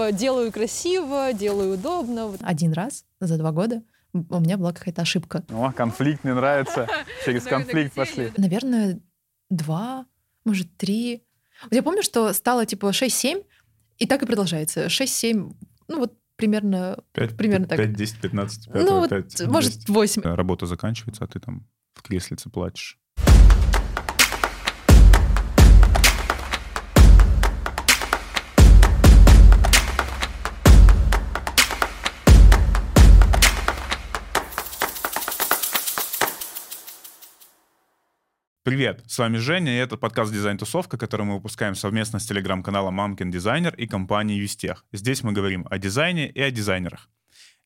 типа делаю красиво, делаю удобно. Один раз за два года у меня была какая-то ошибка. О, конфликт мне нравится. Через конфликт пошли. Наверное, два, может, три. Я помню, что стало типа 6-7, и так и продолжается. 6-7, ну вот примерно, 5, примерно 5, так. 5, 10, 15, 5, ну, 5, вот, 10. может, 8. Работа заканчивается, а ты там в креслице плачешь. Привет, с вами Женя, и это подкаст «Дизайн-тусовка», который мы выпускаем совместно с телеграм-каналом «Мамкин Дизайнер» и компанией «Юстех». Здесь мы говорим о дизайне и о дизайнерах.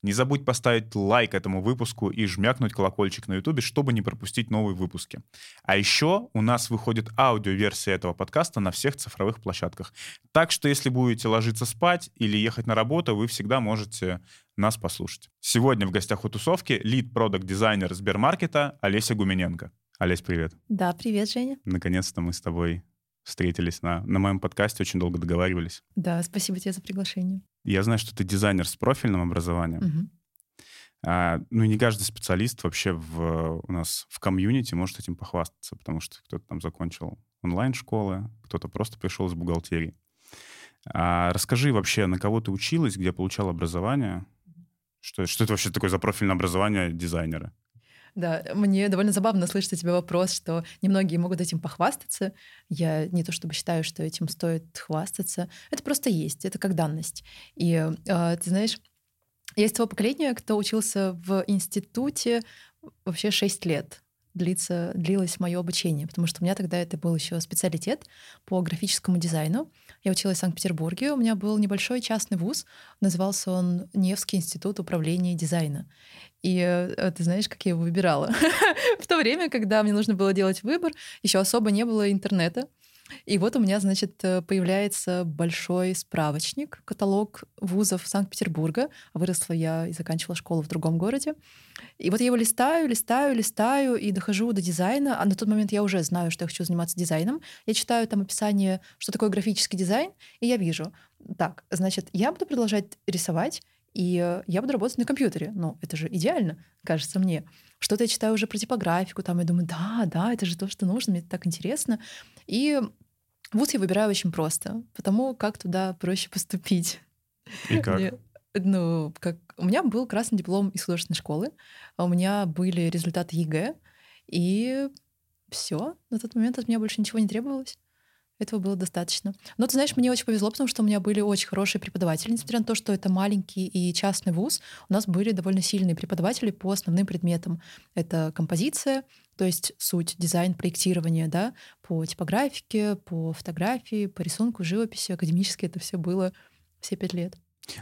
Не забудь поставить лайк этому выпуску и жмякнуть колокольчик на ютубе, чтобы не пропустить новые выпуски. А еще у нас выходит аудиоверсия этого подкаста на всех цифровых площадках. Так что если будете ложиться спать или ехать на работу, вы всегда можете нас послушать. Сегодня в гостях у тусовки лид-продакт-дизайнер Сбермаркета Олеся Гумененко. Олесь, привет. Да, привет, Женя. Наконец-то мы с тобой встретились на, на моем подкасте, очень долго договаривались. Да, спасибо тебе за приглашение. Я знаю, что ты дизайнер с профильным образованием. Мгм. А, ну, и не каждый специалист вообще в, у нас в комьюнити может этим похвастаться, потому что кто-то там закончил онлайн-школы, кто-то просто пришел из бухгалтерии. А, расскажи вообще, на кого ты училась, где получал образование? Что, что это вообще такое за профильное образование дизайнера? Да, мне довольно забавно слышать от тебя вопрос, что немногие могут этим похвастаться. Я не то чтобы считаю, что этим стоит хвастаться. Это просто есть, это как данность. И э, ты знаешь, я из того поколения, кто учился в институте вообще 6 лет длится, длилось мое обучение, потому что у меня тогда это был еще специалитет по графическому дизайну. Я училась в Санкт-Петербурге, у меня был небольшой частный вуз, назывался он Невский институт управления дизайна. И э, ты знаешь, как я его выбирала? В то время, когда мне нужно было делать выбор, еще особо не было интернета. И вот у меня, значит, э, появляется большой справочник, каталог вузов Санкт-Петербурга. Выросла я и заканчивала школу в другом городе. И вот я его листаю, листаю, листаю и дохожу до дизайна. А на тот момент я уже знаю, что я хочу заниматься дизайном. Я читаю там описание, что такое графический дизайн, и я вижу, так, значит, я буду продолжать рисовать, и э, я буду работать на компьютере. Ну, это же идеально, кажется мне. Что-то я читаю уже про типографику, там я думаю, да, да, это же то, что нужно, мне это так интересно. И вуз я выбираю очень просто, потому как туда проще поступить. И как? Мне- ну, как у меня был красный диплом из художественной школы, а у меня были результаты ЕГЭ, и все. На тот момент от меня больше ничего не требовалось. Этого было достаточно. Но ты знаешь, мне очень повезло, потому что у меня были очень хорошие преподаватели. Несмотря на то, что это маленький и частный вуз, у нас были довольно сильные преподаватели по основным предметам. Это композиция, то есть суть, дизайн, проектирование, да, по типографике, по фотографии, по рисунку, живописи. Академически это все было все пять лет.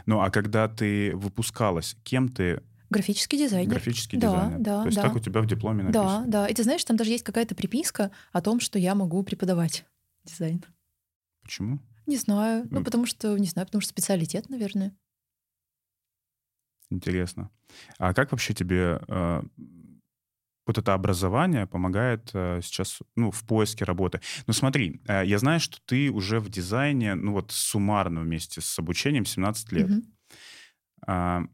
Ну, а когда ты выпускалась, кем ты Графический дизайнер. графический Да, дизайнер? да, То есть да. так у тебя в дипломе Да, написано? да. И ты знаешь, там даже есть какая-то приписка о том, что я могу преподавать дизайн. Почему? Не знаю. Ну, М. потому что, не знаю, потому что специалитет, наверное. Интересно. А как вообще тебе э, вот это образование помогает э, сейчас ну, в поиске работы? Ну смотри, э, я знаю, что ты уже в дизайне, ну вот суммарно вместе с обучением 17 лет. Мгм.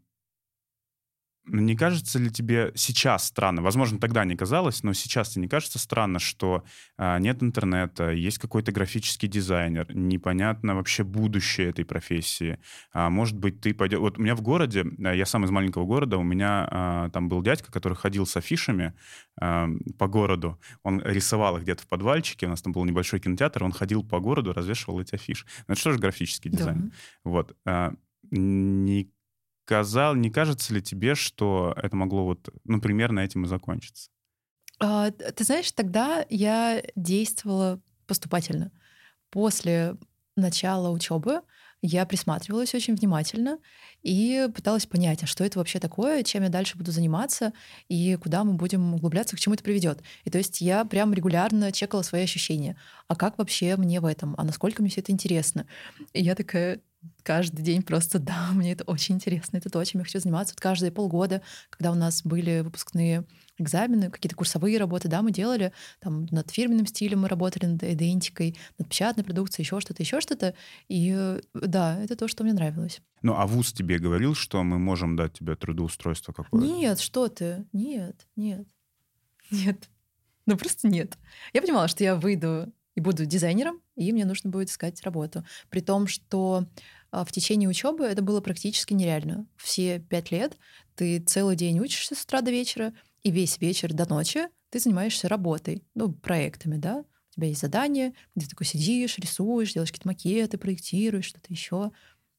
Не кажется ли тебе сейчас странно, возможно, тогда не казалось, но сейчас тебе не кажется странно, что а, нет интернета, есть какой-то графический дизайнер, непонятно вообще будущее этой профессии. А, может быть, ты пойдешь... Вот у меня в городе, а, я сам из маленького города, у меня там был дядька, который ходил с афишами по городу. Он рисовал их где-то в подвальчике, у нас там был небольшой кинотеатр, он ходил по городу, развешивал эти афиши. Ну, это что же графический дизайн? Да. Вот. Не, казал, не кажется ли тебе, что это могло вот, ну, примерно этим и закончиться? А, ты знаешь, тогда я действовала поступательно. После начала учебы я присматривалась очень внимательно и пыталась понять, а что это вообще такое, чем я дальше буду заниматься и куда мы будем углубляться, к чему это приведет. И то есть я прям регулярно чекала свои ощущения. А как вообще мне в этом? А насколько мне все это интересно? И я такая каждый день просто, да, мне это очень интересно, это то, чем я хочу заниматься. Вот каждые полгода, когда у нас были выпускные экзамены, какие-то курсовые работы, да, мы делали, там над фирменным стилем мы работали, над идентикой, над печатной продукцией, еще что-то, еще что-то. И э, да, это то, что мне нравилось. Ну, а ВУЗ тебе говорил, что мы можем дать тебе трудоустройство какое-то? Нет, что ты, нет, нет, нет. Ну, просто нет. Я понимала, что я выйду и буду дизайнером, и мне нужно будет искать работу. При том, что а, в течение учебы это было практически нереально. Все пять лет ты целый день учишься с утра до вечера, и весь вечер до ночи ты занимаешься работой, ну, проектами, да. У тебя есть задание, где ты такой сидишь, рисуешь, делаешь какие-то макеты, проектируешь, что-то еще.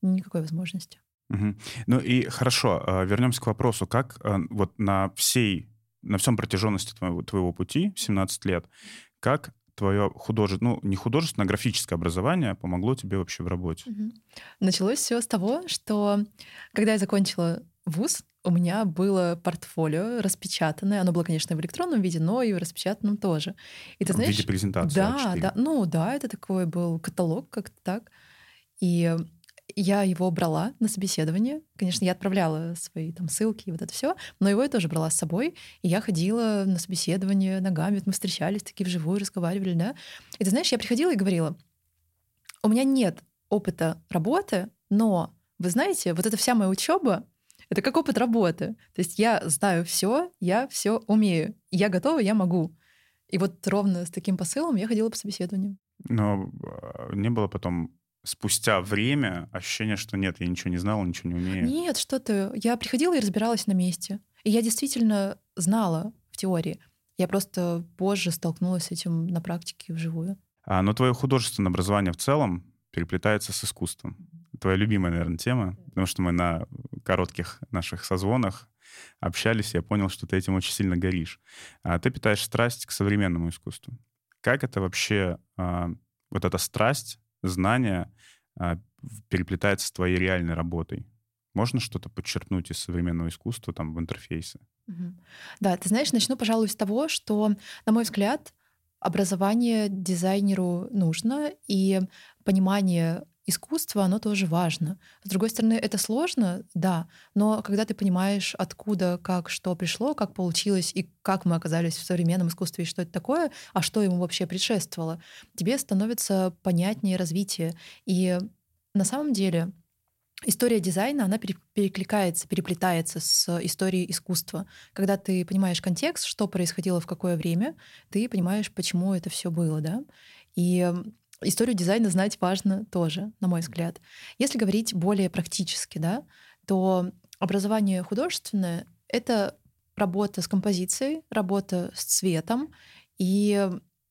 Никакой возможности. Угу. Ну и хорошо, а, вернемся к вопросу, как а, вот на всей, на всем протяженности твоего, твоего пути, 17 лет, как твое художественное, ну, не художественное, а графическое образование помогло тебе вообще в работе? Угу. Началось все с того, что когда я закончила вуз, у меня было портфолио распечатанное. Оно было, конечно, в электронном виде, но и в распечатанном тоже. И ты знаешь, в виде презентации. Да, А4. да. Ну да, это такой был каталог, как-то так. И я его брала на собеседование. Конечно, я отправляла свои там ссылки и вот это все, но его я тоже брала с собой. И я ходила на собеседование ногами, вот мы встречались такие вживую, разговаривали, да. И ты знаешь, я приходила и говорила, у меня нет опыта работы, но вы знаете, вот эта вся моя учеба, это как опыт работы. То есть я знаю все, я все умею, я готова, я могу. И вот ровно с таким посылом я ходила по собеседованию. Но а, не было потом спустя время ощущение, что нет, я ничего не знала, ничего не умею. Нет, что ты. Я приходила и разбиралась на месте. И я действительно знала в теории. Я просто позже столкнулась с этим на практике вживую. А, но твое художественное образование в целом переплетается с искусством. Твоя любимая, наверное, тема, потому что мы на коротких наших созвонах общались, и я понял, что ты этим очень сильно горишь. А ты питаешь страсть к современному искусству. Как это вообще, а, вот эта страсть знание а, переплетается с твоей реальной работой. Можно что-то подчеркнуть из современного искусства там в интерфейсе? Да, ты знаешь, начну, пожалуй, с того, что, на мой взгляд, образование дизайнеру нужно, и понимание искусство, оно тоже важно. С другой стороны, это сложно, да, но когда ты понимаешь, откуда, как, что пришло, как получилось и как мы оказались в современном искусстве и что это такое, а что ему вообще предшествовало, тебе становится понятнее развитие. И на самом деле история дизайна, она перекликается, переплетается с историей искусства. Когда ты понимаешь контекст, что происходило в какое время, ты понимаешь, почему это все было, да. И историю дизайна знать важно тоже, на мой взгляд. Если говорить более практически, да, то образование художественное — это работа с композицией, работа с цветом, и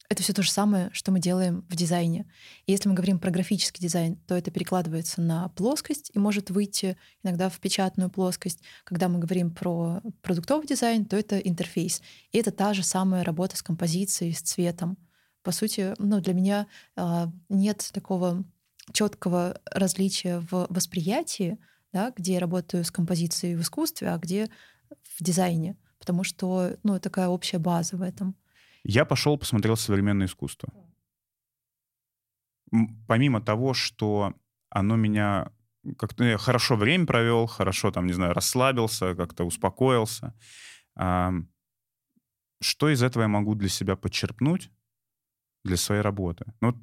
это все то же самое, что мы делаем в дизайне. И если мы говорим про графический дизайн, то это перекладывается на плоскость и может выйти иногда в печатную плоскость. Когда мы говорим про продуктовый дизайн, то это интерфейс. И это та же самая работа с композицией, с цветом по сути, ну, для меня э, нет такого четкого различия в восприятии, да, где я работаю с композицией в искусстве, а где в дизайне, потому что ну, такая общая база в этом. Я пошел, посмотрел современное искусство. Помимо того, что оно меня как-то я хорошо время провел, хорошо там, не знаю, расслабился, как-то успокоился. Что из этого я могу для себя подчерпнуть, для своей работы. Ну,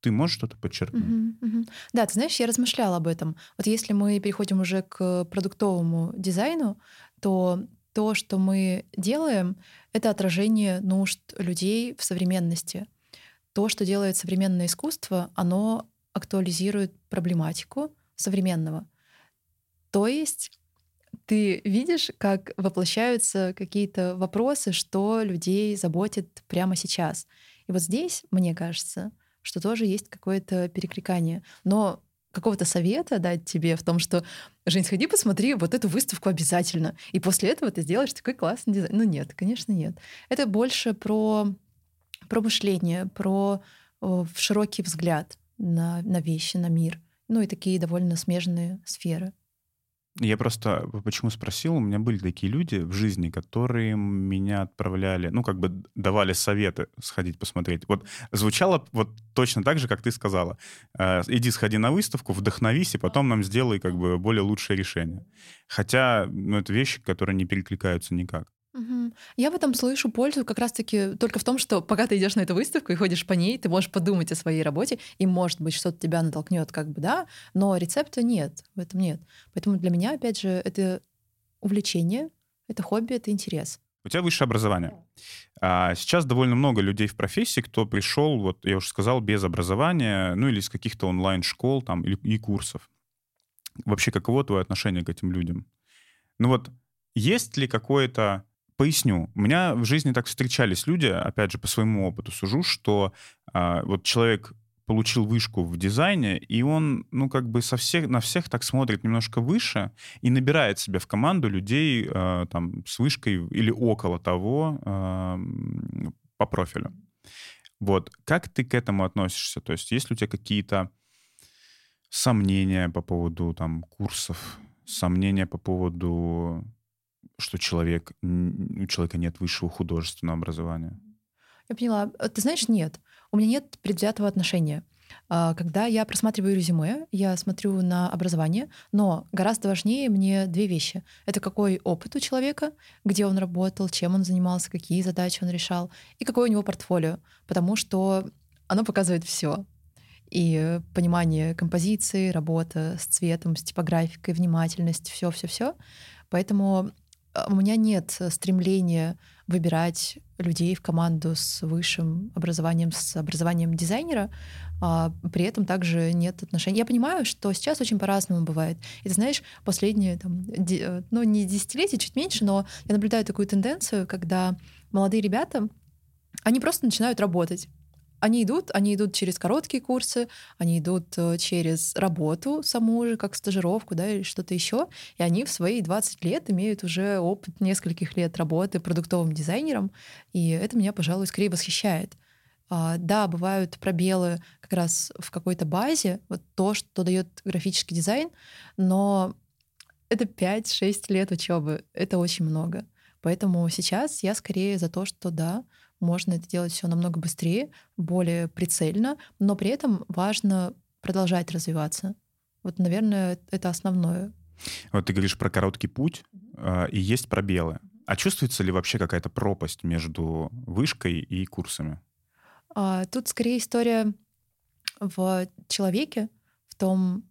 ты можешь что-то подчеркнуть? Uh-huh, uh-huh. Да, ты знаешь, я размышляла об этом. Вот если мы переходим уже к продуктовому дизайну, то то, что мы делаем, это отражение нужд людей в современности. То, что делает современное искусство, оно актуализирует проблематику современного. То есть ты видишь, как воплощаются какие-то вопросы, что людей заботит прямо сейчас. И вот здесь, мне кажется, что тоже есть какое-то перекликание. Но какого-то совета дать тебе в том, что Жень, сходи, посмотри вот эту выставку обязательно. И после этого ты сделаешь такой классный дизайн. Ну нет, конечно, нет. Это больше про, про мышление, про о, широкий взгляд на, на вещи, на мир. Ну и такие довольно смежные сферы. Я просто почему спросил, у меня были такие люди в жизни, которые меня отправляли, ну, как бы давали советы сходить посмотреть. Вот звучало вот точно так же, как ты сказала. Э, иди сходи на выставку, вдохновись, и потом нам сделай как бы более лучшее решение. Хотя, ну, это вещи, которые не перекликаются никак. Я в этом слышу пользу как раз-таки только в том, что пока ты идешь на эту выставку и ходишь по ней, ты можешь подумать о своей работе, и, может быть, что-то тебя натолкнет, как бы, да, но рецепта нет, в этом нет. Поэтому для меня, опять же, это увлечение, это хобби, это интерес. У тебя высшее образование. А сейчас довольно много людей в профессии, кто пришел, вот я уже сказал, без образования, ну или из каких-то онлайн-школ там или, и курсов. Вообще, каково твое отношение к этим людям? Ну вот, есть ли какое-то Поясню. У меня в жизни так встречались люди, опять же, по своему опыту сужу, что а, вот человек получил вышку в дизайне, и он, ну, как бы со всех, на всех так смотрит немножко выше и набирает себе в команду людей э, там с вышкой или около того э, по профилю. Вот. Как ты к этому относишься? То есть есть ли у тебя какие-то сомнения по поводу там курсов, сомнения по поводу что человек, у человека нет высшего художественного образования? Я поняла. Э, ты знаешь, нет. У меня нет предвзятого отношения. А, когда я просматриваю резюме, я смотрю на образование, но гораздо важнее мне две вещи. Это какой опыт у человека, где он работал, чем он занимался, какие задачи он решал, и какое у него портфолио, потому что оно показывает все. И понимание композиции, работа с цветом, с типографикой, внимательность, все-все-все. Поэтому у меня нет э, стремления выбирать людей в команду с высшим образованием, с образованием дизайнера, а при этом также нет отношений. Я понимаю, что сейчас очень по-разному бывает. И ты знаешь, последние, там, э, ну, не десятилетия, чуть меньше, но я наблюдаю такую тенденцию, когда молодые ребята, они просто начинают работать. Они идут, они идут через короткие курсы, они идут э, через работу саму же, как стажировку, да, или что-то еще, и они в свои 20 лет имеют уже опыт нескольких лет работы продуктовым дизайнером, и это меня, пожалуй, скорее восхищает. А, да, бывают пробелы как раз в какой-то базе, вот то, что дает графический дизайн, но это 5-6 лет учебы, это очень много. Поэтому сейчас я скорее за то, что да, можно это делать все намного быстрее, более прицельно, но при этом важно продолжать развиваться. Вот, наверное, это основное. Вот ты говоришь про короткий путь, mm-hmm. и есть пробелы. А чувствуется ли вообще какая-то пропасть между вышкой и курсами? А, тут скорее история в человеке, в том,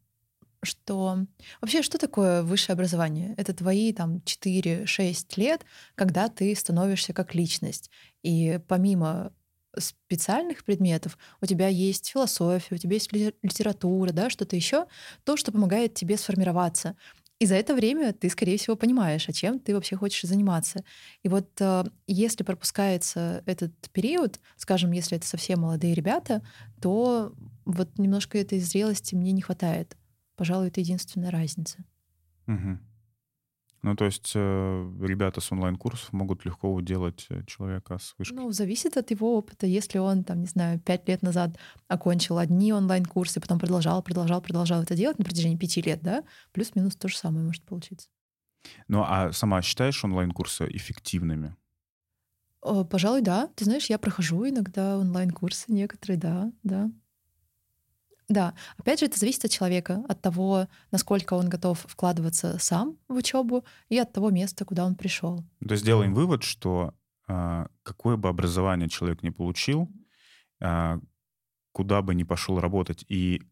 что вообще что такое высшее образование? Это твои там 4-6 лет, когда ты становишься как личность. И помимо специальных предметов, у тебя есть философия, у тебя есть литература, да, что-то еще, то, что помогает тебе сформироваться. И за это время ты, скорее всего, понимаешь, а чем ты вообще хочешь заниматься. И вот э, если пропускается этот период, скажем, если это совсем молодые ребята, то вот немножко этой зрелости мне не хватает. Пожалуй, это единственная разница. Угу. Ну, то есть э, ребята с онлайн-курсов могут легко уделать э, человека с вышки. Ну, зависит от его опыта. Если он, там, не знаю, пять лет назад окончил одни онлайн-курсы, потом продолжал, продолжал, продолжал это делать на протяжении пяти лет, да, плюс-минус то же самое может получиться. Ну, а сама считаешь онлайн-курсы эффективными? Пожалуй, да. Ты знаешь, я прохожу иногда онлайн-курсы некоторые, да, да. Да, опять же, это зависит от человека, от того, насколько он готов вкладываться сам в учебу и от того места, куда он пришел. То есть сделаем вывод, что а, какое бы образование человек не получил, а, куда бы ни пошел работать, и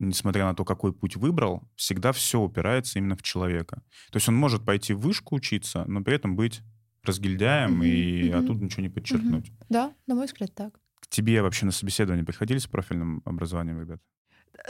несмотря на то, какой путь выбрал, всегда все упирается именно в человека. То есть он может пойти в вышку учиться, но при этом быть разгильдяем mm-hmm, и mm-hmm. оттуда ничего не подчеркнуть. Mm-hmm. Да, на мой взгляд, так тебе вообще на собеседование приходили с профильным образованием, ребят?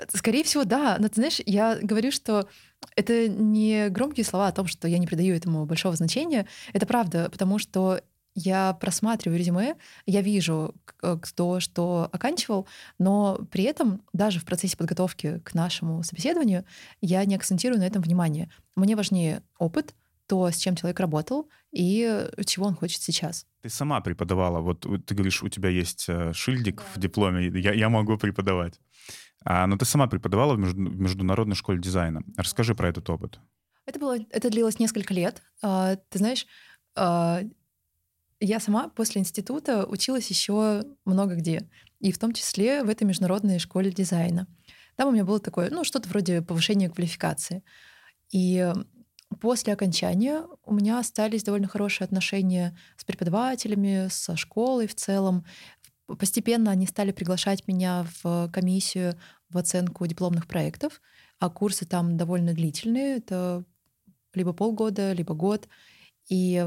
Скорее всего, да. Но ты знаешь, я говорю, что это не громкие слова о том, что я не придаю этому большого значения. Это правда, потому что я просматриваю резюме, я вижу, э, кто что оканчивал, но при этом даже в процессе подготовки к нашему собеседованию я не акцентирую на этом внимание. Мне важнее опыт, то, с чем человек работал и чего он хочет сейчас. Ты сама преподавала, вот ты говоришь, у тебя есть э, шильдик да. в дипломе, я, я могу преподавать. А, но ты сама преподавала в, между, в международной школе дизайна. Расскажи про этот опыт. Это, было, это длилось несколько лет. А, ты знаешь, а, я сама после института училась еще много где, и в том числе в этой международной школе дизайна. Там у меня было такое, ну, что-то вроде повышения квалификации. И после окончания у меня остались довольно хорошие отношения с преподавателями, со школой в целом. Постепенно они стали приглашать меня в комиссию в оценку дипломных проектов, а курсы там довольно длительные, это либо полгода, либо год. И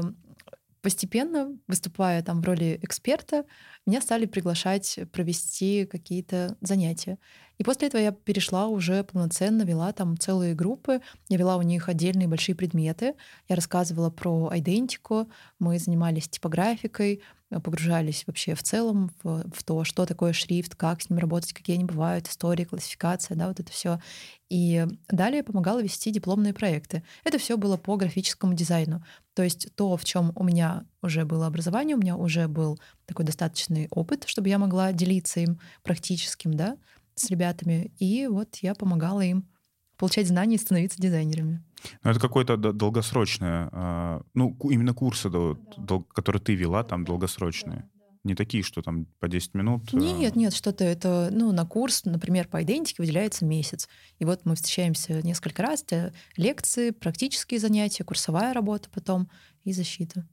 постепенно, выступая там в роли эксперта, меня стали приглашать провести какие-то занятия. И после этого я перешла уже полноценно, вела там целые группы. Я вела у них отдельные большие предметы. Я рассказывала про идентику, мы занимались типографикой, погружались вообще в целом в, в то, что такое шрифт, как с ним работать, какие они бывают, история, классификация, да, вот это все. И далее помогала вести дипломные проекты. Это все было по графическому дизайну. То есть то, в чем у меня уже было образование, у меня уже был такой достаточный опыт, чтобы я могла делиться им практическим, да, с ребятами. И вот я помогала им получать знания и становиться дизайнерами. Ну, это какое-то долгосрочное, а, ну, именно курсы, да. которые ты вела, там долгосрочные. Не такие, что там по 10 минут. А нет, нет, что-то это, ну, на курс, например, по идентике выделяется месяц. И вот мы встречаемся несколько раз, это лекции, практические занятия, курсовая работа потом и защита.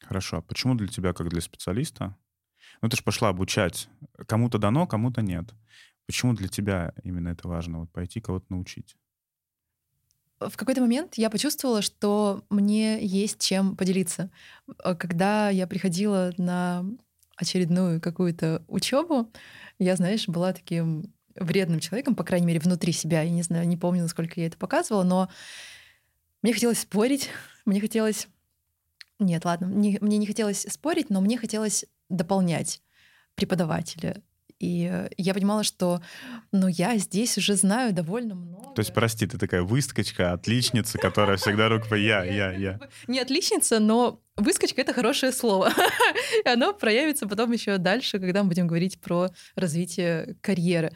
Хорошо. А почему для тебя, как для специалиста, ну, ты же пошла обучать. Кому-то дано, кому-то нет. Почему для тебя именно это важно, вот пойти кого-то научить? В какой-то момент я почувствовала, что мне есть чем поделиться. Э, когда я приходила на очередную какую-то учебу, я, знаешь, была таким вредным человеком, по крайней мере, внутри себя. Я не знаю, не помню, насколько я это показывала, но мне хотелось спорить, мне хотелось... Нет, ладно, не, мне не хотелось спорить, но мне хотелось дополнять преподавателя, и э, я понимала, что ну, я здесь уже знаю довольно много. То есть, прости, ты такая выскочка, отличница, которая всегда рук по я, я, я. Не отличница, но выскочка — это хорошее слово. И оно проявится потом еще дальше, когда мы будем говорить про развитие карьеры.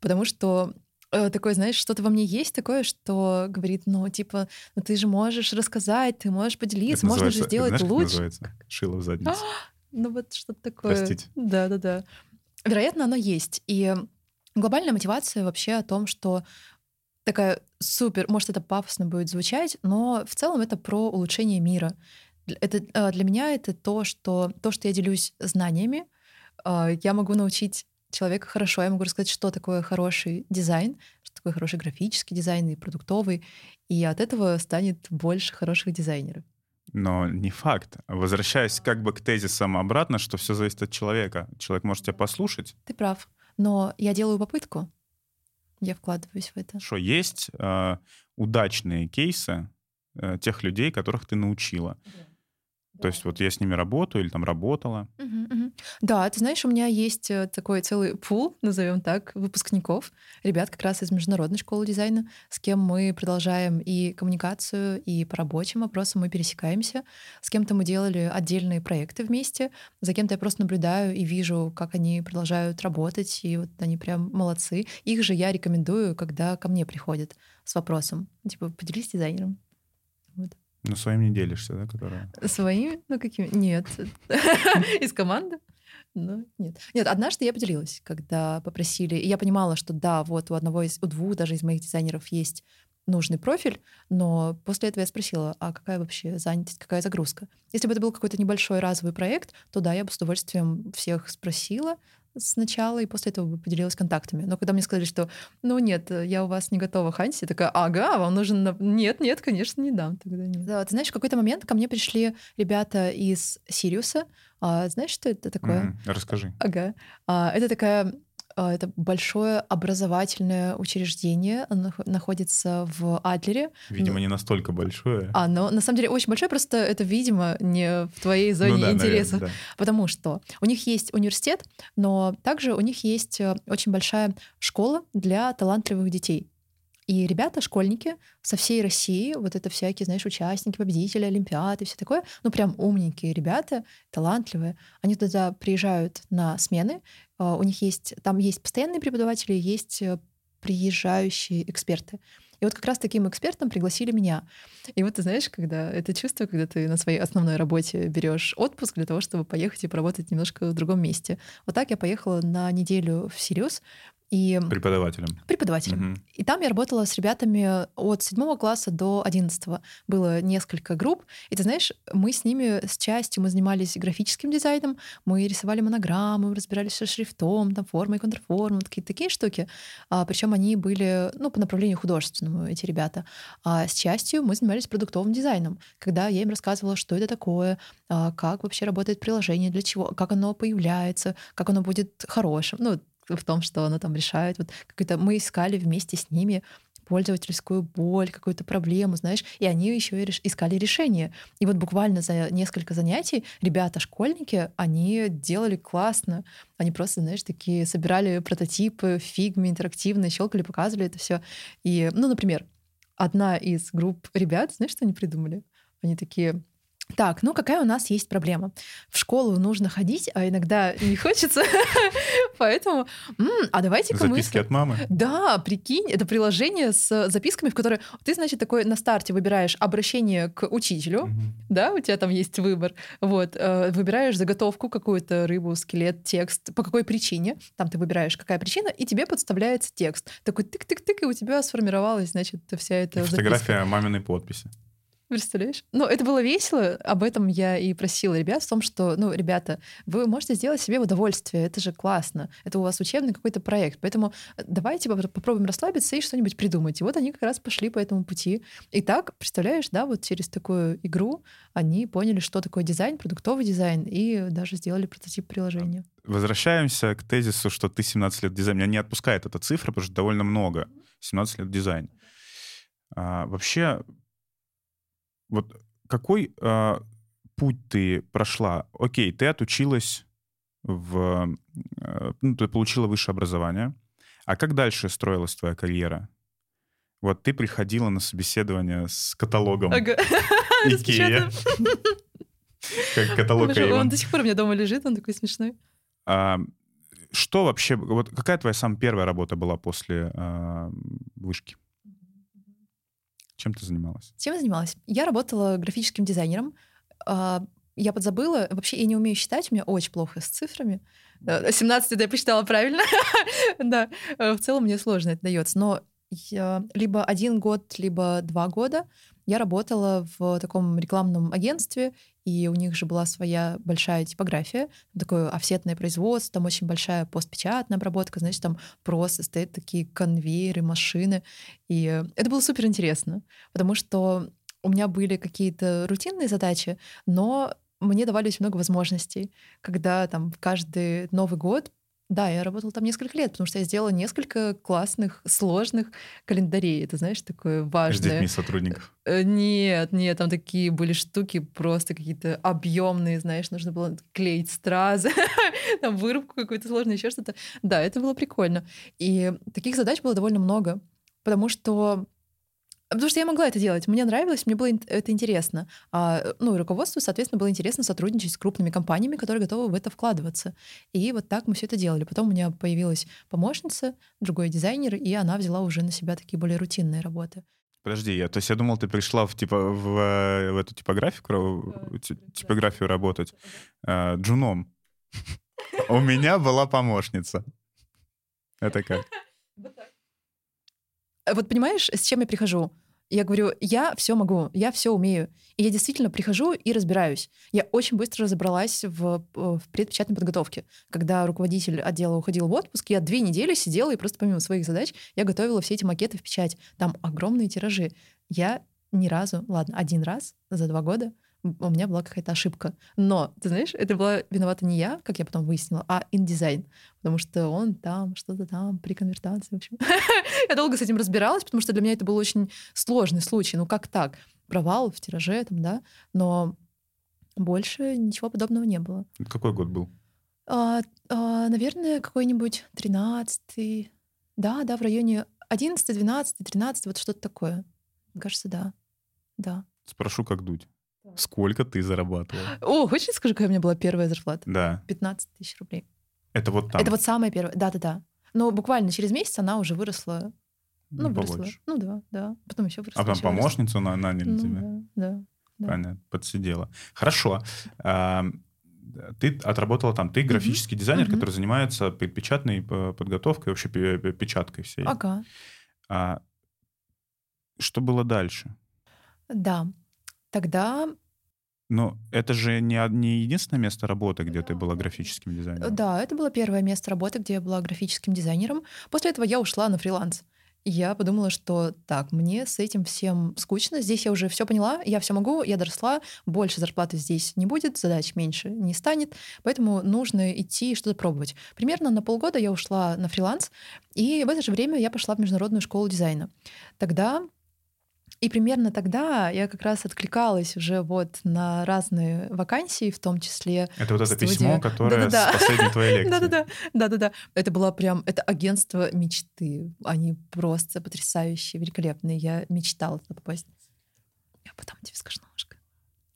Потому что э, такое, знаешь, что-то во мне есть такое, что говорит, ну, типа, ну ты же можешь рассказать, ты можешь поделиться, можно же сделать это, знаешь, лучше. называется? Шило в задницу. ну вот что-то такое. Простите. Да-да-да. Вероятно, оно есть. И глобальная мотивация вообще о том, что такая супер, может, это пафосно будет звучать, но в целом это про улучшение мира. Это, а, для меня это то, что, то, что я делюсь знаниями, а, я могу научить человека хорошо, я могу рассказать, что такое хороший дизайн, что такое хороший графический дизайн и продуктовый, и от этого станет больше хороших дизайнеров. Но не факт. Возвращаясь как бы к тезисам обратно, что все зависит от человека. Человек может тебя послушать. Ты прав. Но я делаю попытку. Я вкладываюсь в это. Что есть э, удачные кейсы э, тех людей, которых ты научила. Да. То есть вот я с ними работаю или там работала. Угу, угу. Да, ты знаешь, у меня есть э, такой целый пул, назовем так, выпускников, ребят как раз из международной школы дизайна, с кем мы продолжаем и коммуникацию, и по рабочим вопросам мы пересекаемся. С кем-то мы делали отдельные проекты вместе, за кем-то я просто наблюдаю и вижу, как они продолжают работать, и вот они прям молодцы. Их же я рекомендую, когда ко мне приходят с вопросом, типа, поделись дизайнером. Ну, своим не делишься, да, которая? Своими? Ну, какими? Нет. Из команды? Ну, нет. Нет, однажды я поделилась, когда попросили. И я понимала, что да, вот у одного из, у двух даже из моих дизайнеров есть нужный профиль, но после этого я спросила, а какая вообще занятость, какая загрузка? Если бы это был какой-то небольшой разовый проект, то да, я бы с удовольствием всех спросила, сначала, и после этого бы поделилась контактами. Но когда мне сказали, что, ну нет, я у вас не готова хантить, я такая, ага, вам нужен... Нет, нет, конечно, не дам тогда нет. Да, ты знаешь, в какой-то момент ко мне пришли ребята из Сириуса. А, знаешь, что это такое? Mm, расскажи. Ага. А, это такая это большое образовательное учреждение. Оно находится в Адлере. Видимо, не настолько большое. Оно на самом деле очень большое, просто это, видимо, не в твоей зоне ну, да, интересов. Наверное, да. Потому что у них есть университет, но также у них есть э, очень большая школа для талантливых детей. И ребята, школьники со всей России, вот это всякие, знаешь, участники, победители Олимпиады, все такое, ну прям умненькие ребята, талантливые, они туда приезжают на смены, а, у них есть, там есть постоянные преподаватели, есть э, приезжающие эксперты. И вот как раз таким экспертом пригласили меня. И вот ты знаешь, когда это чувство, когда ты на своей основной работе берешь отпуск для того, чтобы поехать и поработать немножко в другом месте. Вот так я поехала на неделю в Сириус, И Преподавателем. преподавателем. Мгм. И там я работала с ребятами от седьмого класса до одиннадцатого. Было несколько групп. И ты знаешь, мы с ними с частью мы занимались графическим дизайном, мы рисовали монограммы, разбирались со шрифтом, там формой, контрформой, вот какие-то такие штуки. А, причем они были ну, по направлению художественному, эти ребята. А с частью мы занимались продуктовым дизайном, когда я им рассказывала, что это такое, а, как вообще работает приложение, для чего, как оно появляется, как оно будет хорошим. Ну, в том, что оно там решает. Вот какое-то мы искали вместе с ними пользовательскую боль, какую-то проблему, знаешь, и они еще и реш- искали решение. И вот буквально за несколько занятий ребята, школьники, они делали классно. Они просто, знаешь, такие собирали прототипы в фигме интерактивные, щелкали, показывали это все. И, ну, например, одна из групп ребят, знаешь, что они придумали? Они такие, так, ну какая у нас есть проблема? В школу нужно ходить, а иногда не хочется, поэтому, «М, а давайте-ка мы... Записки от мамы. Да, прикинь, это приложение с записками, в которые ты, значит, такой на старте выбираешь обращение к учителю, да, у тебя там есть выбор, вот, э, выбираешь заготовку какую-то, рыбу, скелет, текст, по какой причине, там ты выбираешь, какая причина, и тебе подставляется текст. Такой тык-тык-тык, и у тебя сформировалась, значит, вся эта записка. фотография маминой подписи. Представляешь? Ну, это было весело. Об этом я и просила ребят, в том, что, ну, ребята, вы можете сделать себе удовольствие. Это же классно. Это у вас учебный какой-то проект. Поэтому давайте попро- попробуем расслабиться и что-нибудь придумать. И вот они как раз пошли по этому пути. И так, представляешь, да, вот через такую игру они поняли, что такое дизайн, продуктовый дизайн, и даже сделали прототип приложения. Возвращаемся к тезису, что ты 17 лет дизайн. Меня не отпускает эта цифра, потому что довольно много. 17 лет дизайн. А, вообще, вот какой а, путь ты прошла? Окей, ты отучилась в... э, Ну, ты получила высшее образование. А как дальше строилась твоя карьера? Вот ты приходила на собеседование с каталогом Ага. Икея. Как каталог. Он до сих пор у меня дома лежит, он такой смешной. А, что вообще, вот какая твоя самая первая работа была после вышки? Чем ты занималась? Чем я занималась? Я работала графическим дизайнером. А, Я подзабыла. Вообще, я не умею считать, у меня очень плохо с цифрами. Э, 17 это я посчитала правильно. Да, Э, в целом мне сложно это дается. Но я либо один год, либо два года я работала в таком рекламном агентстве, и у них же была своя большая типография, такое офсетное производство, там очень большая постпечатная обработка, значит, там просто стоят такие конвейеры, машины. И это было супер интересно, потому что у меня были какие-то рутинные задачи, но мне давали очень много возможностей, когда там каждый Новый год да, я работала там несколько лет, потому что я сделала несколько классных, сложных календарей. Это, знаешь, такое С важное. детьми сотрудников. Э, Нет, нет, там такие были штуки просто какие-то объемные, знаешь, нужно было клеить стразы, там вырубку какую-то сложную, еще что-то. Да, это было прикольно. И таких задач было довольно много, потому что Потому что я могла это делать. Мне нравилось, мне было это интересно. А, ну, и руководству, соответственно, было интересно сотрудничать с крупными компаниями, которые готовы в это вкладываться. И вот так мы все это делали. Потом у меня появилась помощница, другой дизайнер, и она взяла уже на себя такие более рутинные работы. Подожди, я, то есть я думал, ты пришла в, типа, в, э, в эту типографию, кро- ти- типографию работать э, джуном. У меня была помощница. Это как? Э, Вот понимаешь, с чем я прихожу? Я говорю, я все могу, я все умею. И я действительно прихожу и разбираюсь. Я очень быстро разобралась в, в предпечатной подготовке. Когда руководитель отдела уходил в отпуск, я две недели сидела и просто помимо своих задач я готовила все эти макеты в печать. Там огромные тиражи. Я ни разу, ладно, один раз за два года у меня была какая-то ошибка. Но, ты знаешь, это была виновата не я, как я потом выяснила, а индизайн. Потому что он там, что-то там, при конвертации, в общем. Я долго с этим разбиралась, потому что для меня это был очень сложный случай. Ну как так? Провал в тираже, там, да, но больше ничего подобного не было. Какой год был? А, а, наверное, какой-нибудь 13 Да, да, в районе 11, 12, 13, вот что-то такое. Мне кажется, да. Да. Спрошу, как дуть. Сколько ты зарабатывала? О, хочешь скажу, какая у меня была первая зарплата? Да. 15 тысяч рублей. Это вот там. Это вот самая первая. Да-да-да. Но буквально через месяц она уже выросла. Ну, выросла. побольше. Ну да, да. Потом еще выросла. А там выросла. помощницу на- наняли Ну тебя? да, да. да. Понятно, подсидела. Хорошо. А, ты отработала там, ты графический дизайнер, Мгм. который занимается пе- печатной э, подготовкой, вообще пе- пе- печаткой всей. Ага, А что было дальше? да. Тогда Ну, это же не, не единственное место работы, где ты была графическим дизайнером. Да, это было первое место работы, где я была графическим дизайнером. После этого я ушла на фриланс. Я подумала, что так, мне с этим всем скучно. Здесь я уже все поняла, я все могу, я доросла, больше зарплаты здесь не будет, задач меньше не станет, поэтому нужно идти и что-то пробовать. Примерно на полгода я ушла на фриланс, и в это же время я пошла в международную школу дизайна. Тогда и примерно тогда я как раз откликалась уже вот на разные вакансии, в том числе Это вот это Студия. письмо, которое Да-да-да. с последней твоей лекции. да-да-да, да-да-да. Это было прям, это агентство мечты. Они просто потрясающие, великолепные. Я мечтала туда попасть. Я потом тебе скажу немножко.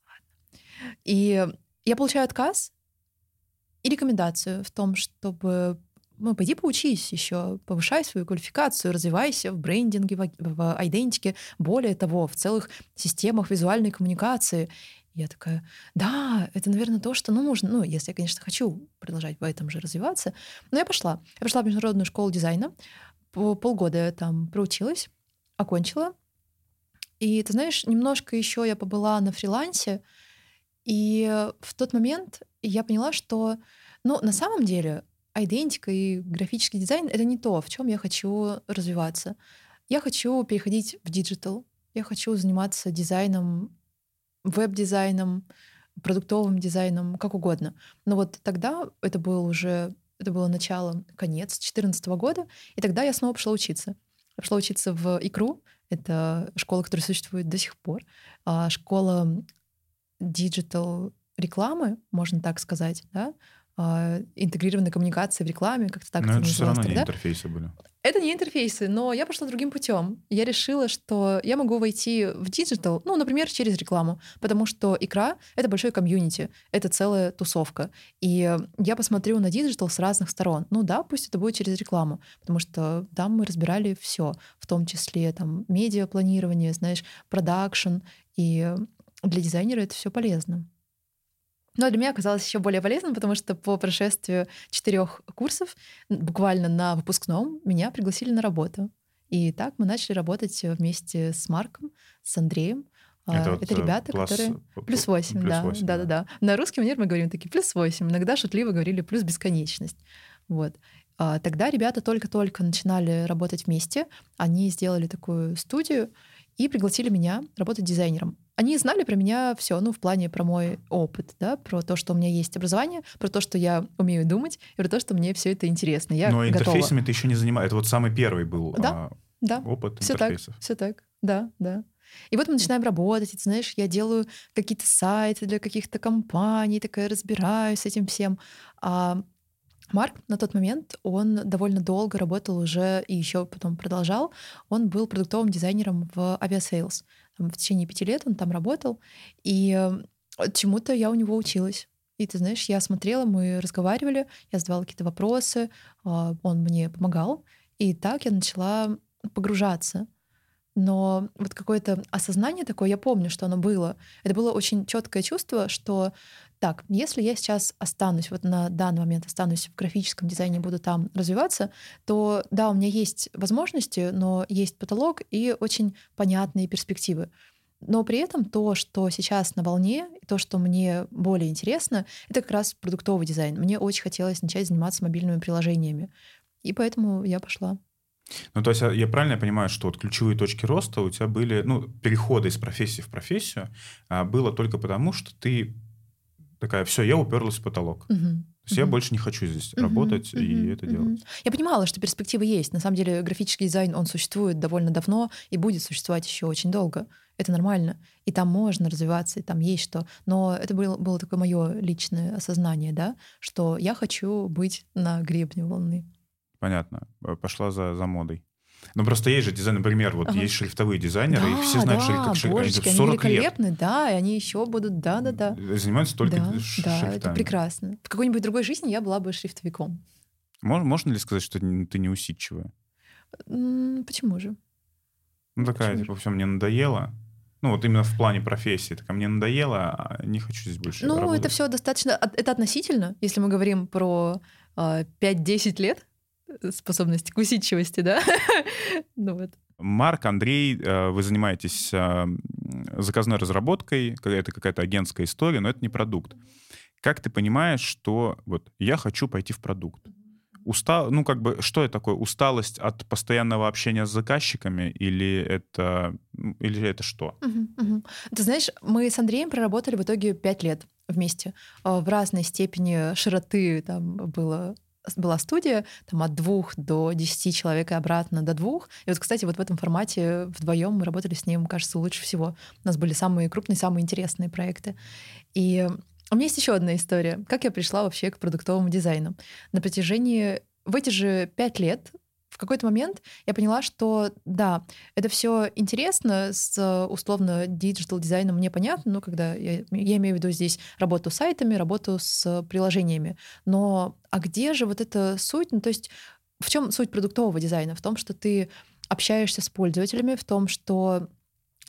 Ладно. И я получаю отказ и рекомендацию в том, чтобы ну, пойди поучись еще, повышай свою квалификацию, развивайся в брендинге, в, в айдентике, более того, в целых системах визуальной коммуникации. Я такая, да, это, наверное, то, что нужно. Ну, если я, конечно, хочу продолжать в этом же развиваться. Но я пошла. Я пошла в международную школу дизайна. По полгода я там проучилась, окончила. И ты знаешь, немножко еще я побыла на фрилансе, и в тот момент я поняла, что, ну, на самом деле, айдентика и графический дизайн — это не то, в чем я хочу развиваться. Я хочу переходить в digital, я хочу заниматься дизайном, веб-дизайном, продуктовым дизайном, как угодно. Но вот тогда это было уже, это было начало, конец 2014 года, и тогда я снова пошла учиться. Я пошла учиться в ИКРУ, это школа, которая существует до сих пор, а, школа digital рекламы, можно так сказать, да, интегрированной коммуникации в рекламе, как-то так Но это это все равно не тогда. интерфейсы были. Это не интерфейсы, но я пошла другим путем. Я решила, что я могу войти в digital, ну, например, через рекламу, потому что икра — это большой community, это целая тусовка. И я посмотрю на digital с разных сторон. Ну да, пусть это будет через рекламу, потому что там мы разбирали все, в том числе там медиапланирование, знаешь, продакшн, и для дизайнера это все полезно. Но для меня оказалось еще более полезным, потому что по прошествию четырех курсов, буквально на выпускном, меня пригласили на работу. И так мы начали работать вместе с Марком, с Андреем. А, вот, Это э, ребята, плюс- которые... Плюс п- 8, плюс да. 8, да, да, да. На русский манер мы говорим такие плюс 8. Иногда шутливо говорили плюс бесконечность. Вот. А, Тогда ребята только-только начинали работать вместе. Они сделали такую студию и пригласили меня работать дизайнером. Они знали про меня все, ну, в плане про мой опыт, да, про то, что у меня есть образование, про то, что я умею думать, и про то, что мне все это интересно. Я Но готова. интерфейсами ты еще не занимаешься. Это вот самый первый был Да, а, Да, опыт все так, интерфейсов. все так, да, да. И вот мы начинаем работать, и ты знаешь, я делаю какие-то сайты для каких-то компаний, такая разбираюсь с этим всем. А Марк на тот момент, он довольно долго работал уже и еще потом продолжал. Он был продуктовым дизайнером в Aviasales. В течение пяти лет он там работал, и э, чему-то я у него училась. И ты знаешь, я смотрела, мы разговаривали, я задавала какие-то вопросы, а, он мне помогал. И так я начала погружаться. Но вот какое-то осознание такое, я помню, что оно было. Это было очень четкое чувство, что так, если я сейчас останусь, вот на данный момент останусь в графическом дизайне, буду там развиваться, то да, у меня есть возможности, но есть потолок и очень понятные перспективы. Но при этом то, что сейчас на волне, и то, что мне более интересно, это как раз продуктовый дизайн. Мне очень хотелось начать заниматься мобильными приложениями. И поэтому я пошла. Ну, то есть я я правильно понимаю, что вот ключевые точки роста у тебя были, ну, перехода из профессии в профессию а, было только потому, что ты такая, все, я уперлась в потолок. Мгм. То есть я Мгм. больше не хочу здесь Мгм, работать и мгм, это мгм. делать. Я понимала, что перспективы есть. На самом деле графический дизайн, он существует довольно давно и будет существовать еще очень долго. Это нормально. И там можно развиваться, и там есть что. Но это было, было такое мое личное осознание, да, что я хочу быть на гребне волны. Понятно. Э, Пошла за, за модой. Ну, просто есть же дизайн, например, вот Ага. есть шрифтовые дизайнеры, их все Да, знают, да, что как шриф- они божечки, они 40 лет великолепны, да, и они еще будут, да-да-да. занимаются только Да, ш- да, это шрифтами. прекрасно. В какой-нибудь другой жизни я была бы шрифтовиком. Мож- Можно ли сказать, что ты не усидчивая? М, Почему же? Ну, такая, Почему типа, все, мне надоело. Ну, вот именно в плане профессии. Так, а мне надоело, а не хочу здесь больше Ну, работать. это все достаточно... от- Это относительно, если мы говорим про а, 5-10 лет э, способности к усидчивости, да? Ну вот. Марк, Андрей, э, вы занимаетесь э, заказной разработкой, это какая-то агентская история, но это не продукт. Как ты понимаешь, что вот я хочу пойти в продукт? Устал, ну как бы, что это такое? Усталость от постоянного общения с заказчиками или это, или это что? Мгм, мгм. Ты знаешь, мы с Андреем проработали в итоге пять лет вместе. А, В разной степени широты там было была студия, там от двух до десяти человек и обратно до двух. И вот, кстати, вот в этом формате вдвоем мы работали с ним, кажется, лучше всего. У нас были самые крупные, самые интересные проекты. И у меня есть еще одна история. Как я пришла вообще к продуктовому дизайну? На протяжении в эти же пять лет в какой-то момент я поняла, что да, это все интересно с э, условно digital дизайном мне понятно, ну когда я, я имею в виду здесь работу с сайтами, работу с приложениями. Но а где же вот эта суть? Ну то есть в чем суть продуктового дизайна? В том, что ты общаешься с пользователями, в том, что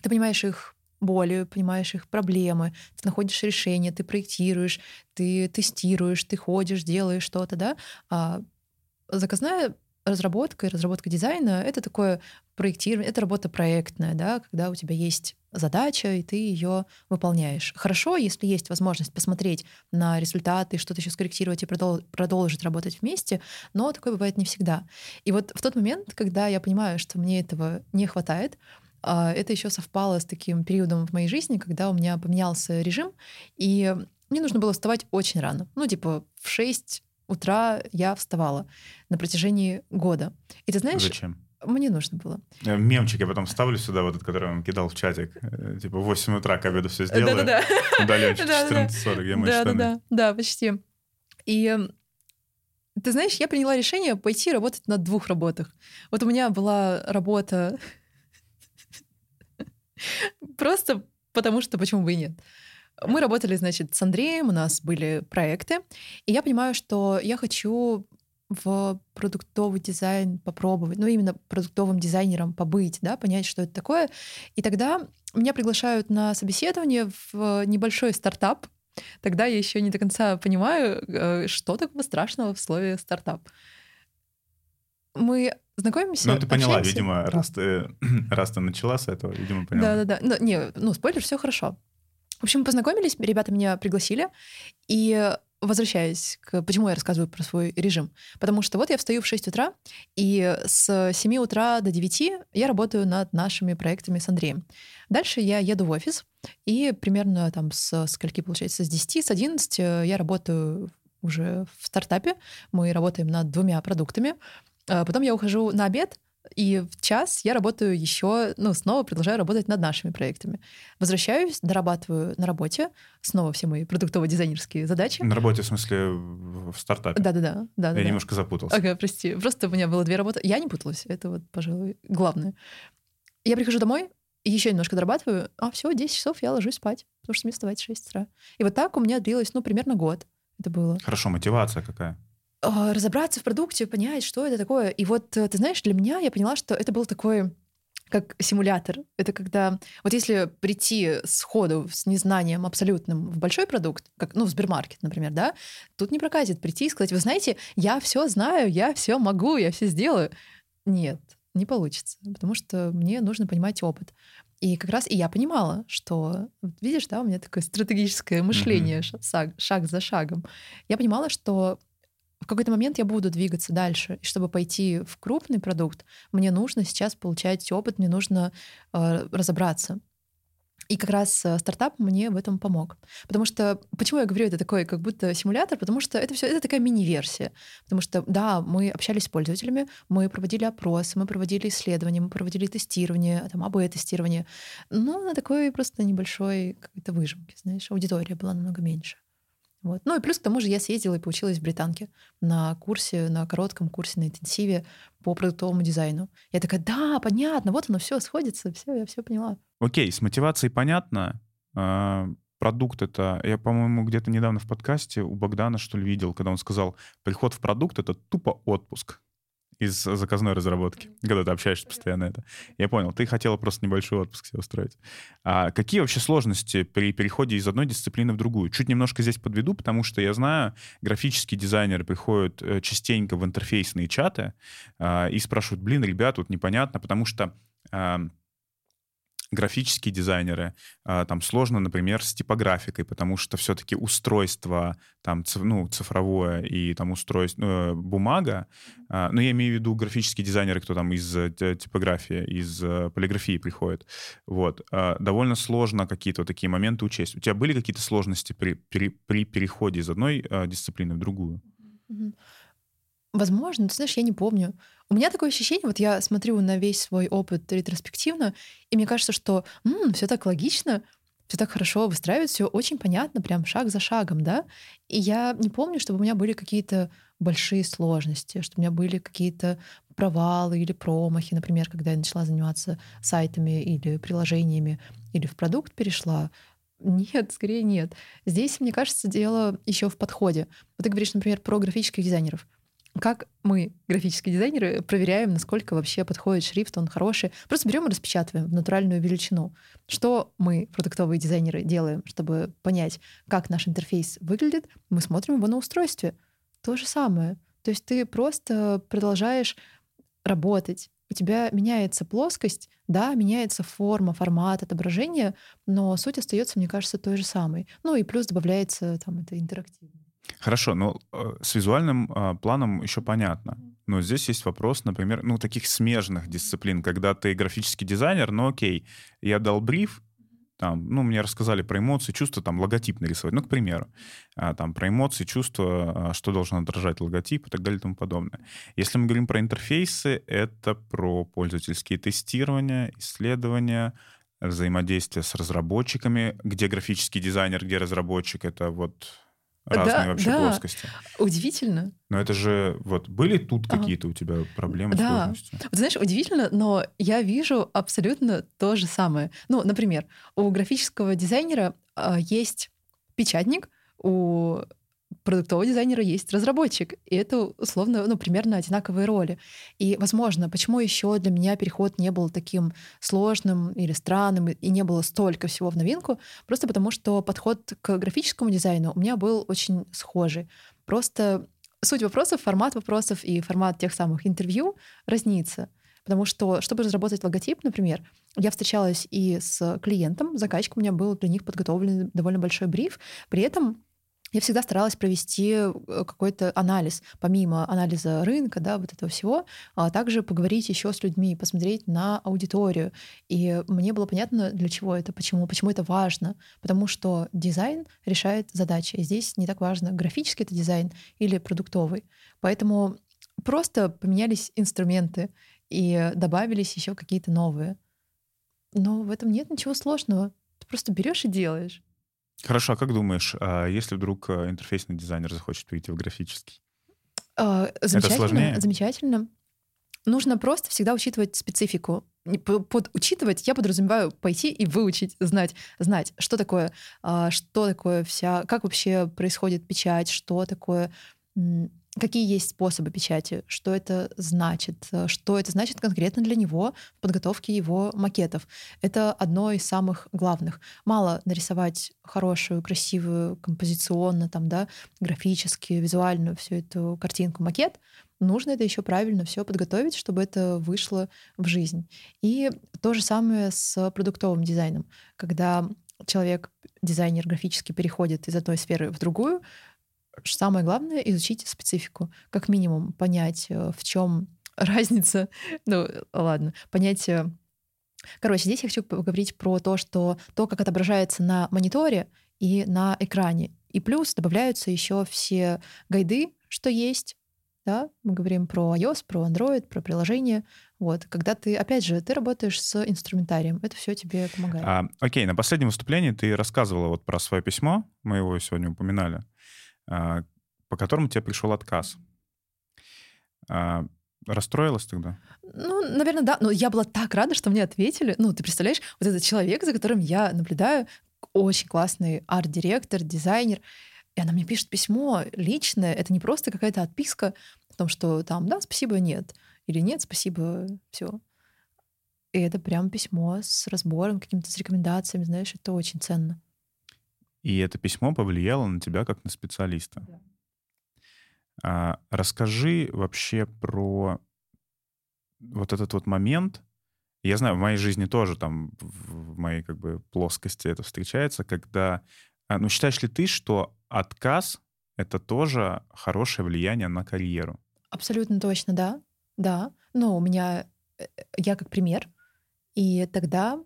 ты понимаешь их боли, понимаешь их проблемы, ты находишь решения, ты проектируешь, ты тестируешь, ты ходишь, делаешь что-то, да. А заказная разработка и разработка дизайна — это такое проектирование, это работа проектная, да, когда у тебя есть задача, и ты ее выполняешь. Хорошо, если есть возможность посмотреть на результаты, что-то еще скорректировать и продол- продолжить работать вместе, но такое бывает не всегда. И вот в тот момент, когда я понимаю, что мне этого не хватает, а, это еще совпало с таким периодом в моей жизни, когда у меня поменялся режим, и мне нужно было вставать очень рано. Ну, типа в 6 утра я вставала на протяжении года. И ты знаешь, Зачем? мне нужно было. Э, Мемчик я потом ставлю сюда, вот этот, который я вам кидал в чатик. Э, Типа в 8 утра к обеду все сделаю. Да-да-да. Удаленчик Да-да-да. 14.40, где мои Да, да, штаны? да, да, почти. И ты знаешь, я приняла решение пойти работать на двух работах. Вот у меня была работа просто потому, что почему бы и нет. Мы работали, значит, с Андреем, у нас были проекты, и я понимаю, что я хочу в продуктовый дизайн попробовать, ну именно продуктовым дизайнером побыть, да, понять, что это такое. И тогда меня приглашают на собеседование в небольшой стартап. Тогда я еще не до конца понимаю, э, что такого страшного в слове стартап. Мы знакомимся. Ну, ты поняла, общаемся. видимо, раз ты, раз ты начала с этого, видимо, поняла. Да, да, да. Ну, не, ну, спойлер, все хорошо. В общем, познакомились, ребята меня пригласили, и возвращаясь к... Почему я рассказываю про свой режим? Потому что вот я встаю в 6 утра, и с 7 утра до 9 я работаю над нашими проектами с Андреем. Дальше я еду в офис, и примерно там с скольки, получается, с 10, с 11 я работаю уже в стартапе. Мы работаем над двумя продуктами. А Потом я ухожу на обед, и в час я работаю еще, ну, снова продолжаю работать над нашими проектами. Возвращаюсь, дорабатываю на работе, снова все мои продуктово-дизайнерские задачи. На работе, в смысле, в стартапе. Да-да-да. да, Я немножко запутался. Ага, прости. Просто у меня было две работы. Я не путалась. Это вот, пожалуй, главное. Я прихожу домой, еще немножко дорабатываю, а все, 10 часов я ложусь спать, потому что мне вставать в 6 утра. И вот так у меня длилось, ну, примерно год. Это было. Хорошо, мотивация какая? А, разобраться в продукте, понять, что это такое. И вот, э, ты знаешь, для меня я поняла, что это был такой как симулятор. Это когда... Вот если прийти сходу с незнанием абсолютным в большой продукт, как, ну, в Сбермаркет, например, да, тут не прокатит прийти и сказать, вы знаете, я все знаю, я все могу, я все сделаю. Нет, не получится, потому что мне нужно понимать опыт. И как раз и я понимала, что, видишь, да, у меня такое стратегическое мышление, ша- шаг, шаг за шагом. Я понимала, что в какой-то момент я буду двигаться дальше. И чтобы пойти в крупный продукт, мне нужно сейчас получать опыт, мне нужно э, разобраться. И как раз э, стартап мне в этом помог. Потому что, почему я говорю, это такой как будто симулятор, потому что это все, это такая мини-версия. Потому что, да, мы общались с пользователями, мы проводили опросы, мы проводили исследования, мы проводили тестирование, там, АБ-тестирование. Но на такой просто небольшой какой-то выжимке, знаешь, аудитория была намного меньше. Вот. Ну и плюс к тому же я съездила и поучилась в британке на курсе, на коротком курсе, на интенсиве по продуктовому дизайну. Я такая, да, понятно, вот оно все сходится, все, я все поняла. Окей, с мотивацией понятно. А, Продукт это... Я, по-моему, где-то недавно в подкасте у Богдана, что ли, видел, когда он сказал, приход в продукт — это тупо отпуск. Из заказной разработки, когда ты общаешься постоянно это. Я понял, ты хотела просто небольшой отпуск себе устроить. А какие вообще сложности при переходе из одной дисциплины в другую? Чуть немножко здесь подведу, потому что я знаю, графические дизайнеры приходят э, частенько в интерфейсные чаты а, и спрашивают, блин, ребят, тут непонятно, потому что графические дизайнеры, а, там сложно, например, с типографикой, потому что все-таки устройство там, ну, цифровое и там устройство, э, бумага, а, ну, я имею в виду графические дизайнеры, кто там из э, типографии, из э, полиграфии приходит, вот, а, довольно сложно какие-то такие моменты учесть. У тебя были какие-то сложности при, при, при переходе из одной дисциплины в другую? Возможно, ты знаешь, я не помню. У меня такое ощущение, вот я смотрю на весь свой опыт ретроспективно, и мне кажется, что все так логично, все так хорошо выстраивается, все очень понятно, прям шаг за шагом, да. И я не помню, чтобы у меня были какие-то большие сложности, что у меня были какие-то провалы или промахи, например, когда я начала заниматься сайтами или приложениями, или в продукт перешла. Нет, скорее нет. Здесь, мне кажется, дело еще в подходе. Вот ты говоришь, например, про графических дизайнеров. Как мы, графические дизайнеры, проверяем, насколько вообще подходит шрифт, он хороший? Просто берем и распечатываем в натуральную величину. Что мы, продуктовые дизайнеры, делаем, чтобы понять, как наш интерфейс выглядит? Мы смотрим его на устройстве. То же самое. То есть ты просто продолжаешь работать. У тебя меняется плоскость, да, меняется форма, формат отображения, но суть остается, мне кажется, той же самой. Ну и плюс добавляется там это интерактивно. Хорошо, но э, с визуальным э, планом еще понятно. Но здесь есть вопрос, например, ну, таких смежных дисциплин, когда ты графический дизайнер, ну, окей, я дал бриф, там, ну, мне рассказали про эмоции, чувства, там, логотип нарисовать, ну, к примеру, а, там, про эмоции, чувства, а, что должен отражать логотип и так далее и тому подобное. Если мы говорим про интерфейсы, это про пользовательские тестирования, исследования, взаимодействие с разработчиками, где графический дизайнер, где разработчик, это вот разные да, вообще да. плоскости. Удивительно. Но это же вот были тут ага. какие-то у тебя проблемы, да. сложности? Вот, знаешь, удивительно, но я вижу абсолютно то же самое. Ну, например, у графического дизайнера э, есть печатник, у продуктового дизайнера есть разработчик. И это условно, ну, примерно одинаковые роли. И, возможно, почему еще для меня переход не был таким сложным или странным, и не было столько всего в новинку, просто потому что подход к графическому дизайну у меня был очень схожий. Просто суть вопросов, формат вопросов и формат тех самых интервью разнится. Потому что, чтобы разработать логотип, например, я встречалась и с клиентом, заказчиком, у меня был для них подготовлен довольно большой бриф. При этом я всегда старалась провести э, какой-то анализ, помимо анализа рынка, да, вот этого всего, а также поговорить еще с людьми, посмотреть на аудиторию. И мне было понятно, для чего это, почему, почему это важно. Потому что дизайн решает задачи. И здесь не так важно, графический это дизайн или продуктовый. Поэтому просто поменялись инструменты и добавились еще какие-то новые. Но в этом нет ничего сложного. Ты просто берешь и делаешь. Хорошо, а как думаешь, а если вдруг э, интерфейсный дизайнер захочет перейти в графический? А, замечательно, Это сложнее? замечательно. Нужно просто всегда учитывать специфику. Под учитывать я подразумеваю пойти и выучить, знать, знать, что такое, а, что такое вся, как вообще происходит печать, что такое какие есть способы печати, что это значит, э, что это значит конкретно для него в подготовке его макетов. Это одно из самых главных. Мало нарисовать хорошую, красивую, композиционно, там, да, графически, визуальную всю эту картинку, макет, нужно это еще правильно все подготовить, чтобы это вышло в жизнь. И то же самое с продуктовым дизайном. Когда человек, дизайнер графически переходит из одной сферы в другую, самое главное — изучить специфику. Как минимум понять, э, в чем разница. Ну, ладно, понять... Э, короче, здесь я хочу поговорить про то, что то, как отображается на мониторе и на экране. И плюс добавляются еще все гайды, что есть, да, мы говорим про iOS, про Android, про приложение. Вот, когда ты, опять же, ты работаешь с инструментарием, это все тебе помогает. А, окей, на последнем выступлении ты рассказывала вот про свое письмо, мы его сегодня упоминали. А, по которому тебе пришел отказ. А, расстроилась тогда? Ну, наверное, да. Но я была так рада, что мне ответили. Ну, ты представляешь, вот этот человек, за которым я наблюдаю, очень классный арт-директор, дизайнер, и она мне пишет письмо личное. Это не просто какая-то отписка о том, что там, да, спасибо, нет. или нет, спасибо, все. И это прям письмо с разбором, какими-то с рекомендациями, знаешь, это очень ценно. И это письмо повлияло на тебя как на специалиста. Да. А, расскажи вообще про вот этот вот момент. Я знаю, в моей жизни тоже там, в моей как бы плоскости это встречается, когда... А, ну, считаешь ли ты, что отказ — это тоже хорошее влияние на карьеру? Абсолютно точно, да. Да. Но у меня... Э, я как пример. И тогда...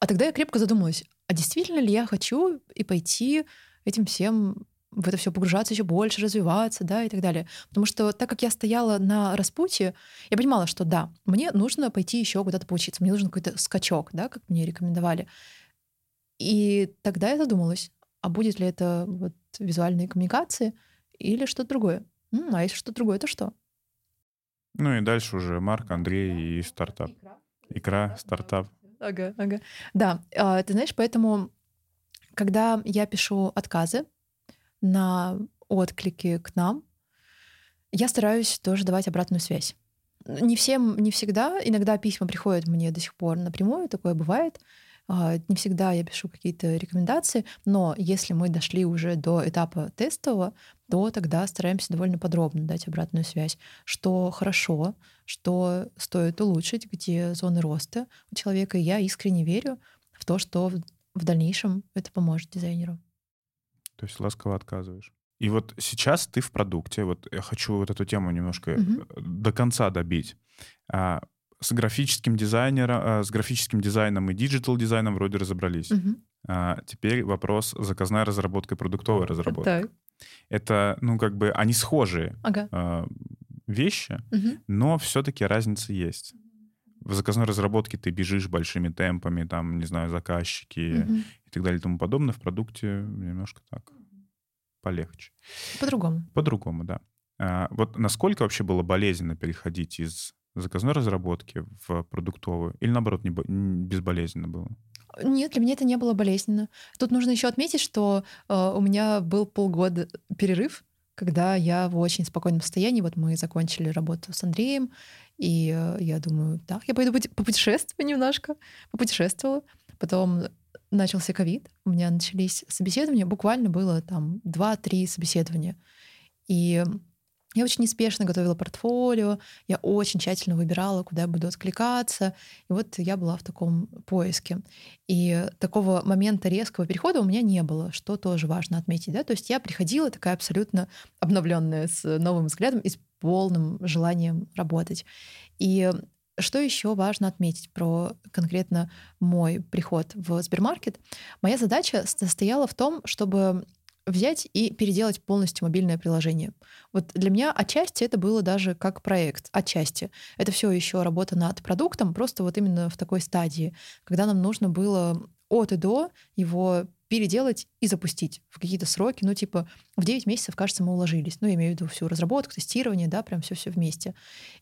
А тогда я крепко задумалась, а действительно ли я хочу и пойти этим всем в это все погружаться еще больше, развиваться, да, и так далее. Потому что так как я стояла на распутье, я понимала, что да, мне нужно пойти еще куда-то поучиться, мне нужен какой-то скачок, да, как мне рекомендовали. И тогда я задумалась, а будет ли это вот визуальные коммуникации или что-то другое? М, а если что-то другое, то что? Ну и дальше уже Марк, Андрей и стартап. Икра стартап. Ага, ага. Да, а, ты знаешь, поэтому, когда я пишу отказы на отклики к нам, я стараюсь тоже давать обратную связь. Не всем, не всегда. Иногда письма приходят мне до сих пор напрямую, такое бывает. А, не всегда я пишу какие-то рекомендации, но если мы дошли уже до этапа тестового, то тогда стараемся довольно подробно дать обратную связь, что хорошо, что стоит улучшить, где зоны роста у человека. И я искренне верю в то, что в дальнейшем это поможет дизайнеру. То есть ласково отказываешь. И вот сейчас ты в продукте, вот я хочу вот эту тему немножко угу. до конца добить. А, с графическим дизайнером, а, с графическим дизайном и digital дизайном вроде разобрались. Угу. А, теперь вопрос заказная разработка и продуктовая разработка. Так. Это, ну, как бы, они схожие ага. а, вещи, угу. но все-таки разница есть. В заказной разработке ты бежишь большими темпами, там, не знаю, заказчики угу. и так далее и тому подобное. В продукте немножко так полегче. По-другому. По-другому, да. А, вот насколько вообще было болезненно переходить из заказной разработки в продуктовую? Или наоборот, не, безболезненно было? Нет, для меня это не было болезненно. Тут нужно еще отметить, что э, у меня был полгода перерыв, когда я в очень спокойном состоянии. Вот мы закончили работу с Андреем, и э, я думаю, так, я пойду попутешествую немножко. Попутешествовала. Потом начался ковид, у меня начались собеседования, буквально было там 2-3 собеседования. И я очень неспешно готовила портфолио, я очень тщательно выбирала, куда я буду откликаться. И вот я была в таком поиске. И такого момента резкого перехода у меня не было, что тоже важно отметить. Да? То есть я приходила такая абсолютно обновленная, с новым взглядом и с полным желанием работать. И что еще важно отметить про конкретно мой приход в Сбермаркет? Моя задача состояла в том, чтобы взять и переделать полностью мобильное приложение. Вот для меня отчасти это было даже как проект, отчасти. Это все еще работа над продуктом, просто вот именно в такой стадии, когда нам нужно было от и до его переделать и запустить в какие-то сроки. Ну, типа, в 9 месяцев, кажется, мы уложились. Ну, я имею в виду всю разработку, тестирование, да, прям все-все вместе.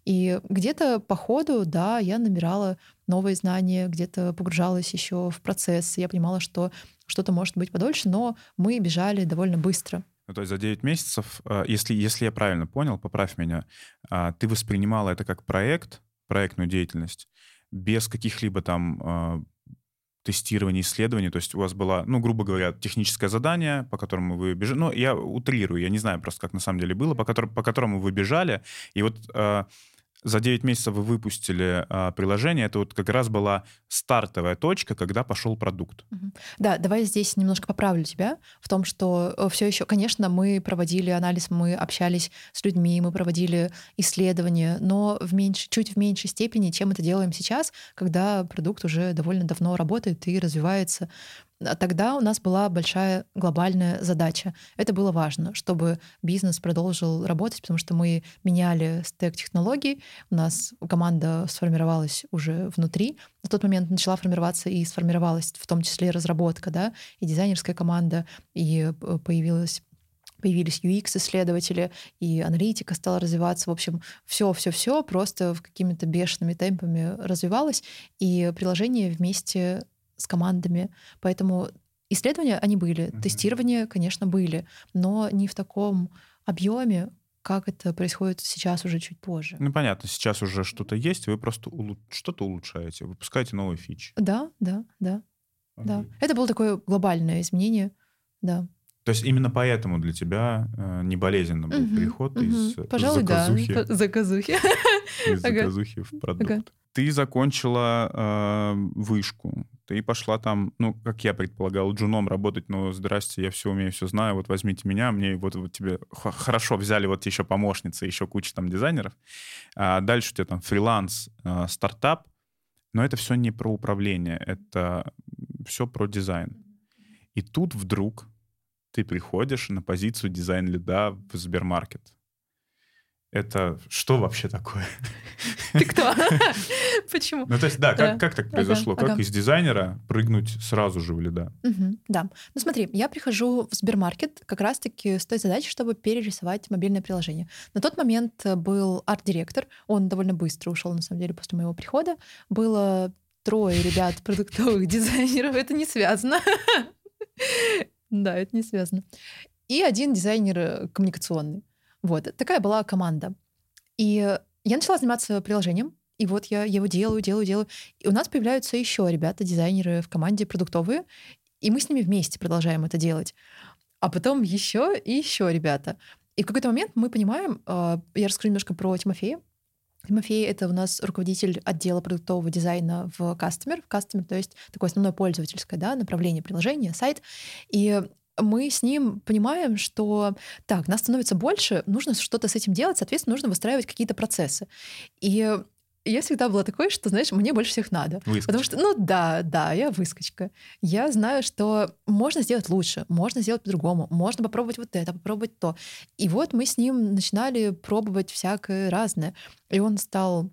И где-то по ходу, да, я набирала новые знания, где-то погружалась еще в процесс. Я понимала, что что-то может быть подольше, но мы бежали довольно быстро. Ну, то есть за 9 месяцев, э, если, если я правильно понял, поправь меня, а, ты воспринимала это как проект, проектную деятельность, без каких-либо там тестирования, исследований, то есть у вас было, ну, грубо говоря, техническое задание, по которому вы бежали, ну, я утрирую, я не знаю просто, как на самом деле было, по, которому, по которому вы бежали, и вот а, за 9 месяцев вы выпустили а, приложение. Это вот как раз была стартовая точка, когда пошел продукт. Да, давай здесь немножко поправлю тебя в том, что э, все еще, конечно, мы проводили анализ, мы общались с людьми, мы проводили исследования, но в меньш... чуть в меньшей степени, чем это делаем сейчас, когда продукт уже довольно давно работает и развивается тогда у нас была большая глобальная задача. Это было важно, чтобы бизнес продолжил работать, потому что мы меняли стек технологий. У нас команда сформировалась уже внутри. На тот момент начала формироваться и сформировалась в том числе разработка, да, и дизайнерская команда, и э, появилась появились UX-исследователи, и аналитика стала развиваться. В общем, все-все-все просто в какими-то бешеными темпами развивалось, и приложение вместе с командами. Поэтому исследования, они были, mm-hmm. тестирования, конечно, были, но не в таком объеме, как это происходит сейчас уже чуть позже. Ну, понятно, сейчас уже что-то есть, вы просто улу- что-то улучшаете, выпускаете новые фичи. Да, да, да, да. Окей. Это было такое глобальное изменение, да. То есть именно поэтому для тебя э, не болезненно был Мгм, переход мгм. из э, Пожалуй, заказухи, да. Заказухи. из Ага. заказухи в продукт. Ага. Ты закончила э, вышку, ты пошла там, ну, как я предполагал, джуном работать, но здрасте, я все умею, все знаю, вот возьмите меня, мне вот, вот тебе хорошо взяли вот еще помощницы, еще куча там дизайнеров. А дальше у тебя там фриланс, э, стартап, но это все не про управление, это все про дизайн. И тут вдруг ты приходишь на позицию дизайн-лида в Сбермаркет. Это что вообще такое? Ты кто? Почему? Ну, то есть, да, Да. как, как так Ага, произошло? Как ага. из дизайнера прыгнуть сразу же в лида? Мгм, Да. Ну смотри, я прихожу в Сбермаркет как раз-таки с той задачей, чтобы перерисовать мобильное приложение. На тот момент э, был арт-директор, он довольно быстро ушел, на самом деле, после моего прихода. Было трое ребят продуктовых дизайнеров, это не связано. Да, это не связано. И один дизайнер э, коммуникационный. Вот, такая была команда. И я начала заниматься приложением, и вот я его делаю, делаю, делаю. И у нас появляются еще ребята, дизайнеры в команде продуктовые, и мы с ними вместе продолжаем это делать. А потом еще и еще ребята. И в какой-то момент мы понимаем, э, я расскажу немножко про Тимофея. Тимофей — это у нас руководитель отдела продуктового дизайна в Customer. В Customer, то есть такое основное пользовательское да, направление приложения, сайт. И мы с ним понимаем, что так, нас становится больше, нужно что-то с этим делать, соответственно, нужно выстраивать какие-то процессы. И я всегда была такой, что, знаешь, мне больше всех надо. Выскочка. Потому что, ну да, да, я выскочка. Я знаю, что можно сделать лучше, можно сделать по-другому, можно попробовать вот это, попробовать то. И вот мы с ним начинали пробовать всякое разное. И он стал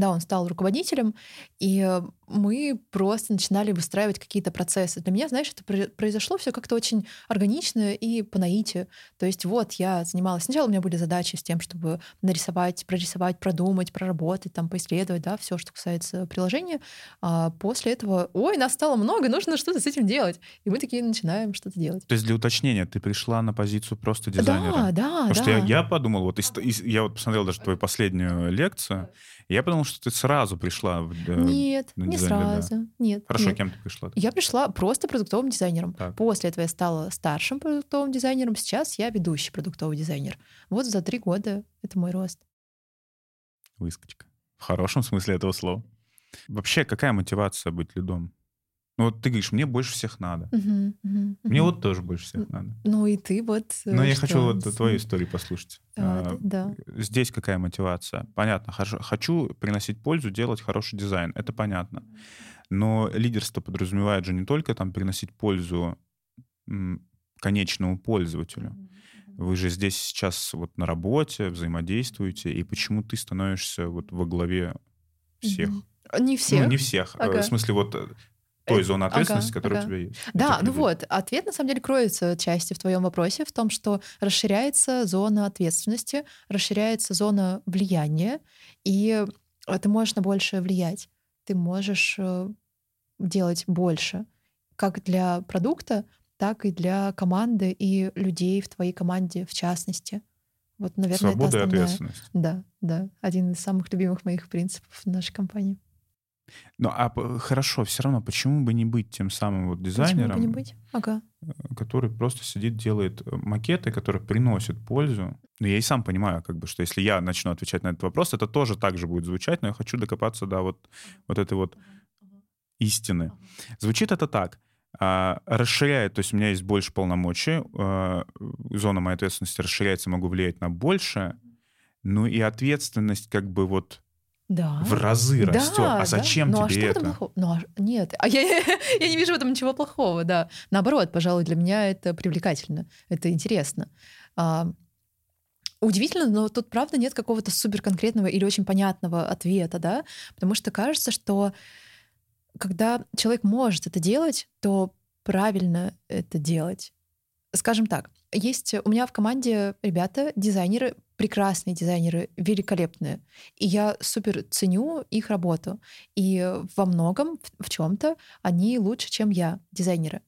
да, он стал руководителем, и э, мы просто начинали выстраивать какие-то процессы. Для меня, знаешь, это про- произошло все как-то очень органично и по наитию. То есть вот я занималась... Сначала у меня были задачи с тем, чтобы нарисовать, прорисовать, продумать, проработать, там, поисследовать, да, все, что касается приложения. А после этого, ой, нас стало много, нужно что-то с этим делать. И мы такие начинаем что-то делать. То есть для уточнения, ты пришла на позицию просто дизайнера? Да, да, Потому да. что я, я подумал, вот из- из- я вот посмотрел даже твою последнюю лекцию, я подумал, что ты сразу пришла в, э, Нет, на не сразу. Нет. Хорошо, нет. кем ты пришла? Я пришла просто продуктовым дизайнером. Так. После этого я стала старшим продуктовым дизайнером. Сейчас я ведущий продуктовый дизайнер. Вот за три года это мой рост. Выскочка. В хорошем смысле этого слова. Вообще, какая мотивация быть лидом? Ну вот ты говоришь, мне больше всех надо. Мгм, мгм, Мне вот тоже больше всех надо. Ну и ты вот... э, Но я хочу вот с- твою историю послушать. А, А, да. Здесь какая мотивация? Понятно, хочу, хочу приносить пользу, делать хороший дизайн. Это понятно. Но лидерство подразумевает же не только там приносить пользу конечному пользователю. Вы же здесь сейчас вот на работе взаимодействуете, и почему ты становишься вот во главе всех? Не всех. Ну, не всех. а, Ага. В смысле, вот э, той Э, зоны ага, ответственности, которая ага. у тебя есть. Да, ну людей. вот, ответ на самом деле кроется отчасти в твоем вопросе, в том, что расширяется зона ответственности, расширяется зона влияния, и ты можешь на большее влиять. Ты можешь э, делать больше, как для продукта, так и для команды и людей в твоей команде в частности. Вот, наверное, Свобода и это основная... ответственность. Да, да, один из самых любимых моих принципов в нашей компании. Ну, а хорошо, все равно, почему бы не быть тем самым вот Почему дизайнером, бы не быть? Ага. который просто сидит, делает э, макеты, которые приносят пользу. Но я и сам понимаю, как бы, что если я начну отвечать на этот вопрос, это тоже так же будет звучать, но я хочу докопаться до вот, вот этой вот истины. Звучит это так. а, расширяет, то есть у меня есть больше полномочий, а, зона моей ответственности расширяется, могу влиять на больше, ну и ответственность как бы вот Да. в разы Да, растет. А да. зачем ну, а тебе что в это? этом плохого? Ну, а нет. А я, я не вижу в этом ничего плохого, да. Наоборот, пожалуй, для меня это привлекательно, это интересно. А, удивительно, но тут, правда, нет какого-то супер конкретного или очень понятного ответа, да, потому что кажется, что когда человек может это делать, то правильно это делать. Скажем так, есть у меня в команде ребята, дизайнеры, прекрасные дизайнеры, великолепные. И я супер ценю их работу. И во многом, в, чем-то, они лучше, чем я, дизайнеры.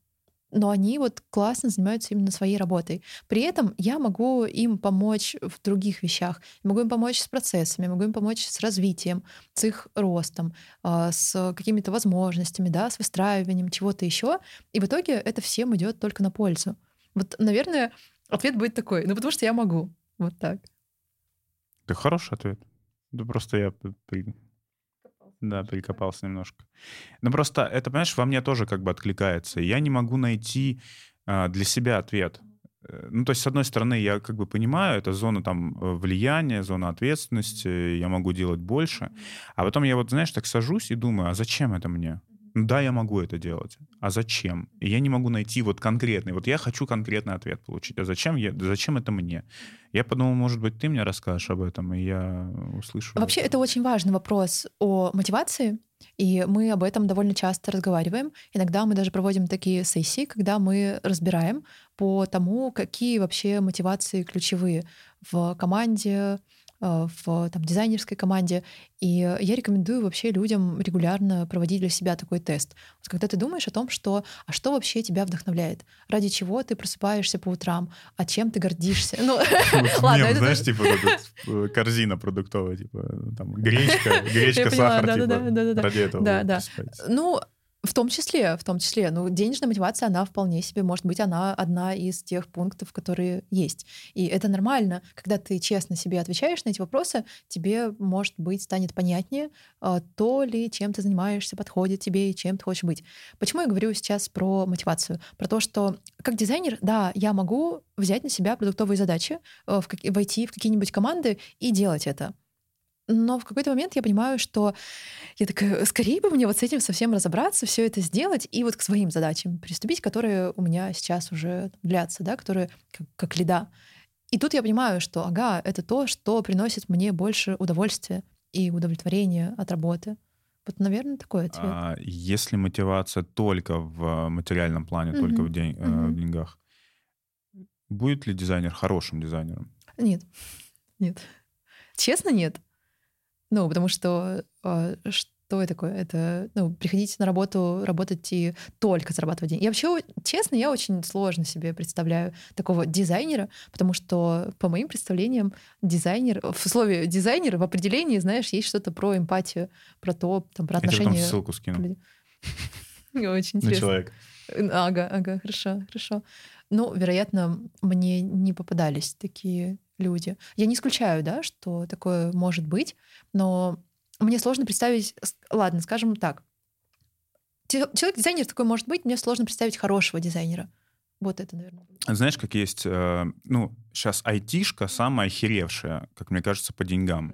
но они вот классно занимаются именно своей работой. При этом я могу им помочь в других вещах. могу им помочь с процессами, могу им помочь с развитием, с их ростом, а, с какими-то возможностями, да, с выстраиванием чего-то еще. И в итоге это всем идет только на пользу. Вот, наверное, ответ будет такой. Ну, потому что я могу. Вот так. Это хороший ответ. Да просто я да, перекопался немножко. Но ну, просто это, понимаешь, во мне тоже как бы откликается. Я не могу найти а, для себя ответ. Э, ну, то есть, с одной стороны, я как бы понимаю, это зона там э, влияния, зона ответственности, я могу делать больше. А потом я вот, знаешь, так сажусь и думаю, а зачем это мне? Да, я могу это делать. А зачем? И я не могу найти вот конкретный. Вот я хочу конкретный ответ получить. А зачем, я, зачем это мне? Я подумал, может быть, ты мне расскажешь об этом, и я услышу. Вообще, это очень важный вопрос о мотивации. И мы об этом довольно часто разговариваем. Иногда мы даже проводим такие сессии, когда мы разбираем по тому, какие вообще мотивации ключевые в команде, в там, дизайнерской команде. И я рекомендую вообще людям регулярно проводить для себя такой тест. Вот когда ты думаешь о том, что, а что вообще тебя вдохновляет, ради чего ты просыпаешься по утрам, а чем ты гордишься. Ну, ладно, знаешь, типа э, корзина продуктовая, типа там гречка, гречка, сахар, типа ради этого. Да, да. Ну, в том числе, в том числе. Ну, денежная мотивация, она вполне себе, может быть, она одна из тех пунктов, которые есть. И это нормально. Когда ты честно себе отвечаешь на эти вопросы, тебе, может быть, станет понятнее, а, то ли, чем ты занимаешься, подходит тебе и чем ты хочешь быть. Почему я говорю сейчас про мотивацию? Про то, что как дизайнер, да, я могу взять на себя продуктовые задачи, э, войти в какие-нибудь команды и делать это. Но в какой-то момент я понимаю, что я такая, скорее бы мне вот с этим совсем разобраться, все это сделать и вот к своим задачам приступить, которые у меня сейчас уже длятся, да, которые как, как лида. И тут я понимаю, что, ага, это то, что приносит мне больше удовольствия и удовлетворения от работы. Вот, наверное, такой ответ. А если мотивация только в материальном плане, mm-hmm. только в, день, mm-hmm. в деньгах, будет ли дизайнер хорошим дизайнером? Нет. Нет. Честно, нет. Ну, потому что э, что это такое? Это, ну, приходить на работу, работать и только зарабатывать деньги. Я вообще, честно, я очень сложно себе представляю такого дизайнера, потому что, по моим представлениям, дизайнер, в слове дизайнер в определении, знаешь, есть что-то про эмпатию, про то, там, про отношения. Я ссылку скину. Очень интересно. На человек. Ага, ага, хорошо, хорошо. Ну, вероятно, мне не попадались такие люди. Я не исключаю, да, что такое может быть, но мне сложно представить, ладно, скажем так, человек-дизайнер такой может быть, мне сложно представить хорошего дизайнера. Вот это, наверное. Знаешь, как есть, э, ну, сейчас айтишка самая охеревшая, как мне кажется, по деньгам.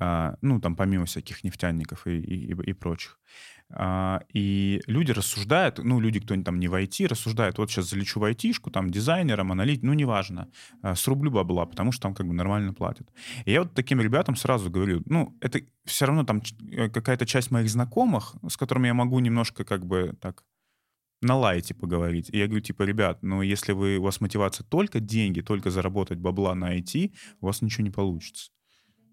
А, ну, там помимо всяких нефтяников и, и, и прочих. А, и люди рассуждают, ну, люди, кто там не в IT, рассуждают, вот сейчас залечу в айтишку, там, дизайнером, аналит, ну, неважно, а, срублю бабла, потому что там как бы нормально платят. И я вот таким ребятам сразу говорю, ну, это все равно там э, какая-то часть моих знакомых, с которыми я могу немножко как бы так на лайте поговорить. И я говорю, типа, ребят, ну, если вы, у вас мотивация только деньги, только заработать бабла на IT, у вас ничего не получится.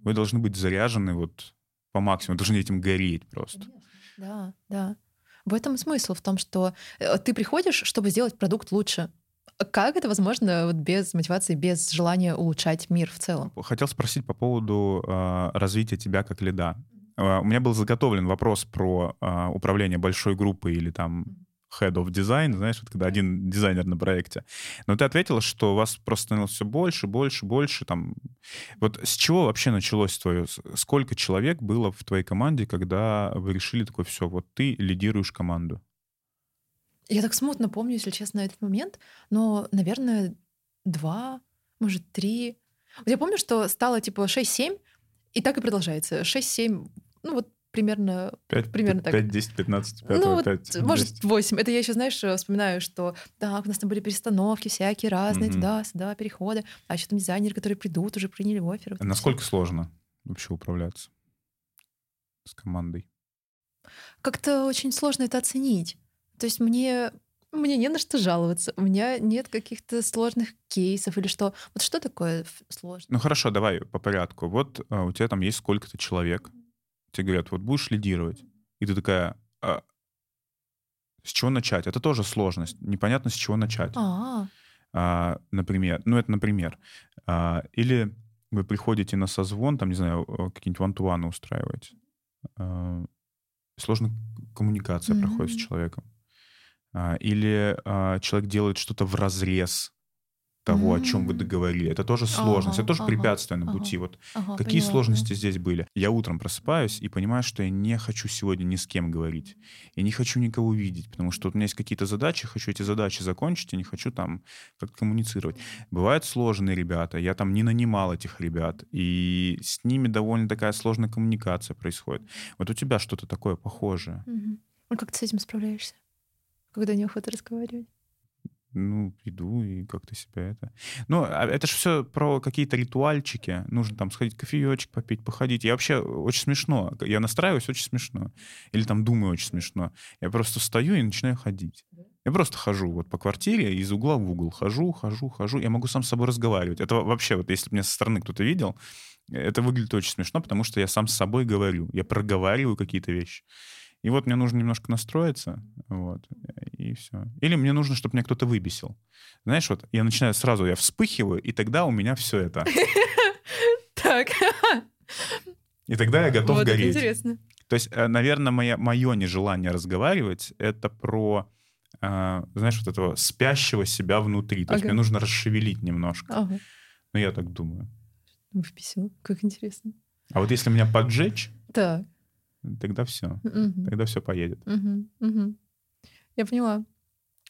Вы должны быть заряжены вот по максимуму, должны этим гореть просто. Конечно. Да, да. В этом смысл, в том, что э, ты приходишь, чтобы сделать продукт лучше. Как это возможно вот без мотивации, без желания улучшать мир в целом? Хотел спросить по поводу э, развития тебя как лида. Э, у меня был заготовлен вопрос про э, управление большой группой или там head of design, знаешь, вот когда один дизайнер на проекте. Но ты ответила, что у вас просто становилось все больше, больше, больше. Там. Вот с чего вообще началось твое? Сколько человек было в твоей команде, когда вы решили такое все, вот ты лидируешь команду? Я так смутно помню, если честно, этот момент, но, наверное, два, может, три. Вот я помню, что стало типа 6-7, и так и продолжается. 6-7, ну вот примерно, 5, примерно 5, так. 5, 10, 15, 5, ну, 5, 10. может, 8. Это я еще, знаешь, вспоминаю, что так, у нас там были перестановки всякие разные, mm-hmm. туда, сюда, переходы. А еще там дизайнеры, которые придут, уже приняли офер. А насколько все. сложно вообще управляться с командой? Как-то очень сложно это оценить. То есть мне мне не на что жаловаться. У меня нет каких-то сложных кейсов или что. Вот что такое сложное? Ну хорошо, давай по порядку. Вот а, у тебя там есть сколько-то человек тебе говорят, вот будешь лидировать, и ты такая, а с чего начать. Это тоже сложность. Непонятно, с чего начать. А, А, например, ну это например. А, или вы приходите на созвон, там, не знаю, э, какие-нибудь вантуаны устраиваете. А, сложно коммуникация проходит с человеком. А, или а, человек делает что-то в разрез того, о чем вы договорили. Это тоже сложность, это Ага, тоже ага, препятствие на ага. пути. Вот ага, Какие поняла, сложности здесь были? Я утром просыпаюсь и понимаю, что я не хочу сегодня ни с кем говорить. Я не хочу никого видеть, потому что вот у меня есть какие-то задачи, хочу эти задачи закончить, и не хочу там как-то коммуницировать. Бывают сложные ребята, я там не нанимал этих ребят, и с ними довольно такая сложная коммуникация происходит. Вот у тебя что-то такое похожее. Мгм. А как ты с этим справляешься? Когда неохота разговаривать? Ну, иду и как-то себя это... Ну, а это же все про какие-то ритуальчики. Нужно там сходить кофеечек попить, походить. Я вообще очень смешно. Я настраиваюсь очень смешно. Или там думаю очень смешно. Я просто встаю и начинаю ходить. Я просто хожу вот по квартире, из угла в угол. Хожу, хожу, хожу. Я могу сам с собой разговаривать. Это вообще, вот если бы меня со стороны кто-то видел, это выглядит очень смешно, потому что я сам с собой говорю. Я проговариваю какие-то вещи. И вот мне нужно немножко настроиться, вот, и все. Или мне нужно, чтобы меня кто-то выбесил. Знаешь, вот я начинаю сразу, я вспыхиваю, и тогда у меня все это. Так, И тогда я готов вот гореть. интересно. То есть, наверное, мое, мое нежелание разговаривать — это про, э, знаешь, вот этого спящего себя внутри. То есть мне нужно расшевелить немножко. Ага, Ну, я так думаю. вписал. Как интересно. А вот если меня поджечь, Так. Тогда все. мгм. Тогда все поедет. Мгм, мгм. Я поняла.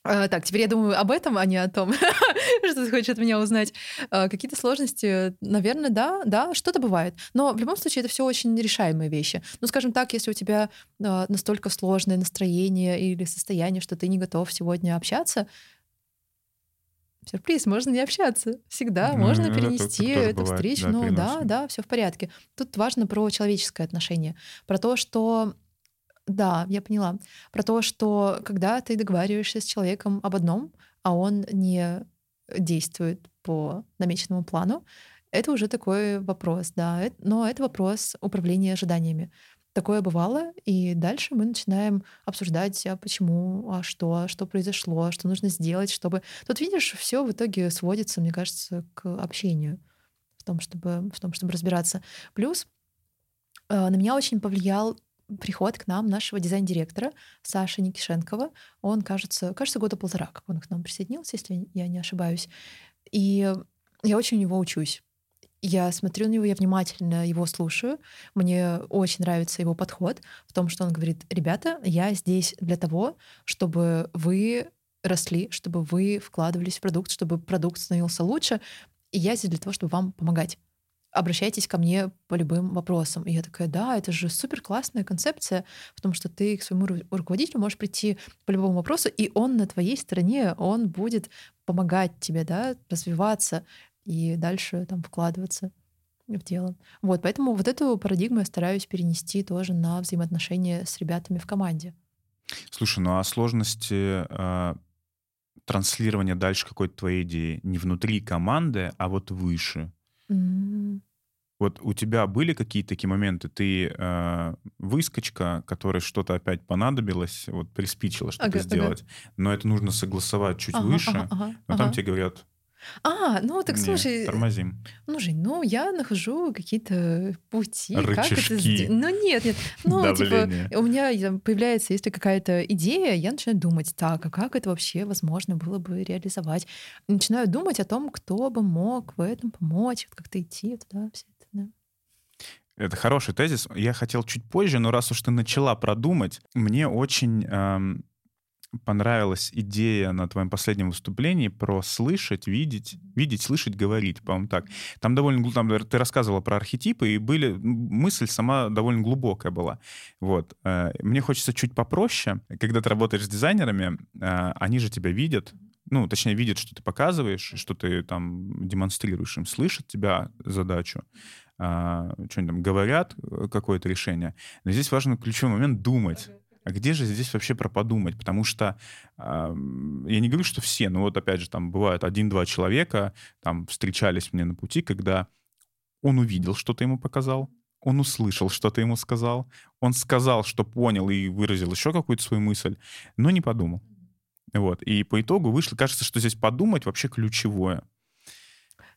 А, так, теперь я думаю об этом, а не о том, что ты хочешь от меня узнать. А, какие-то сложности, наверное, да, да, что-то бывает. Но в любом случае это все очень решаемые вещи. Ну, скажем так, если у тебя а, настолько сложное настроение или состояние, что ты не готов сегодня общаться, сюрприз, можно не общаться. Всегда Ну, можно перенести эту бывает, встречу. да, ну да, переносим. да, все в порядке. Тут важно про человеческое отношение, про то, что да, я поняла. Про то, что когда ты договариваешься с человеком об одном, а он не действует по намеченному плану, это уже такой вопрос, да. Но это вопрос управления ожиданиями. Такое бывало, и дальше мы начинаем обсуждать, а почему, а что, что произошло, что нужно сделать, чтобы... Тут, видишь, все в итоге сводится, мне кажется, к общению, в том, чтобы, в том, чтобы разбираться. Плюс э, на меня очень повлиял приход к нам нашего дизайн-директора Саши Никишенкова. Он, кажется, кажется, года полтора, как он к нам присоединился, если я не ошибаюсь. И я очень у него учусь. Я смотрю на него, я внимательно его слушаю. Мне очень нравится его подход в том, что он говорит, ребята, я здесь для того, чтобы вы росли, чтобы вы вкладывались в продукт, чтобы продукт становился лучше, и я здесь для того, чтобы вам помогать обращайтесь ко мне по любым вопросам. И я такая, да, это же супер классная концепция, потому что ты к своему ру- руководителю можешь прийти по любому вопросу, и он на твоей стороне, он будет помогать тебе, да, развиваться и дальше там вкладываться в дело. Вот, поэтому вот эту парадигму я стараюсь перенести тоже на взаимоотношения с ребятами в команде. Слушай, ну а сложности э, транслирования дальше какой-то твоей идеи не внутри команды, а вот выше? М, Вот у тебя были какие-то такие моменты? Ты э, выскочка, которой что-то опять понадобилось, вот приспичило что-то Ага, ага. сделать, но это нужно согласовать чуть ага, выше, ага, ага, но там ага. тебе говорят, А, ну так «Не, слушай, тормозим. Ну, Жень, ну я нахожу какие-то пути, как это Рычажки. сделать. Ну нет, нет. Ну, типа, у меня там появляется, если какая-то идея, я начинаю думать, так, а как это вообще возможно было бы реализовать? Начинаю думать о том, кто бы мог в этом помочь, как-то идти туда, все это, да. Это хороший тезис. Я хотел чуть позже, но раз уж ты начала продумать, мне очень эм, понравилась идея на твоем последнем выступлении про слышать, видеть, видеть, слышать, говорить, по-моему, так. Там довольно, там ты рассказывала про архетипы, и были, мысль сама довольно глубокая была. Вот. Э, Мне хочется чуть попроще. Когда ты работаешь с дизайнерами, э, они же тебя видят, ну, точнее, видят, что ты показываешь, что ты там демонстрируешь им, слышат тебя задачу, а, что-нибудь там говорят, э, какое-то решение. Но здесь важен ключевой момент думать. А где же здесь вообще про подумать? Потому что ам, я не говорю, что все, но вот опять же там бывает один-два человека там встречались мне на пути, когда он увидел, что ты ему показал, он услышал, что ты ему сказал, он сказал, что понял и выразил еще какую-то свою мысль, но не подумал. Вот. И по итогу вышло, кажется, что здесь подумать вообще ключевое.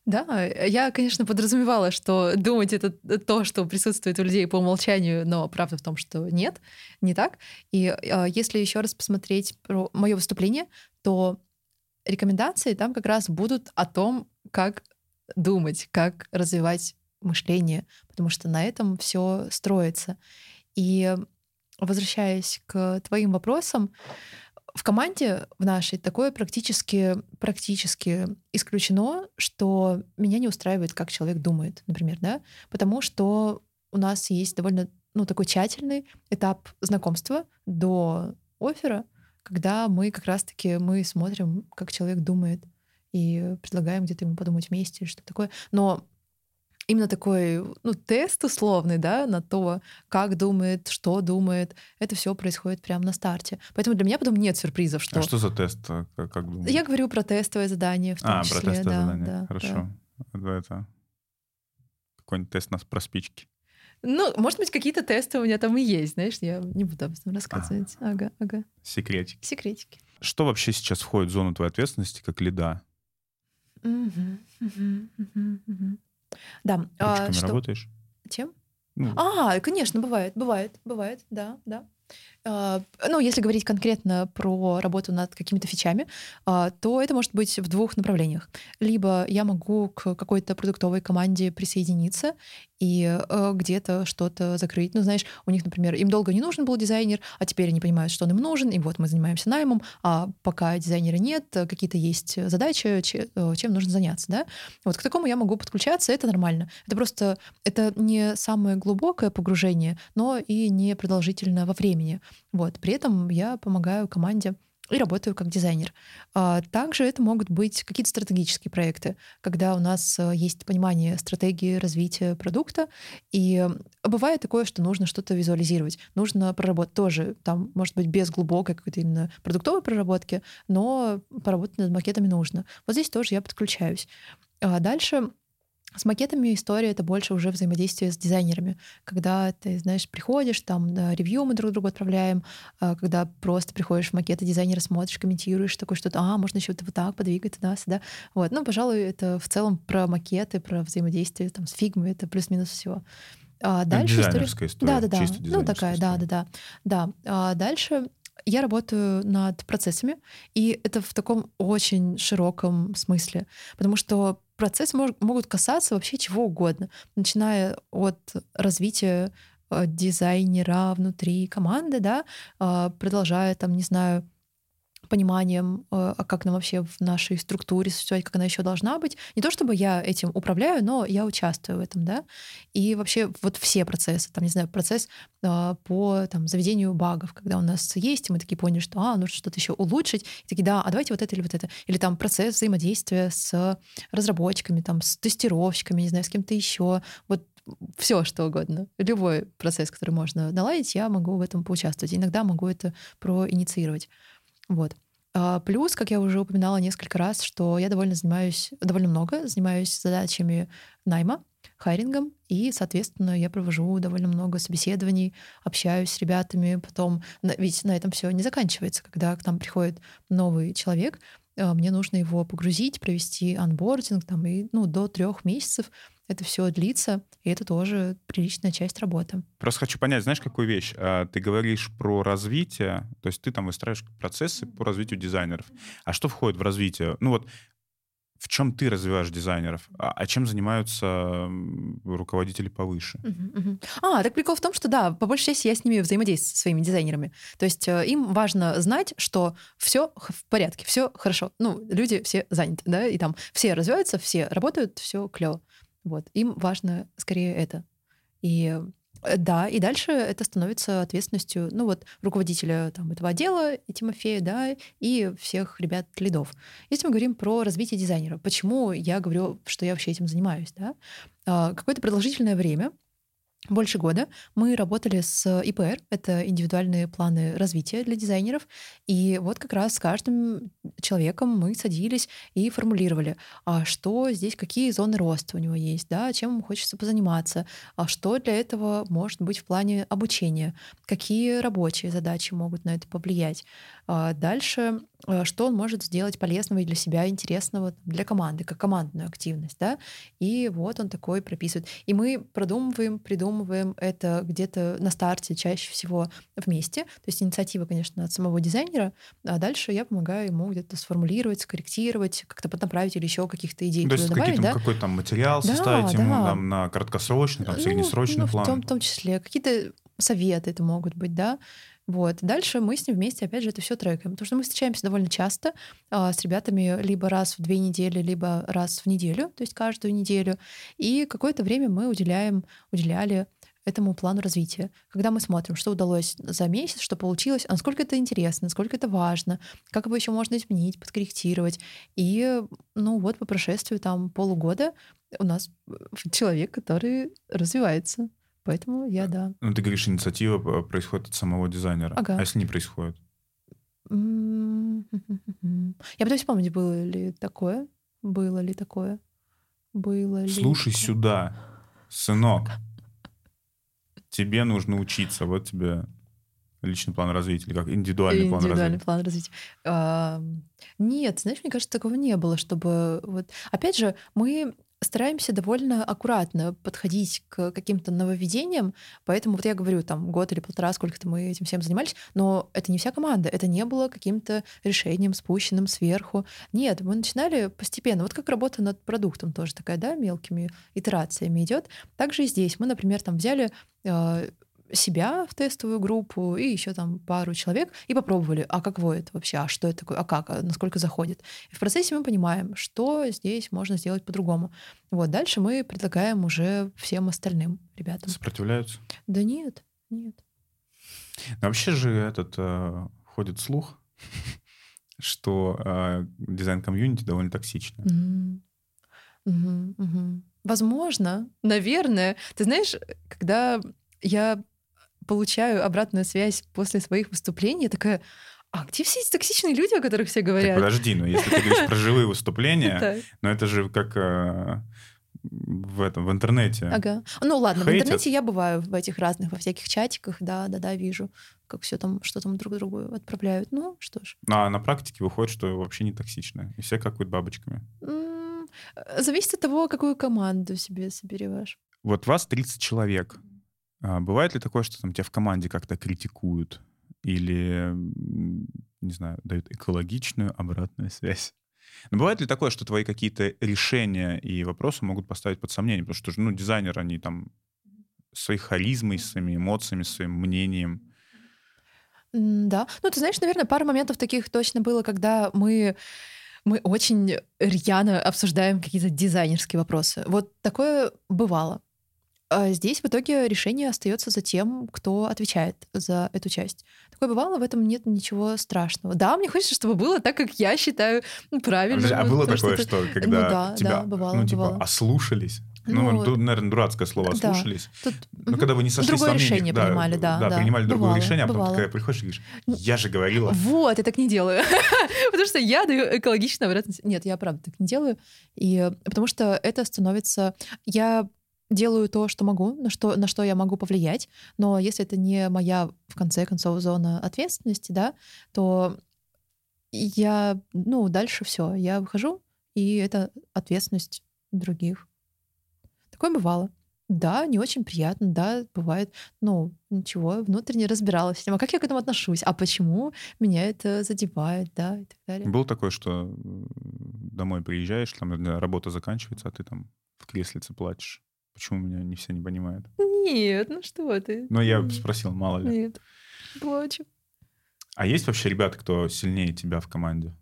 Да, я, конечно, подразумевала, что думать это то, что присутствует у людей по умолчанию, но правда в том, что нет, не так. И э, если еще раз посмотреть про мое выступление, то рекомендации там как раз будут о том, как думать, как развивать мышление, потому что на этом все строится. И возвращаясь к твоим вопросам, в команде в нашей такое практически, практически исключено, что меня не устраивает, как человек думает, например, да, потому что у нас есть довольно ну, такой тщательный этап знакомства до оффера, когда мы как раз-таки мы смотрим, как человек думает, и предлагаем где-то ему подумать вместе или что-то такое. Но именно такой ну, тест условный, да, на то, как думает, что думает, это все происходит прямо на старте. Поэтому для меня потом нет сюрпризов, что... А что за тест? А, как, как думаешь? Я говорю про тестовое задание в том а, числе. про тестовое да, задание. Да, Хорошо. Да. Это какой-нибудь тест нас про спички. Ну, может быть, какие-то тесты у меня там и есть, знаешь, я не буду об этом рассказывать. А. Ага, ага. Секретики. Секретики. Что вообще сейчас входит в зону твоей ответственности как лида? Угу, угу, угу, Да. А, что... работаешь? Чем? Ну. А, конечно, бывает, бывает, бывает, да, да. А, ну, если говорить конкретно про работу над какими-то фичами, а, то это может быть в двух направлениях. Либо я могу к какой-то продуктовой команде присоединиться и э, где-то что-то закрыть. Ну, знаешь, у них, например, им долго не нужен был дизайнер, а теперь они понимают, что он им нужен, и вот мы занимаемся наймом, а пока дизайнера нет, какие-то есть задачи, э, чем нужно заняться, да. Вот к такому я могу подключаться, это нормально. Это просто, это не самое глубокое погружение, но и не продолжительно во времени. Вот. При этом я помогаю команде и работаю как дизайнер. А также это могут быть какие-то стратегические проекты, когда у нас э, есть понимание стратегии развития продукта, и бывает такое, что нужно что-то визуализировать, нужно проработать тоже, там, может быть, без глубокой какой-то именно продуктовой проработки, но поработать над макетами нужно. Вот здесь тоже я подключаюсь. А дальше с макетами история — это больше уже взаимодействие с дизайнерами. Когда ты, знаешь, приходишь, там на ревью мы друг другу отправляем, а, когда просто приходишь в макеты дизайнера, смотришь, комментируешь, такое что-то, а, можно еще вот так подвигать туда-сюда. Вот. Ну, пожалуй, это в целом про макеты, про взаимодействие там, с фигмой, это плюс-минус все. А дальше история... история. Да, да, да. Ну, такая, да, да, да. Да. А дальше я работаю над процессами, и это в таком очень широком смысле, потому что процессы мож, могут касаться вообще чего угодно, начиная от развития э, дизайнера внутри команды, да, э, продолжая там, не знаю, пониманием, э, а как нам вообще в нашей структуре существовать, как она еще должна быть. Не то чтобы я этим управляю, но я участвую в этом, да. И вообще вот все процессы, там, не знаю, процесс э, по там, заведению багов, когда у нас есть, и мы такие поняли, что, а, нужно что-то еще улучшить, и такие, да, а давайте вот это или вот это. Или там процесс взаимодействия с разработчиками, там, с тестировщиками, не знаю, с кем-то еще. Вот все, что угодно. Любой процесс, который можно наладить, я могу в этом поучаствовать. Иногда могу это проинициировать. Вот. А, плюс, как я уже упоминала несколько раз, что я довольно занимаюсь, довольно много занимаюсь задачами найма, хайрингом, и, соответственно, я провожу довольно много собеседований, общаюсь с ребятами, потом, ведь на этом все не заканчивается, когда к нам приходит новый человек, а, мне нужно его погрузить, провести анбординг, там, и, ну, до трех месяцев это все длится, и это тоже приличная часть работы. Просто хочу понять, знаешь, какую вещь? А, ты говоришь про развитие, то есть ты там выстраиваешь процессы по развитию дизайнеров. А что входит в развитие? Ну вот в чем ты развиваешь дизайнеров, а, а чем занимаются руководители повыше? Uh-huh, uh-huh. А, так прикол в том, что да, по большей части я с ними взаимодействую, со своими дизайнерами. То есть э, им важно знать, что все в порядке, все хорошо. Ну, люди все заняты, да, и там все развиваются, все работают, все клево. Вот. Им важно скорее это. И э, да, и дальше это становится ответственностью, ну вот, руководителя там, этого отдела, и Тимофея, да, и всех ребят-лидов. Если мы говорим про развитие дизайнера, почему я говорю, что я вообще этим занимаюсь, да? А, какое-то продолжительное время больше года мы работали с ИПР, это индивидуальные планы развития для дизайнеров, и вот как раз с каждым человеком мы садились и формулировали, а что здесь, какие зоны роста у него есть, да, чем ему хочется позаниматься, а что для этого может быть в плане обучения, какие рабочие задачи могут на это повлиять. А дальше, э, что он может сделать полезного и для себя интересного для команды, как командную активность, да, и вот он такой прописывает. И мы продумываем, придумываем это где-то на старте чаще всего вместе, то есть инициатива, конечно, от самого дизайнера, а дальше я помогаю ему где-то сформулировать, скорректировать, как-то поднаправить или еще каких-то идей то есть добавить, да? какой-то там материал да, составить да. ему там, на краткосрочный, там, ну, среднесрочный ну, план? В том, в том числе. Какие-то советы это могут быть, да. Вот. Дальше мы с ним вместе, опять же, это все трекаем. Потому что мы встречаемся довольно часто а, с ребятами либо раз в две недели, либо раз в неделю, то есть каждую неделю. И какое-то время мы уделяем, уделяли этому плану развития. Когда мы смотрим, что удалось за месяц, что получилось, а насколько это интересно, насколько это важно, как его еще можно изменить, подкорректировать. И, ну вот, по прошествию там полугода у нас человек, который развивается. Поэтому я, да. Ну, ты говоришь, инициатива происходит от самого дизайнера. Ага. А если не происходит? Я пытаюсь вспомнить, было ли такое. Было ли такое? Было ли Слушай такое? сюда, сынок. Тебе нужно учиться. Вот тебе личный план развития или как индивидуальный, план развития? Индивидуальный план развития. А, нет, знаешь, мне кажется, такого не было, чтобы вот. Опять же, мы стараемся довольно аккуратно подходить к каким-то нововведениям, поэтому вот я говорю, там год или полтора, сколько-то мы этим всем занимались, но это не вся команда, это не было каким-то решением спущенным сверху. Нет, мы начинали постепенно, вот как работа над продуктом тоже такая, да, мелкими итерациями идет. Также и здесь мы, например, там взяли э, себя в тестовую группу и еще там пару человек и попробовали, а каково это вообще, а что это такое, а как, а насколько заходит. И в процессе мы понимаем, что здесь можно сделать по-другому. Вот дальше мы предлагаем уже всем остальным ребятам. Сопротивляются? Да нет, нет. Но вообще же этот э, ходит слух, что э, дизайн-комьюнити довольно токсично. Mm-hmm. Возможно, наверное. Ты знаешь, когда я получаю обратную связь после своих выступлений, я такая, а где все эти токсичные люди, о которых все говорят? Так подожди, ну если ты говоришь про живые выступления, но это же как э, в этом, в интернете. Ага. Ну ладно, в интернете я бываю в этих разных, во всяких чатиках, да, да, да, вижу, как все там, что там друг другу отправляют. Ну, что ж. Ну, а на практике выходит, что вообще не токсично. И все какают бабочками. Зависит от того, какую команду себе соберешь. Вот вас 30 человек. А бывает ли такое, что там тебя в команде как-то критикуют или, не знаю, дают экологичную обратную связь? Но бывает ли такое, что твои какие-то решения и вопросы могут поставить под сомнение? Потому что, ну, дизайнеры, они там своей харизмой, своими эмоциями, своим мнением. Да. Ну, ты знаешь, наверное, пару моментов таких точно было, когда мы мы очень рьяно обсуждаем какие-то дизайнерские вопросы. Вот такое бывало. А здесь в итоге решение остается за тем, кто отвечает за эту часть. Такое бывало, в этом нет ничего страшного. Да, мне хочется, чтобы было так, как я считаю правильно. А было такое, что, что когда ну, да, тебя да, бывало, ну, типа, бывало. ослушались? Ну, ну, наверное, дурацкое слово «ослушались». Да, тут, Но угу. когда вы не сошлись Другое решение да, принимали, да. Да, да принимали бывало, другое решение, а потом бывало. такая приходишь и говоришь, я же говорила. Вот, я так не делаю. потому что я даю экологично обратно. Нет, я правда так не делаю. И потому что это становится... Я делаю то, что могу, на что, на что я могу повлиять, но если это не моя, в конце концов, зона ответственности, да, то я, ну, дальше все, я выхожу, и это ответственность других. Такое бывало. Да, не очень приятно, да, бывает, ну, ничего, внутренне разбиралась с тем, а как я к этому отношусь, а почему меня это задевает, да, и так далее. Было такое, что домой приезжаешь, там работа заканчивается, а ты там в креслице плачешь? Почему меня не все не понимают? Нет, ну что ты. Но я спросил, мало ли. Нет, плачу. А есть вообще ребята, кто сильнее тебя в команде?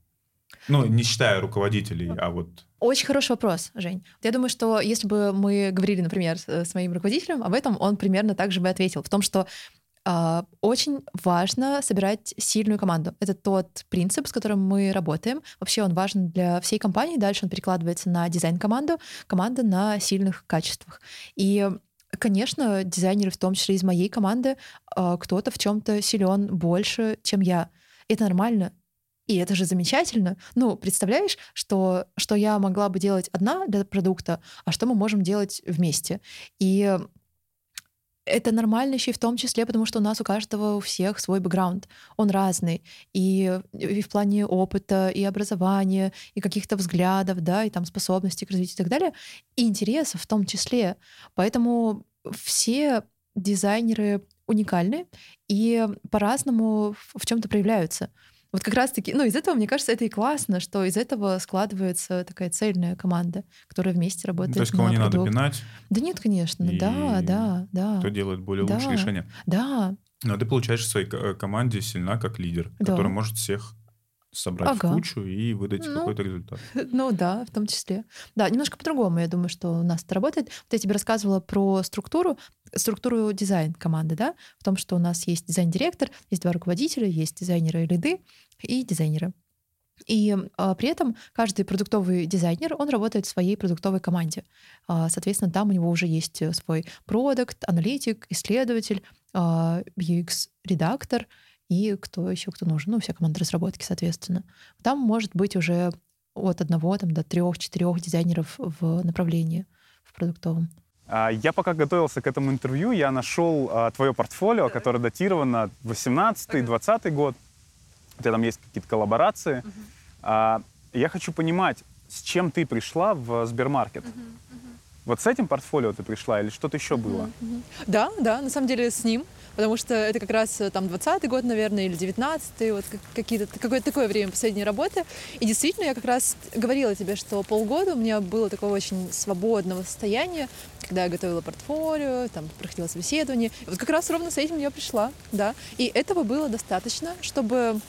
Ну, не считая руководителей, а вот... Очень хороший вопрос, Жень. Я думаю, что если бы мы говорили, например, с моим руководителем об этом, он примерно так же бы ответил. В том, что очень важно собирать сильную команду. Это тот принцип, с которым мы работаем. Вообще он важен для всей компании. Дальше он перекладывается на дизайн-команду, команда на сильных качествах. И Конечно, дизайнеры, в том числе из моей команды, а, кто-то в чем-то силен больше, чем я. Это нормально. И это же замечательно. Ну, представляешь, что, что я могла бы делать одна для продукта, а что мы можем делать вместе. И это нормально еще и в том числе, потому что у нас у каждого, у всех свой бэкграунд. Он разный. И, и в плане опыта, и образования, и каких-то взглядов, да, и там способностей к развитию и так далее, и интересов в том числе. Поэтому все дизайнеры уникальны и по-разному в чем-то проявляются. Вот как раз-таки, ну, из этого, мне кажется, это и классно, что из этого складывается такая цельная команда, которая вместе работает. То есть кого не надо пинать? Да нет, конечно, и да, да, да. Кто делает более да, лучшие решения? Да. Но ты получаешь в своей э, команде сильна как лидер, да. который может всех собрать ага. в кучу и выдать ну, какой-то результат. Ну да, в том числе. Да, немножко по-другому, я думаю, что у нас это работает. Вот я тебе рассказывала про структуру, структуру дизайн команды, да, в том, что у нас есть дизайн-директор, есть два руководителя, есть дизайнеры и лиды и дизайнеры. И а, при этом каждый продуктовый дизайнер, он работает в своей продуктовой команде. А, соответственно, там у него уже есть свой продукт, аналитик, исследователь, а, UX-редактор — и кто еще кто нужен, ну, вся команда разработки, соответственно. Там может быть уже от одного там, до трех-четырех дизайнеров в направлении в продуктовом. А, я пока готовился к этому интервью, я нашел а, твое портфолио, которое датировано 18-20 год. У тебя там есть какие-то коллаборации. Uh-huh. А, я хочу понимать, с чем ты пришла в Сбермаркет. Uh-huh. Uh-huh. Вот с этим портфолио ты пришла или что-то еще было? Uh-huh. Да, да, на самом деле с ним потому что это как раз э, там 20-й год, наверное, или 19-й, вот какие-то, какое-то такое время последней работы. И действительно, я как раз говорила тебе, что полгода у меня было такого очень свободного состояния, когда я готовила портфолио, там проходила собеседование. И вот как раз ровно с этим я пришла, да. И этого было достаточно, чтобы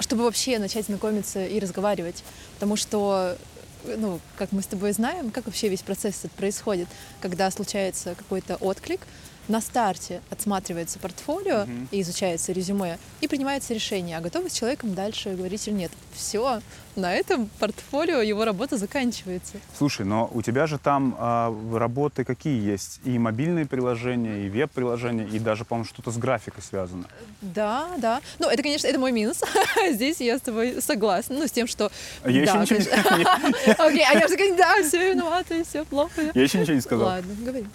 чтобы вообще начать знакомиться и разговаривать. Потому что ну, как мы с тобой знаем, как вообще весь процесс этот происходит, когда случается какой-то отклик, на старте отсматривается портфолио угу. и изучается резюме, и принимается решение, а готовы с человеком дальше говорить или нет. Все, на этом портфолио его работа заканчивается. Слушай, но у тебя же там э, работы какие есть? И мобильные приложения, и веб-приложения, и даже, по-моему, что-то с графикой связано. Да, да. Ну, это, конечно, это мой минус. Здесь я с тобой согласна. Ну, с тем, что... Я еще ничего не... Окей, а я же да, все виновата, все плохо. Я еще ничего не сказал. Ладно, говори.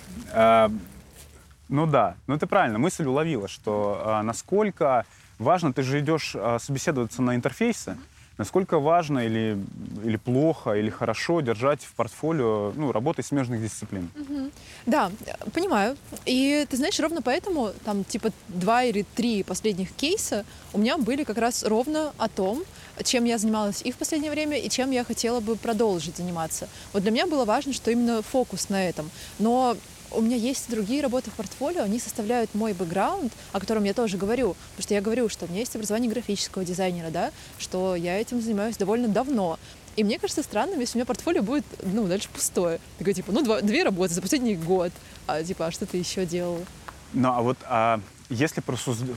Ну да, ну ты правильно, мысль уловила, что а, насколько важно, ты же идешь а, собеседоваться на интерфейсы, насколько важно или, или плохо, или хорошо держать в портфолио ну, работы смежных дисциплин. Угу. Да, понимаю. И ты знаешь, ровно поэтому там типа два или три последних кейса у меня были как раз ровно о том, чем я занималась и в последнее время, и чем я хотела бы продолжить заниматься. Вот для меня было важно, что именно фокус на этом. Но у меня есть другие работы в портфолио, они составляют мой бэкграунд, о котором я тоже говорю, потому что я говорю, что у меня есть образование графического дизайнера, да, что я этим занимаюсь довольно давно. И мне кажется странным, если у меня портфолио будет, ну, дальше пустое. Такое, типа, ну, два, две работы за последний год, а, типа, а что ты еще делал? Ну, а вот а если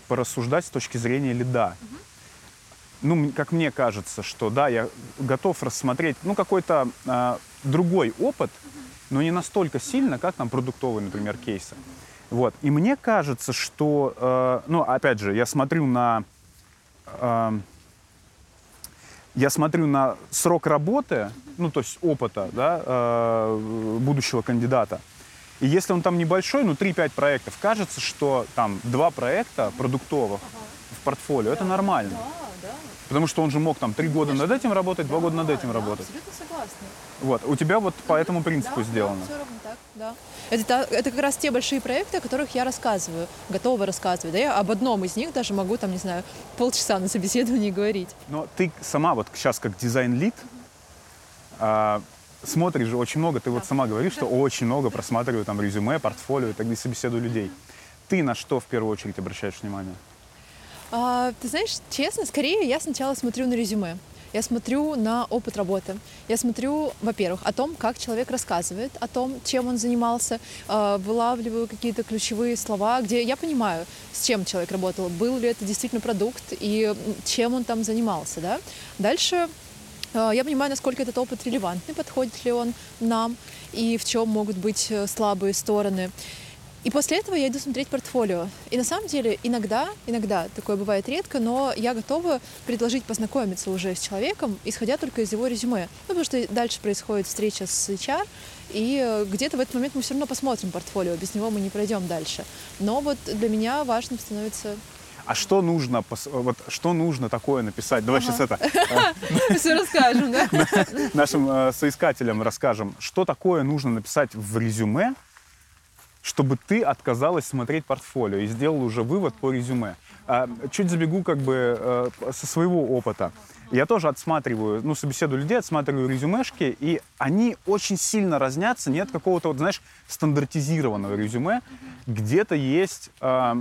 порассуждать с точки зрения лида, угу. ну, как мне кажется, что, да, я готов рассмотреть, ну, какой-то а, другой опыт, угу но не настолько сильно, как там продуктовые, например, кейсы. Вот. И мне кажется, что, э, ну, опять же, я смотрю на, э, я смотрю на срок работы, ну, то есть опыта, да, э, будущего кандидата. И если он там небольшой, ну, 3-5 проектов, кажется, что там два проекта продуктовых в портфолио, это нормально. Потому что он же мог там три года над этим работать, два года над этим работать. Абсолютно согласна. Вот, у тебя вот по этому принципу да, сделано. Да, все равно так, да. Это, это как раз те большие проекты, о которых я рассказываю, готова рассказывать. Да, я об одном из них даже могу, там, не знаю, полчаса на собеседовании говорить. Но ты сама вот сейчас как дизайн-лид а, смотришь же очень много, ты вот сама говоришь, что очень много просматриваю там резюме, портфолио и так далее, собеседую людей. Ты на что в первую очередь обращаешь внимание? А, ты знаешь, честно, скорее я сначала смотрю на резюме я смотрю на опыт работы. Я смотрю, во-первых, о том, как человек рассказывает, о том, чем он занимался, э, вылавливаю какие-то ключевые слова, где я понимаю, с чем человек работал, был ли это действительно продукт и чем он там занимался. Да? Дальше э, я понимаю, насколько этот опыт релевантный, подходит ли он нам и в чем могут быть э, слабые стороны. И после этого я иду смотреть портфолио. И на самом деле иногда, иногда, такое бывает редко, но я готова предложить познакомиться уже с человеком, исходя только из его резюме. Ну, потому что дальше происходит встреча с HR, и э, где-то в этот момент мы все равно посмотрим портфолио, без него мы не пройдем дальше. Но вот для меня важным становится а что нужно, вот что нужно такое написать? Давай ага. сейчас это э, все расскажем, да? Нашим э, соискателям расскажем, что такое нужно написать в резюме, чтобы ты отказалась смотреть портфолио и сделал уже вывод по резюме. А, чуть забегу как бы э, со своего опыта. Я тоже отсматриваю, ну, собеседую людей, отсматриваю резюмешки, и они очень сильно разнятся. Нет какого-то, вот, знаешь, стандартизированного резюме. Где-то есть э,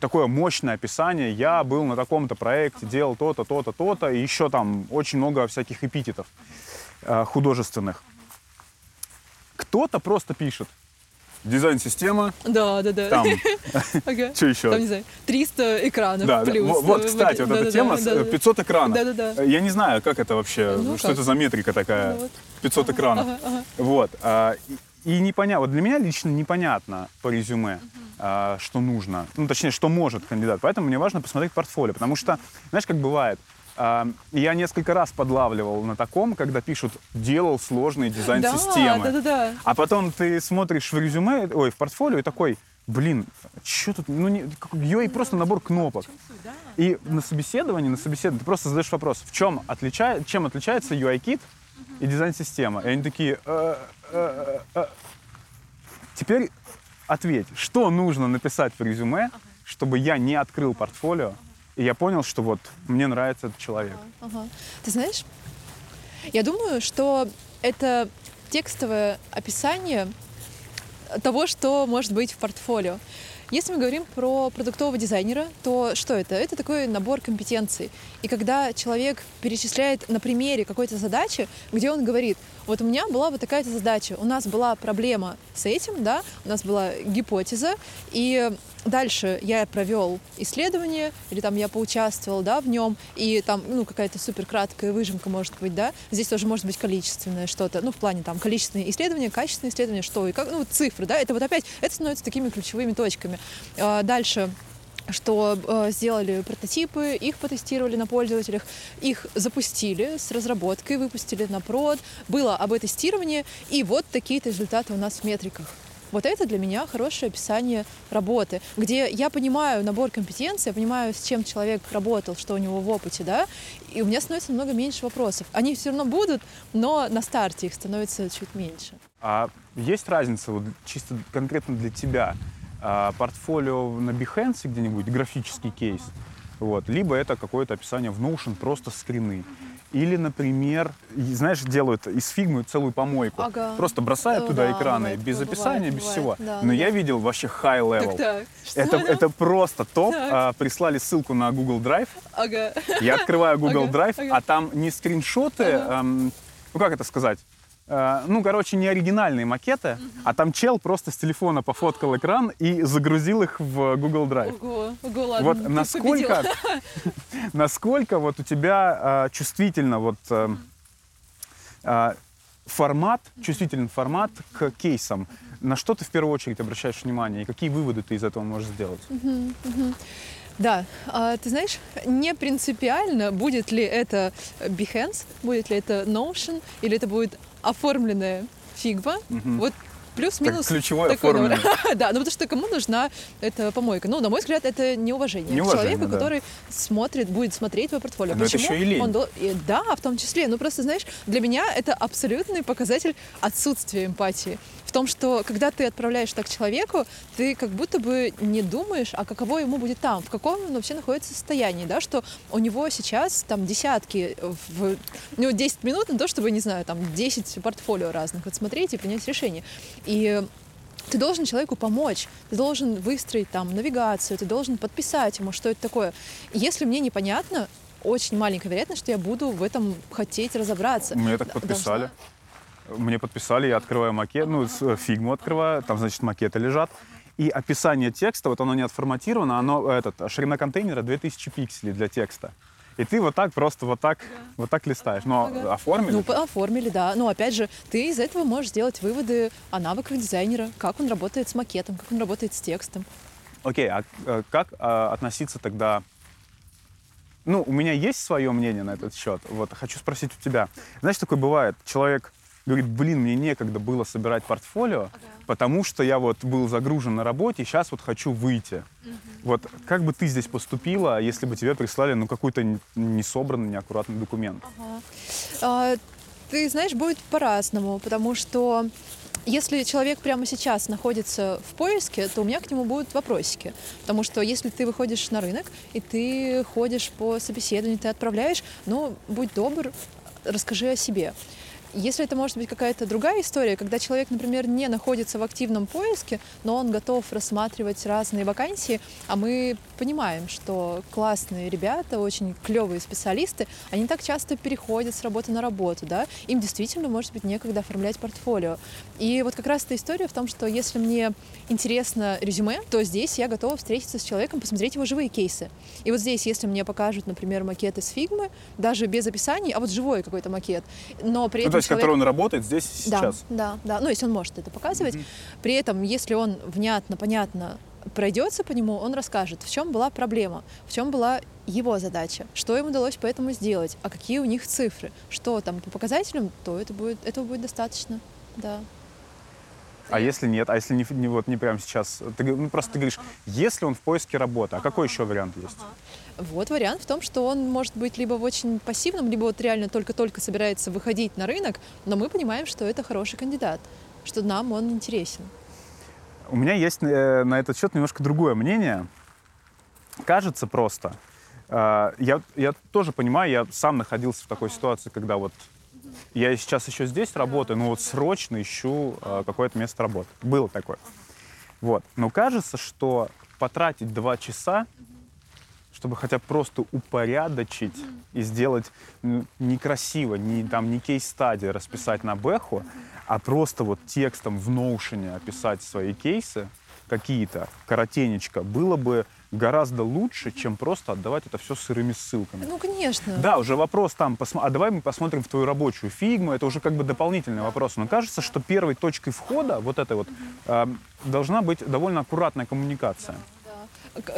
такое мощное описание. Я был на таком-то проекте, делал то-то, то-то, то-то, и еще там очень много всяких эпитетов э, художественных. Кто-то просто пишет, дизайн-система. Да, да, да. Там, ага. что еще? Там, не знаю, 300 экранов да, плюс. Да. Вот, кстати, вот да, эта да, тема, да, 500 экранов. Да, да, да. Я не знаю, как это вообще, ну, что как? это за метрика такая, ну, вот. 500 ага, экранов. Ага, ага. Вот. А, и, непонятно, вот для меня лично непонятно по резюме, а, что нужно, ну, точнее, что может кандидат. Поэтому мне важно посмотреть портфолио, потому что, знаешь, как бывает, я несколько раз подлавливал на таком, когда пишут «делал сложные дизайн-системы». Да, да, да, А потом ты смотришь в резюме, ой, в портфолио и такой блин, что тут, ну, не, UI просто набор кнопок. И на собеседовании, на собеседовании ты просто задаешь вопрос, в чем отличает, чем отличается UI-кит и дизайн-система? И они такие, э, э, э. теперь ответь, что нужно написать в резюме, чтобы я не открыл портфолио, и я понял, что вот мне нравится этот человек. Ага. Ты знаешь, я думаю, что это текстовое описание того, что может быть в портфолио. Если мы говорим про продуктового дизайнера, то что это? Это такой набор компетенций. И когда человек перечисляет на примере какой-то задачи, где он говорит, вот у меня была вот такая-то задача, у нас была проблема с этим, да, у нас была гипотеза, и дальше я провел исследование, или там я поучаствовал, да, в нем, и там, ну, какая-то супер краткая выжимка может быть, да, здесь тоже может быть количественное что-то, ну, в плане там количественные исследования, качественные исследования, что и как, ну, цифры, да, это вот опять, это становится такими ключевыми точками. А, дальше что э, сделали прототипы, их потестировали на пользователях, их запустили с разработкой, выпустили на прод, было об тестировании, и вот такие-то результаты у нас в метриках. Вот это для меня хорошее описание работы, где я понимаю набор компетенций, я понимаю, с чем человек работал, что у него в опыте, да, и у меня становится много меньше вопросов. Они все равно будут, но на старте их становится чуть меньше. А есть разница вот, чисто конкретно для тебя? а, портфолио на Behance где-нибудь, графический кейс, вот, либо это какое-то описание в Notion, просто скрины. Или, например, знаешь, делают из фигмы целую помойку. Ага. Просто бросают О, туда да, экраны бывает, без бывает, описания, бывает, без всего. Да, Но да. я видел вообще high level. Так, так. Это, это просто топ. А, прислали ссылку на Google Drive. Ага. Я открываю Google ага, Drive, ага. а там не скриншоты, ага. эм, ну как это сказать? Э, ну, короче, не оригинальные макеты, угу. а там чел просто с телефона пофоткал экран и загрузил их в Google Drive. Ого, ого ладно, вот насколько, насколько вот у тебя э, чувствительно вот э, э, формат, чувствительный формат к кейсам. На что ты в первую очередь обращаешь внимание и какие выводы ты из этого можешь сделать? Угу, угу. Да, а, ты знаешь, не принципиально, будет ли это Behance, будет ли это Notion, или это будет оформленная фигма. Угу. Вот плюс-минус. Ключевое оформление. да, ну потому что кому нужна эта помойка? Ну, на мой взгляд, это неуважение, неуважение к человеку, да. который смотрит, будет смотреть твое портфолио. Но Почему? это еще и лень. Он дол... Да, в том числе. Ну, просто, знаешь, для меня это абсолютный показатель отсутствия эмпатии том, что когда ты отправляешь так человеку, ты как будто бы не думаешь, а каково ему будет там, в каком он вообще находится состоянии, да, что у него сейчас там десятки, в, у него 10 минут на то, чтобы, не знаю, там 10 портфолио разных отсмотреть и принять решение. И ты должен человеку помочь, ты должен выстроить там навигацию, ты должен подписать ему, что это такое. Если мне непонятно, очень маленькая вероятность, что я буду в этом хотеть разобраться. Мне так подписали. Должна мне подписали, я открываю макет, ну, фигму открываю, там, значит, макеты лежат. И описание текста, вот оно не отформатировано, оно, этот, ширина контейнера 2000 пикселей для текста. И ты вот так просто вот так, вот так листаешь. Но Ага. оформили? Ну, оформили, да. Но опять же, ты из этого можешь сделать выводы о навыках дизайнера, как он работает с макетом, как он работает с текстом. Окей, а э, как а, относиться тогда... Ну, у меня есть свое мнение на этот счет. Вот, хочу спросить у тебя. Знаешь, такое бывает, человек говорит, блин, мне некогда было собирать портфолио, потому что я вот был загружен на работе, и сейчас вот хочу выйти. Вот как бы ты здесь поступила, если бы тебе прислали, ну, какой-то несобранный, неаккуратный документ? А, Ты знаешь, будет по-разному, потому что если человек прямо сейчас находится в поиске, то у меня к нему будут вопросики. Потому что если ты выходишь на рынок, и ты ходишь по собеседованию, ты отправляешь, ну, будь добр, расскажи о себе. Если это может быть какая-то другая история, когда человек, например, не находится в активном поиске, но он готов рассматривать разные вакансии, а мы понимаем, что классные ребята, очень клевые специалисты, они так часто переходят с работы на работу, да, им действительно может быть некогда оформлять портфолио. И вот как раз эта история в том, что если мне интересно резюме, то здесь я готова встретиться с человеком, посмотреть его живые кейсы. И вот здесь, если мне покажут, например, макеты с фигмы, даже без описаний, а вот живой какой-то макет, но при Ну, этом то есть, человек- который он работает здесь и да, сейчас. да, да. Ну, если он может это показывать. При этом, если он внятно, понятно пройдется по нему, он расскажет, в чем была проблема, в чем была его задача, что им удалось поэтому сделать, а какие у них цифры, что там по показателям, то это будет, этого будет достаточно. Да. А если нет? А если не, не вот не прямо сейчас? Ты, ну, просто ты говоришь, если он в поиске работы, а какой еще вариант есть? Вот вариант в том, что он может быть либо в очень пассивном, либо вот реально только-только собирается выходить на рынок, но мы понимаем, что это хороший кандидат, что нам он интересен. У меня есть э, на этот счет немножко другое мнение. Кажется просто. э, я, я тоже понимаю, я сам находился в такой ситуации, когда вот я сейчас еще здесь работаю, но вот срочно ищу э, какое-то место работы. Было такое. Вот. Но кажется, что потратить два часа, чтобы хотя бы просто упорядочить и сделать некрасиво, не, там, не кейс-стадии расписать на бэху, а просто вот текстом в ноушене описать свои кейсы какие-то, коротенечко, было бы гораздо лучше, чем просто отдавать это все сырыми ссылками. Ну, конечно. Да, уже вопрос там, посма- а давай мы посмотрим в твою рабочую фигму, это уже как бы дополнительный вопрос. Но кажется, что первой точкой входа вот этой вот э, должна быть довольно аккуратная коммуникация.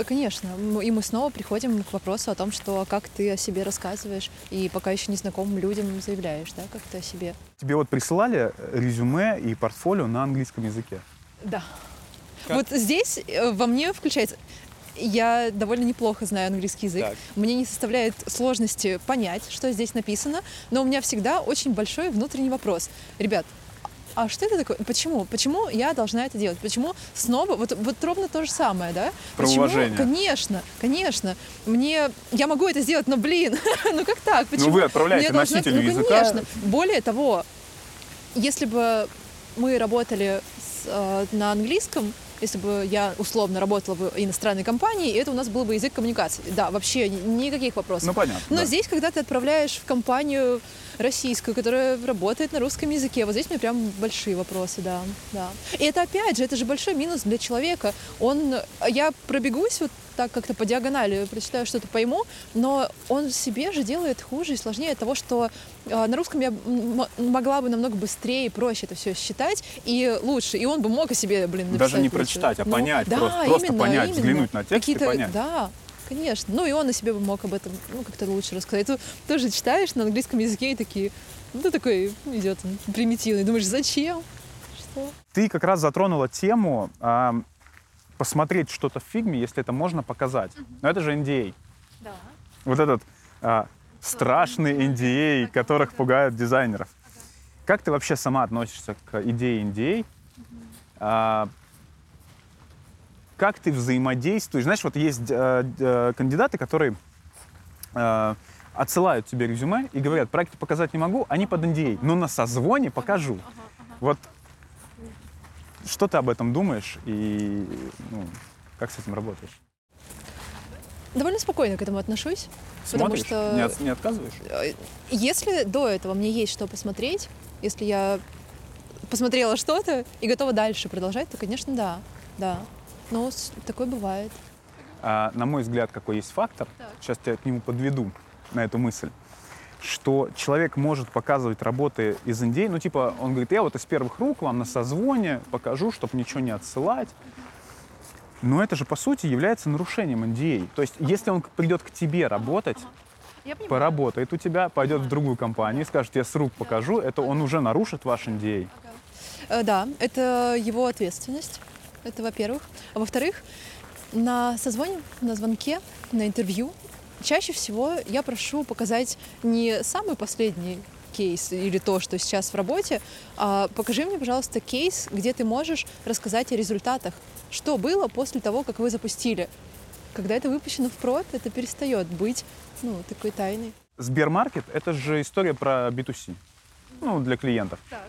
Конечно. И мы снова приходим к вопросу о том, что как ты о себе рассказываешь и пока еще незнакомым людям заявляешь, да, как ты о себе. Тебе вот присылали резюме и портфолио на английском языке. Да. Как? Вот здесь э, во мне включается... Я довольно неплохо знаю английский язык. Так. Мне не составляет сложности понять, что здесь написано, но у меня всегда очень большой внутренний вопрос. Ребят, а что это такое? Почему? Почему я должна это делать? Почему снова? Вот, вот ровно то же самое, да? Про Почему? уважение. Конечно, конечно. Мне... Я могу это сделать, но, блин, ну как так? Почему? вы отправляете Мне должна- носителю ну, языка. конечно. Более того, если бы мы работали с, э, на английском, если бы я условно работала в иностранной компании, это у нас был бы язык коммуникации. Да, вообще ни- никаких вопросов. Ну, понятно. Но да. здесь, когда ты отправляешь в компанию российскую, которая работает на русском языке, вот здесь меня прям большие вопросы, да, да. И это опять же, это же большой минус для человека. Он, я пробегусь вот так как-то по диагонали, прочитаю что-то, пойму, но он себе же делает хуже и сложнее того, что э, на русском я могла бы намного быстрее и проще это все считать и лучше, и он бы мог о себе, блин, написать Даже не лучше. прочитать, а Ну, понять, да, просто- просто именно, понять, именно. взглянуть на текст и понять. Да, конечно. Ну и он о себе бы мог об этом ну, как-то лучше рассказать. Ты тоже читаешь на английском языке и такие, ну такой идет он, примитивный. Думаешь, зачем? Что? Ты как раз затронула тему а, посмотреть что-то в фигме, если это можно показать. Но это же NDA. Да. Вот этот а, страшный NDA, которых пугают дизайнеров. Как ты вообще сама относишься к идее NDA? А, как ты взаимодействуешь? Знаешь, вот есть э, э, кандидаты, которые э, отсылают тебе резюме и говорят, проект показать не могу, они под NDA, но на созвоне покажу. Вот что ты об этом думаешь и ну, как с этим работаешь? Довольно спокойно к этому отношусь. Потому Смотришь? что- Не, от- не отказываешь? Э, Если до этого мне есть что посмотреть, если я посмотрела что-то и готова дальше продолжать, то, конечно, да. Да. Но с- такое бывает. А, на мой взгляд, какой есть фактор, Так. сейчас я к нему подведу. на эту мысль, что человек может показывать работы из Индии, ну типа он говорит, я вот из первых рук вам на созвоне покажу, чтобы ничего не отсылать. Но это же по сути является нарушением NDA. То есть если он придет к тебе работать, поработает у тебя, пойдет в другую компанию и скажет, я с рук покажу, это он уже нарушит ваш NDA. Э, да, это его ответственность. Это во-первых. А во-вторых, на созвоне, на звонке, на интервью чаще всего я прошу показать не самый последний кейс или то, что сейчас в работе, а покажи мне, пожалуйста, кейс, где ты можешь рассказать о результатах, что было после того, как вы запустили. Когда это выпущено в прод, это перестает быть ну, такой тайной. Сбермаркет — это же история про B2C, ну, для клиентов. Так.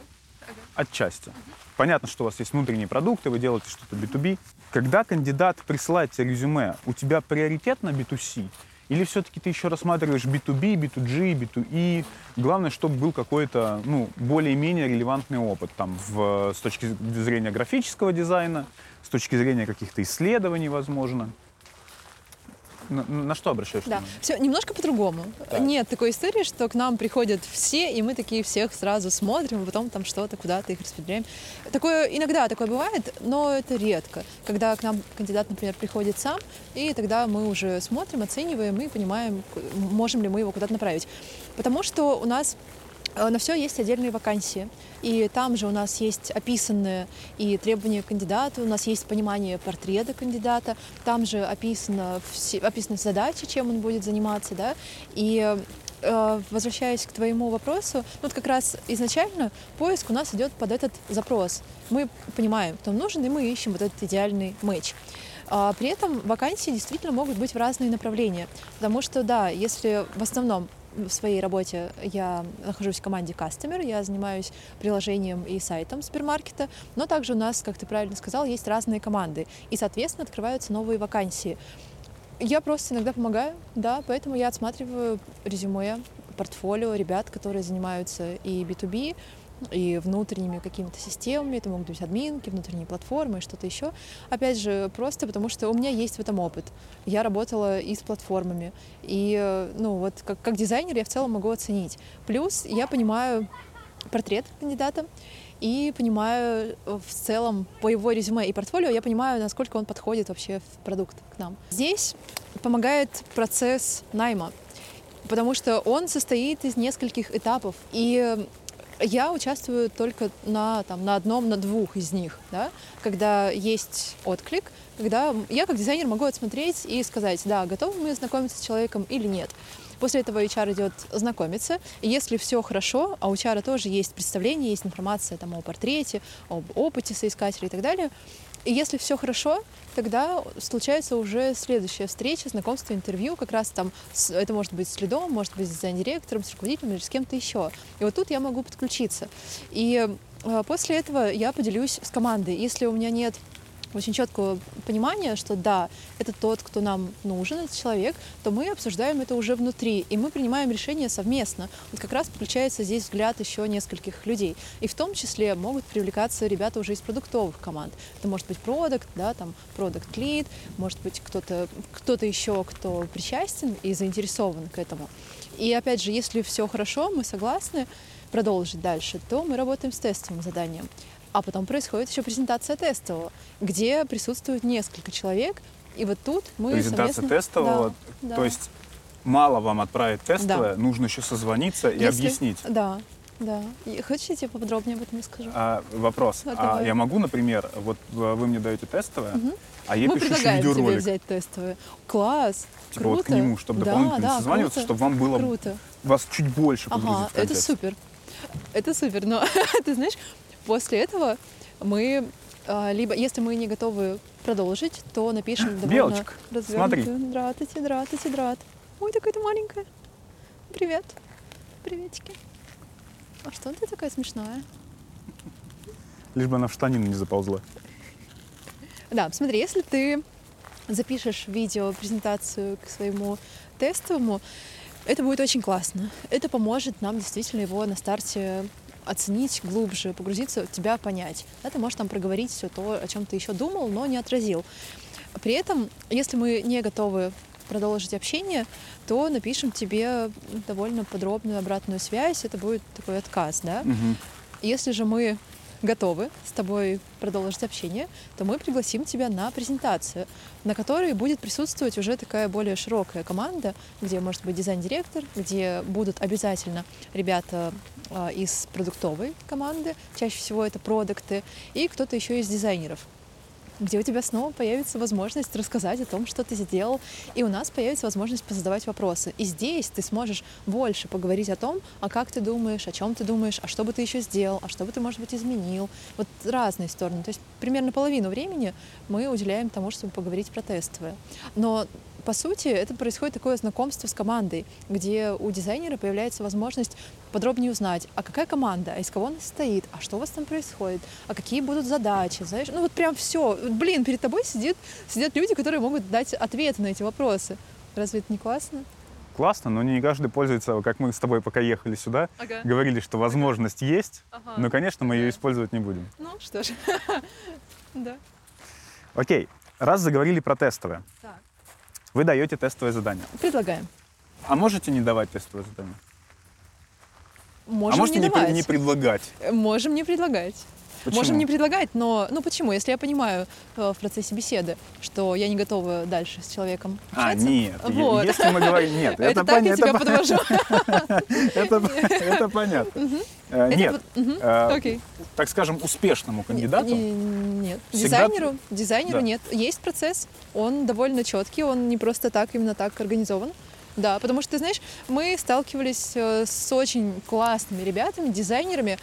Отчасти. Понятно, что у вас есть внутренние продукты, вы делаете что-то B2B. Когда кандидат присылает тебе резюме, у тебя приоритет на B2C? Или все-таки ты еще рассматриваешь B2B, B2G, B2E? Главное, чтобы был какой-то ну, более-менее релевантный опыт там, в, с точки зрения графического дизайна, с точки зрения каких-то исследований, возможно. На, на что обращаешь Да, все немножко по-другому. Нет такой истории, что к нам приходят все, и мы такие всех сразу смотрим, а потом там что-то, куда-то их распределяем. Такое, иногда такое бывает, но это редко. Когда к нам кандидат, например, приходит сам, и тогда мы уже смотрим, оцениваем и понимаем, можем ли мы его куда-то направить. Потому что у нас на все есть отдельные вакансии. И там же у нас есть описанные и требования кандидата, у нас есть понимание портрета кандидата, там же описано все, описаны задачи, чем он будет заниматься, да, и э, возвращаясь к твоему вопросу, ну, вот как раз изначально поиск у нас идет под этот запрос. Мы понимаем, кто нужен, и мы ищем вот этот идеальный матч. А при этом вакансии действительно могут быть в разные направления, потому что, да, если в основном в своей работе я нахожусь в команде Customer, я занимаюсь приложением и сайтом супермаркета, но также у нас, как ты правильно сказал, есть разные команды, и, соответственно, открываются новые вакансии. Я просто иногда помогаю, да, поэтому я отсматриваю резюме, портфолио ребят, которые занимаются и B2B, и внутренними какими-то системами, это могут быть админки, внутренние платформы что-то еще. Опять же, просто потому что у меня есть в этом опыт. Я работала и с платформами, и, ну, вот как, как дизайнер я в целом могу оценить. Плюс я понимаю портрет кандидата, и понимаю в целом по его резюме и портфолио, я понимаю, насколько он подходит вообще в продукт к нам. Здесь помогает процесс найма, потому что он состоит из нескольких этапов. И я участвую только на, там, на одном, на двух из них, да, когда есть отклик, когда я как дизайнер могу отсмотреть и сказать, да, готовы мы знакомиться с человеком или нет. После этого HR идет знакомиться, и если все хорошо, а у HR тоже есть представление, есть информация там, о портрете, об опыте соискателя и так далее, и если все хорошо, тогда случается уже следующая встреча, знакомство, интервью, как раз там, с, это может быть с лидом, может быть с дизайн-директором, с руководителем или с кем-то еще. И вот тут я могу подключиться. И э, после этого я поделюсь с командой. Если у меня нет очень четкого понимания, что да, это тот, кто нам нужен, этот человек, то мы обсуждаем это уже внутри, и мы принимаем решение совместно. Вот как раз подключается здесь взгляд еще нескольких людей. И в том числе могут привлекаться ребята уже из продуктовых команд. Это может быть продукт, да, там продукт лид, может быть кто-то кто еще, кто причастен и заинтересован к этому. И опять же, если все хорошо, мы согласны продолжить дальше, то мы работаем с тестовым заданием. А потом происходит еще презентация тестового, где присутствует несколько человек, и вот тут мы Презентация совместно... тестового, да, то да. есть мало вам отправить тестовое, да. нужно еще созвониться и Если... объяснить. Да, да. И хочешь, я тебе поподробнее об этом расскажу? А, вопрос. А, а я могу, например, вот вы мне даете тестовое, угу. а я Мы пишу видеоролик. тебе взять тестовое. Класс, типа круто. вот к нему, чтобы да, дополнительно да, созваниваться, круто, чтобы вам было круто. вас чуть больше погрузить ага, это супер. Это супер, но ты знаешь, После этого мы а, либо, если мы не готовы продолжить, то напишем довольно Белочка, смотри. Здравствуйте, здравствуйте, драт. Ой, такая ты маленькая. Привет. Приветики. А что ты такая смешная? Лишь бы она в штанину не заползла. Да, смотри, если ты запишешь видео, презентацию к своему тестовому, это будет очень классно. Это поможет нам действительно его на старте оценить глубже, погрузиться тебя, понять. Да, ты можешь там проговорить все то, о чем ты еще думал, но не отразил. При этом, если мы не готовы продолжить общение, то напишем тебе довольно подробную обратную связь. Это будет такой отказ, да? Мгм. Если же мы готовы с тобой продолжить общение, то мы пригласим тебя на презентацию, на которой будет присутствовать уже такая более широкая команда, где может быть дизайн-директор, где будут обязательно ребята а, из продуктовой команды, чаще всего это продукты, и кто-то еще из дизайнеров где у тебя снова появится возможность рассказать о том, что ты сделал, и у нас появится возможность позадавать вопросы. И здесь ты сможешь больше поговорить о том, а как ты думаешь, о чем ты думаешь, а что бы ты еще сделал, а что бы ты, может быть, изменил. Вот разные стороны. То есть примерно половину времени мы уделяем тому, чтобы поговорить про тестовое. Но по сути, это происходит такое знакомство с командой, где у дизайнера появляется возможность подробнее узнать, а какая команда, а из кого она состоит, а что у вас там происходит, а какие будут задачи, знаешь, ну вот прям все. Блин, перед тобой сидит, сидят люди, которые могут дать ответы на эти вопросы. Разве это не классно? Классно, но не каждый пользуется, как мы с тобой пока ехали сюда, Ага. говорили, что возможность есть, Ага. но, конечно, мы ее использовать не будем. Ну что ж. Да. Окей, раз заговорили про тестовое, Так. Вы даете тестовое задание. Предлагаем. А можете не давать тестовое задание? Можем а можете не давать. не предлагать? Можем не предлагать. Почему? Можем не предлагать, но ну почему? Если я понимаю э, в процессе беседы, что я не готова дальше с человеком А, общаться, нет, е- вот. если мы говорим... Нет, это, это, так я тебя это, подвожу. это, понятно. Э, Нет, э, так скажем, успешному кандидату Не- Нет. Дизайнеру, дизайнеру нет. Есть процесс, он довольно четкий, он не просто так, именно так организован. Да, потому что, ты знаешь, мы сталкивались э, с очень классными ребятами, дизайнерами.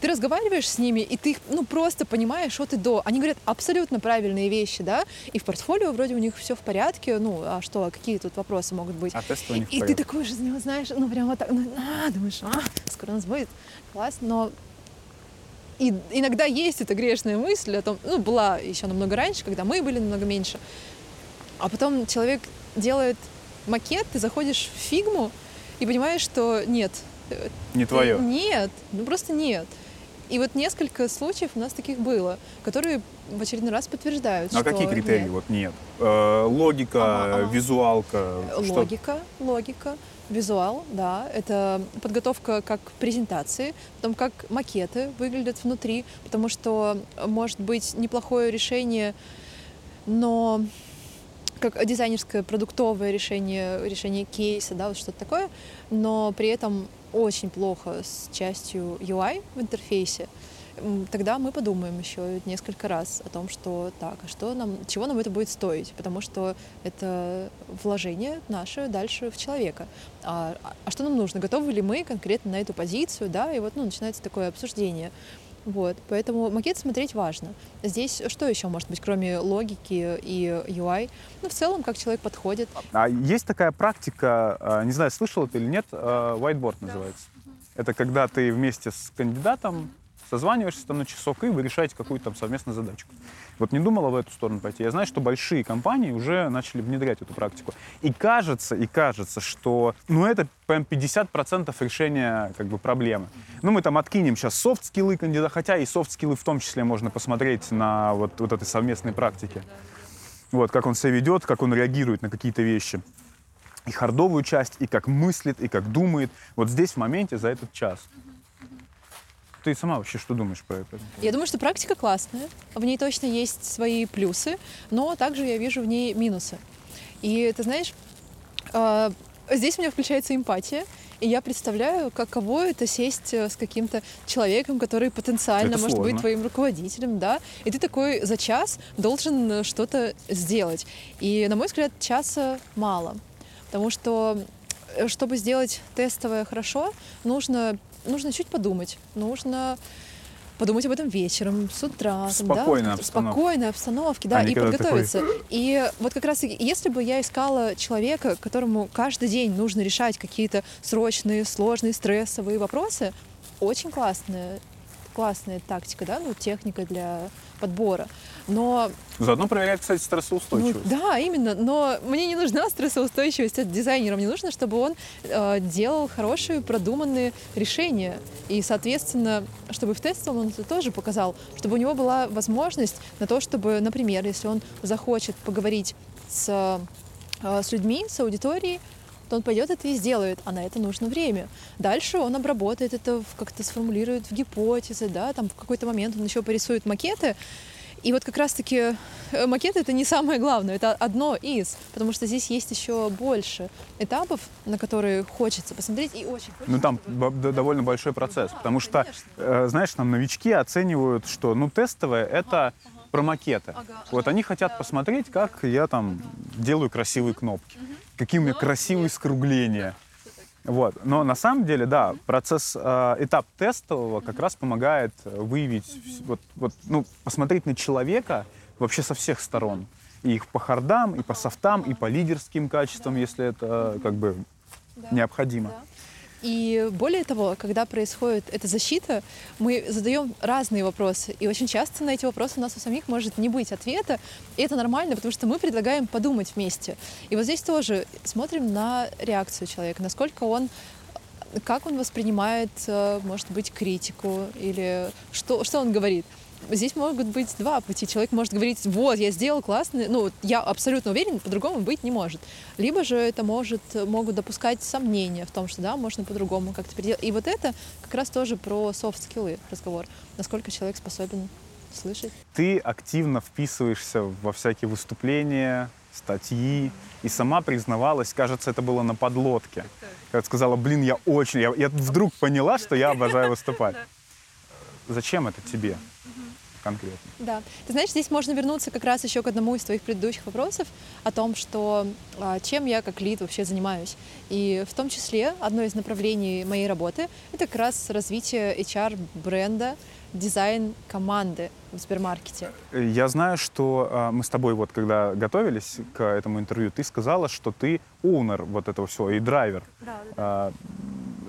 Ты разговариваешь с ними, и ты их, ну, просто понимаешь от и до. Они говорят абсолютно правильные вещи, да, и в портфолио вроде у них все в порядке, ну, а что, а какие тут вопросы могут быть? а тестовое не в И ты порядке. такой же него знаешь, ну прям вот так, ну, а, думаешь, а, скоро у нас будет, класс, но и иногда есть эта грешная мысль о том, ну, была еще намного раньше, когда мы были намного меньше, а потом человек делает макет, ты заходишь в фигму и понимаешь, что нет. Не твое. Нет, ну просто нет. И вот несколько случаев у нас таких было, которые в очередной раз подтверждают, Ну, а что какие критерии? нет. Вот нет. Э, логика, Ага, ага. визуалка. что? Логика, логика, визуал, да, это подготовка как презентации, потом как макеты выглядят внутри, потому что может быть неплохое решение, но как дизайнерское продуктовое решение, решение кейса, да, вот что-то такое, но при этом очень плохо с частью UI в интерфейсе, тогда мы подумаем еще несколько раз о том, что так, а что нам, чего нам это будет стоить, потому что это вложение наше дальше в человека. А, а что нам нужно? Готовы ли мы конкретно на эту позицию, да? И вот ну, начинается такое обсуждение. Вот, поэтому макет смотреть важно. Здесь что еще может быть, кроме логики и UI? Ну, в целом, как человек подходит. А есть такая практика, э, не знаю, слышал ты или нет, э, whiteboard называется. Это когда ты вместе с кандидатом созваниваешься там на часок, и вы решаете какую-то там совместную задачку. Вот не думала в эту сторону пойти. Я знаю, что большие компании уже начали внедрять эту практику. И кажется, и кажется, что ну, это прям 50% решения как бы, проблемы. Ну, мы там откинем сейчас софт-скиллы кандидата, хотя и софт-скиллы в том числе можно посмотреть на вот, вот этой совместной практике. Вот, как он себя ведет, как он реагирует на какие-то вещи. И хардовую часть, и как мыслит, и как думает. Вот здесь в моменте за этот час. Ты сама вообще что думаешь про это? Я думаю, что практика классная, в ней точно есть свои плюсы, но также я вижу в ней минусы. И ты знаешь, э, здесь у меня включается эмпатия, и я представляю, каково это сесть э, с каким-то человеком, который потенциально Это может быть сложно. твоим руководителем, да, и ты такой за час должен э, что-то сделать. И, на мой взгляд, часа мало, потому что э, чтобы сделать тестовое хорошо, нужно, нужно чуть подумать, нужно подумать об этом вечером, с утра. да, Спокойной в обстановке. спокойной обстановке, да, А и когда такой- подготовиться. И вот как раз, если бы я искала человека, которому каждый день нужно решать какие-то срочные, сложные, стрессовые вопросы, очень классная, классная тактика, да, ну, техника для подбора. Но Заодно проверяет, кстати, ну, стрессоустойчивость. да, именно. Но мне не нужна стрессоустойчивость от дизайнера. Мне нужно, чтобы он э, делал хорошие, продуманные решения. И, соответственно, чтобы в тестовом он это тоже показал, чтобы у него была возможность на то, чтобы, например, если он захочет поговорить с э, с людьми, с аудиторией, то он пойдет это и сделает, а на это нужно время. Дальше он обработает это, как-то сформулирует в гипотезы, да, там в какой-то момент он еще порисует макеты, и вот как раз-таки э, макет это не самое главное, это одно из, потому что здесь есть еще больше этапов, на которые хочется посмотреть и очень хочется. Ну там чтобы... довольно большой процесс, да, потому что, э, знаешь, там новички оценивают, что ну тестовое это ага, ага. про макеты. Ага, вот ага, они хотят да. посмотреть, как я там делаю красивые кнопки. Угу какие у меня красивые скругления. Вот. Но на самом деле, да, процесс, э, этап тестового как раз помогает выявить, вот, вот, ну, посмотреть на человека вообще со всех сторон. И их по хардам, и по софтам, и по лидерским качествам, если это как бы необходимо. И более того, когда происходит эта защита, мы задаем разные вопросы. И очень часто на эти вопросы у нас у самих может не быть ответа. И это нормально, потому что мы предлагаем подумать вместе. И вот здесь тоже смотрим на реакцию человека, насколько он как он воспринимает, э, может быть, критику или что, что он говорит здесь могут быть два пути. Человек может говорить, вот, я сделал классный, ну, я абсолютно уверен, по-другому быть не может. Либо же это может, могут допускать сомнения в том, что, да, можно по-другому как-то переделать. И вот это как раз тоже про софт-скиллы разговор. Насколько человек способен слышать. Ты активно вписываешься во всякие выступления, статьи, и сама признавалась, кажется, это было на подлодке. Когда сказала, блин, я очень, я, я вдруг поняла, что я обожаю выступать. Зачем это тебе? Конкретно. Да. Ты знаешь, здесь можно вернуться как раз еще к одному из твоих предыдущих вопросов о том, что а, чем я как лид вообще занимаюсь. И в том числе одно из направлений моей работы — это как раз развитие HR-бренда, дизайн команды в Сбермаркете. Я знаю, что э, мы с тобой вот когда готовились к этому интервью, ты сказала, что ты оунер вот этого всего и драйвер. Да, да.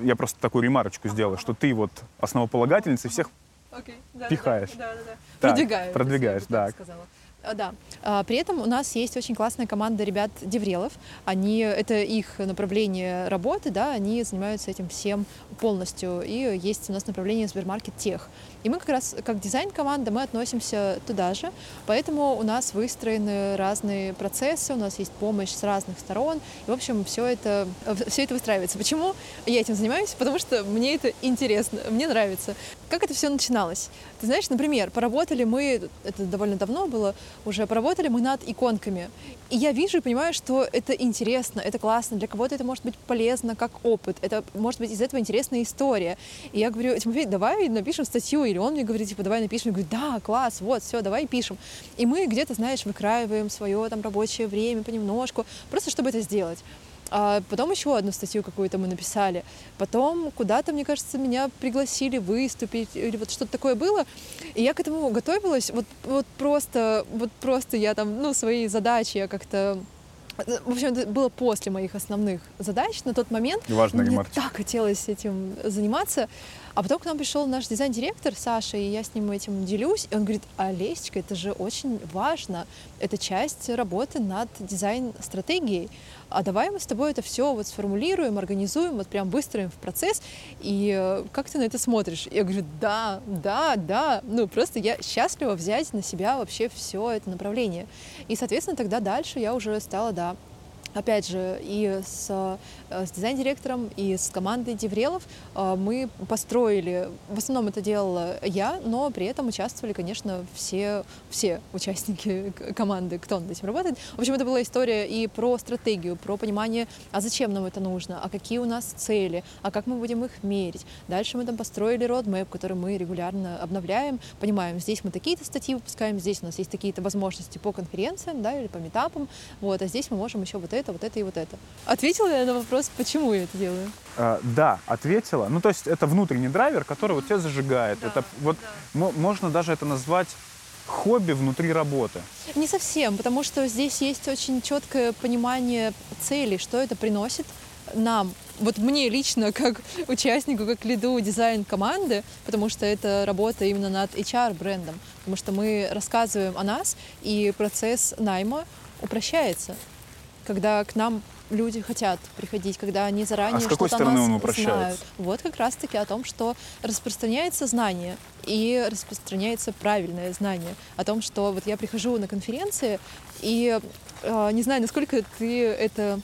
Э, я просто такую ремарочку сделала, что ты вот основополагательница всех okay. да, пихаешь. Да, да, да. Так, продвигаешь. Продвигаешь, да. Сказала. А, да. А, при этом у нас есть очень классная команда ребят Деврелов. Они, это их направление работы, да, они занимаются этим всем полностью. И есть у нас направление Сбермаркет Тех. И мы как раз, как дизайн-команда, мы относимся туда же, поэтому у нас выстроены разные процессы, у нас есть помощь с разных сторон, и, в общем, все это, все это выстраивается. Почему я этим занимаюсь? Потому что мне это интересно, мне нравится. Как это все начиналось? Ты знаешь, например, поработали мы, это довольно давно было, уже поработали мы над иконками. И я вижу и понимаю, что это интересно, это классно, для кого-то это может быть полезно как опыт, это может быть из этого интересная история. И я говорю, Тимофей, давай напишем статью, или он мне говорит, типа, давай напишем. Я говорю, да, класс, вот, все, давай пишем. И мы где-то, знаешь, выкраиваем свое там рабочее время понемножку, просто чтобы это сделать. А потом еще одну статью какую-то мы написали. Потом куда-то, мне кажется, меня пригласили выступить или вот что-то такое было. И я к этому готовилась. Вот, вот просто, вот просто я там, ну, свои задачи я как-то в общем, это было после моих основных задач на тот момент. Важно, Мне так хотелось этим заниматься. А потом к нам пришел наш дизайн-директор Саша, и я с ним этим делюсь. И он говорит, Олесечка, это же очень важно. Это часть работы над дизайн-стратегией. А давай мы с тобой это все вот сформулируем, организуем, вот прям выстроим в процесс. И э, как ты на это смотришь? Я говорю, да, да, да. Ну, просто я счастлива взять на себя вообще все это направление. И, соответственно, тогда дальше я уже стала, да, опять же, и с, э, с дизайн-директором, и с командой Деврелов э, мы построили, в основном это делала я, но при этом участвовали, конечно, все, все участники команды, кто над этим работает. В общем, это была история и про стратегию, про понимание, а зачем нам это нужно, а какие у нас цели, а как мы будем их мерить. Дальше мы там построили roadmap, который мы регулярно обновляем, понимаем, здесь мы такие-то статьи выпускаем, здесь у нас есть такие-то возможности по конференциям, да, или по метапам, вот, а здесь мы можем еще вот это это, вот это и вот это. Ответила я на вопрос, почему я это делаю? А, да, ответила. Ну, то есть это внутренний драйвер, который вот тебя зажигает. Да, это вот да. можно даже это назвать хобби внутри работы? Не совсем, потому что здесь есть очень четкое понимание цели, что это приносит нам, вот мне лично, как участнику, как лиду дизайн команды, потому что это работа именно над HR-брендом, потому что мы рассказываем о нас, и процесс найма упрощается когда к нам люди хотят приходить, когда они заранее а с какой что-то стороны он упрощает? знают. Вот как раз-таки о том, что распространяется знание и распространяется правильное знание о том, что вот я прихожу на конференции и э, не знаю, насколько ты это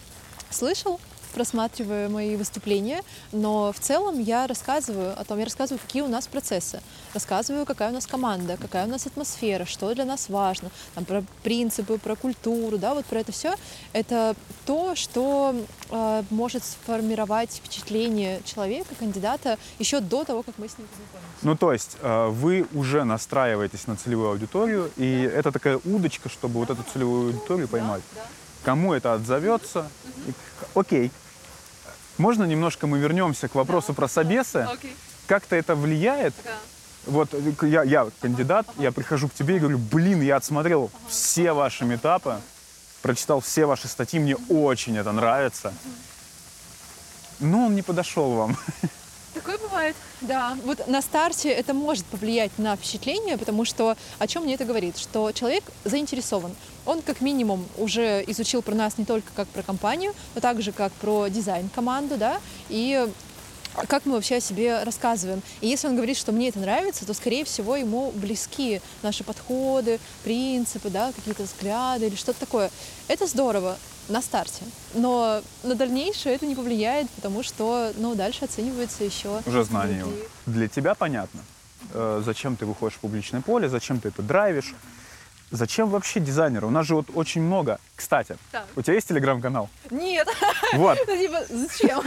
слышал, просматривая мои выступления, но в целом я рассказываю о том, я рассказываю, какие у нас процессы, рассказываю, какая у нас команда, какая у нас атмосфера, что для нас важно, там, про принципы, про культуру, да, вот про это все. Это то, что э, может сформировать впечатление человека, кандидата, еще до того, как мы с ним познакомимся. Ну, то есть э, вы уже настраиваетесь на целевую аудиторию, и это такая удочка, чтобы вот эту целевую аудиторию поймать. Да, да. Кому это отзовется? И- Окей. Можно немножко мы вернемся к вопросу про собесы? Окей. Как-то это влияет? Да. Вот э, я, я кандидат, я прихожу к тебе и говорю, блин, я отсмотрел все ваши метапы, прочитал все ваши статьи, мне очень это нравится. Но он не подошел вам. Такое бывает. Да, вот на старте это может повлиять на впечатление, потому что о чем мне это говорит? Что человек заинтересован. Он как минимум уже изучил про нас не только как про компанию, но также как про дизайн команду, да, и как мы вообще о себе рассказываем. И если он говорит, что мне это нравится, то, скорее всего, ему близки наши подходы, принципы, да, какие-то взгляды или что-то такое. Это здорово на старте, но на дальнейшее это не повлияет, потому что, ну, дальше оценивается еще Уже знание его. другие. Для тебя понятно, э, зачем ты выходишь в публичное поле, зачем ты это драйвишь. Зачем вообще дизайнеры? У нас же вот очень много. Кстати, Так. у тебя есть телеграм-канал? Нет, Вот, ну, типа, зачем?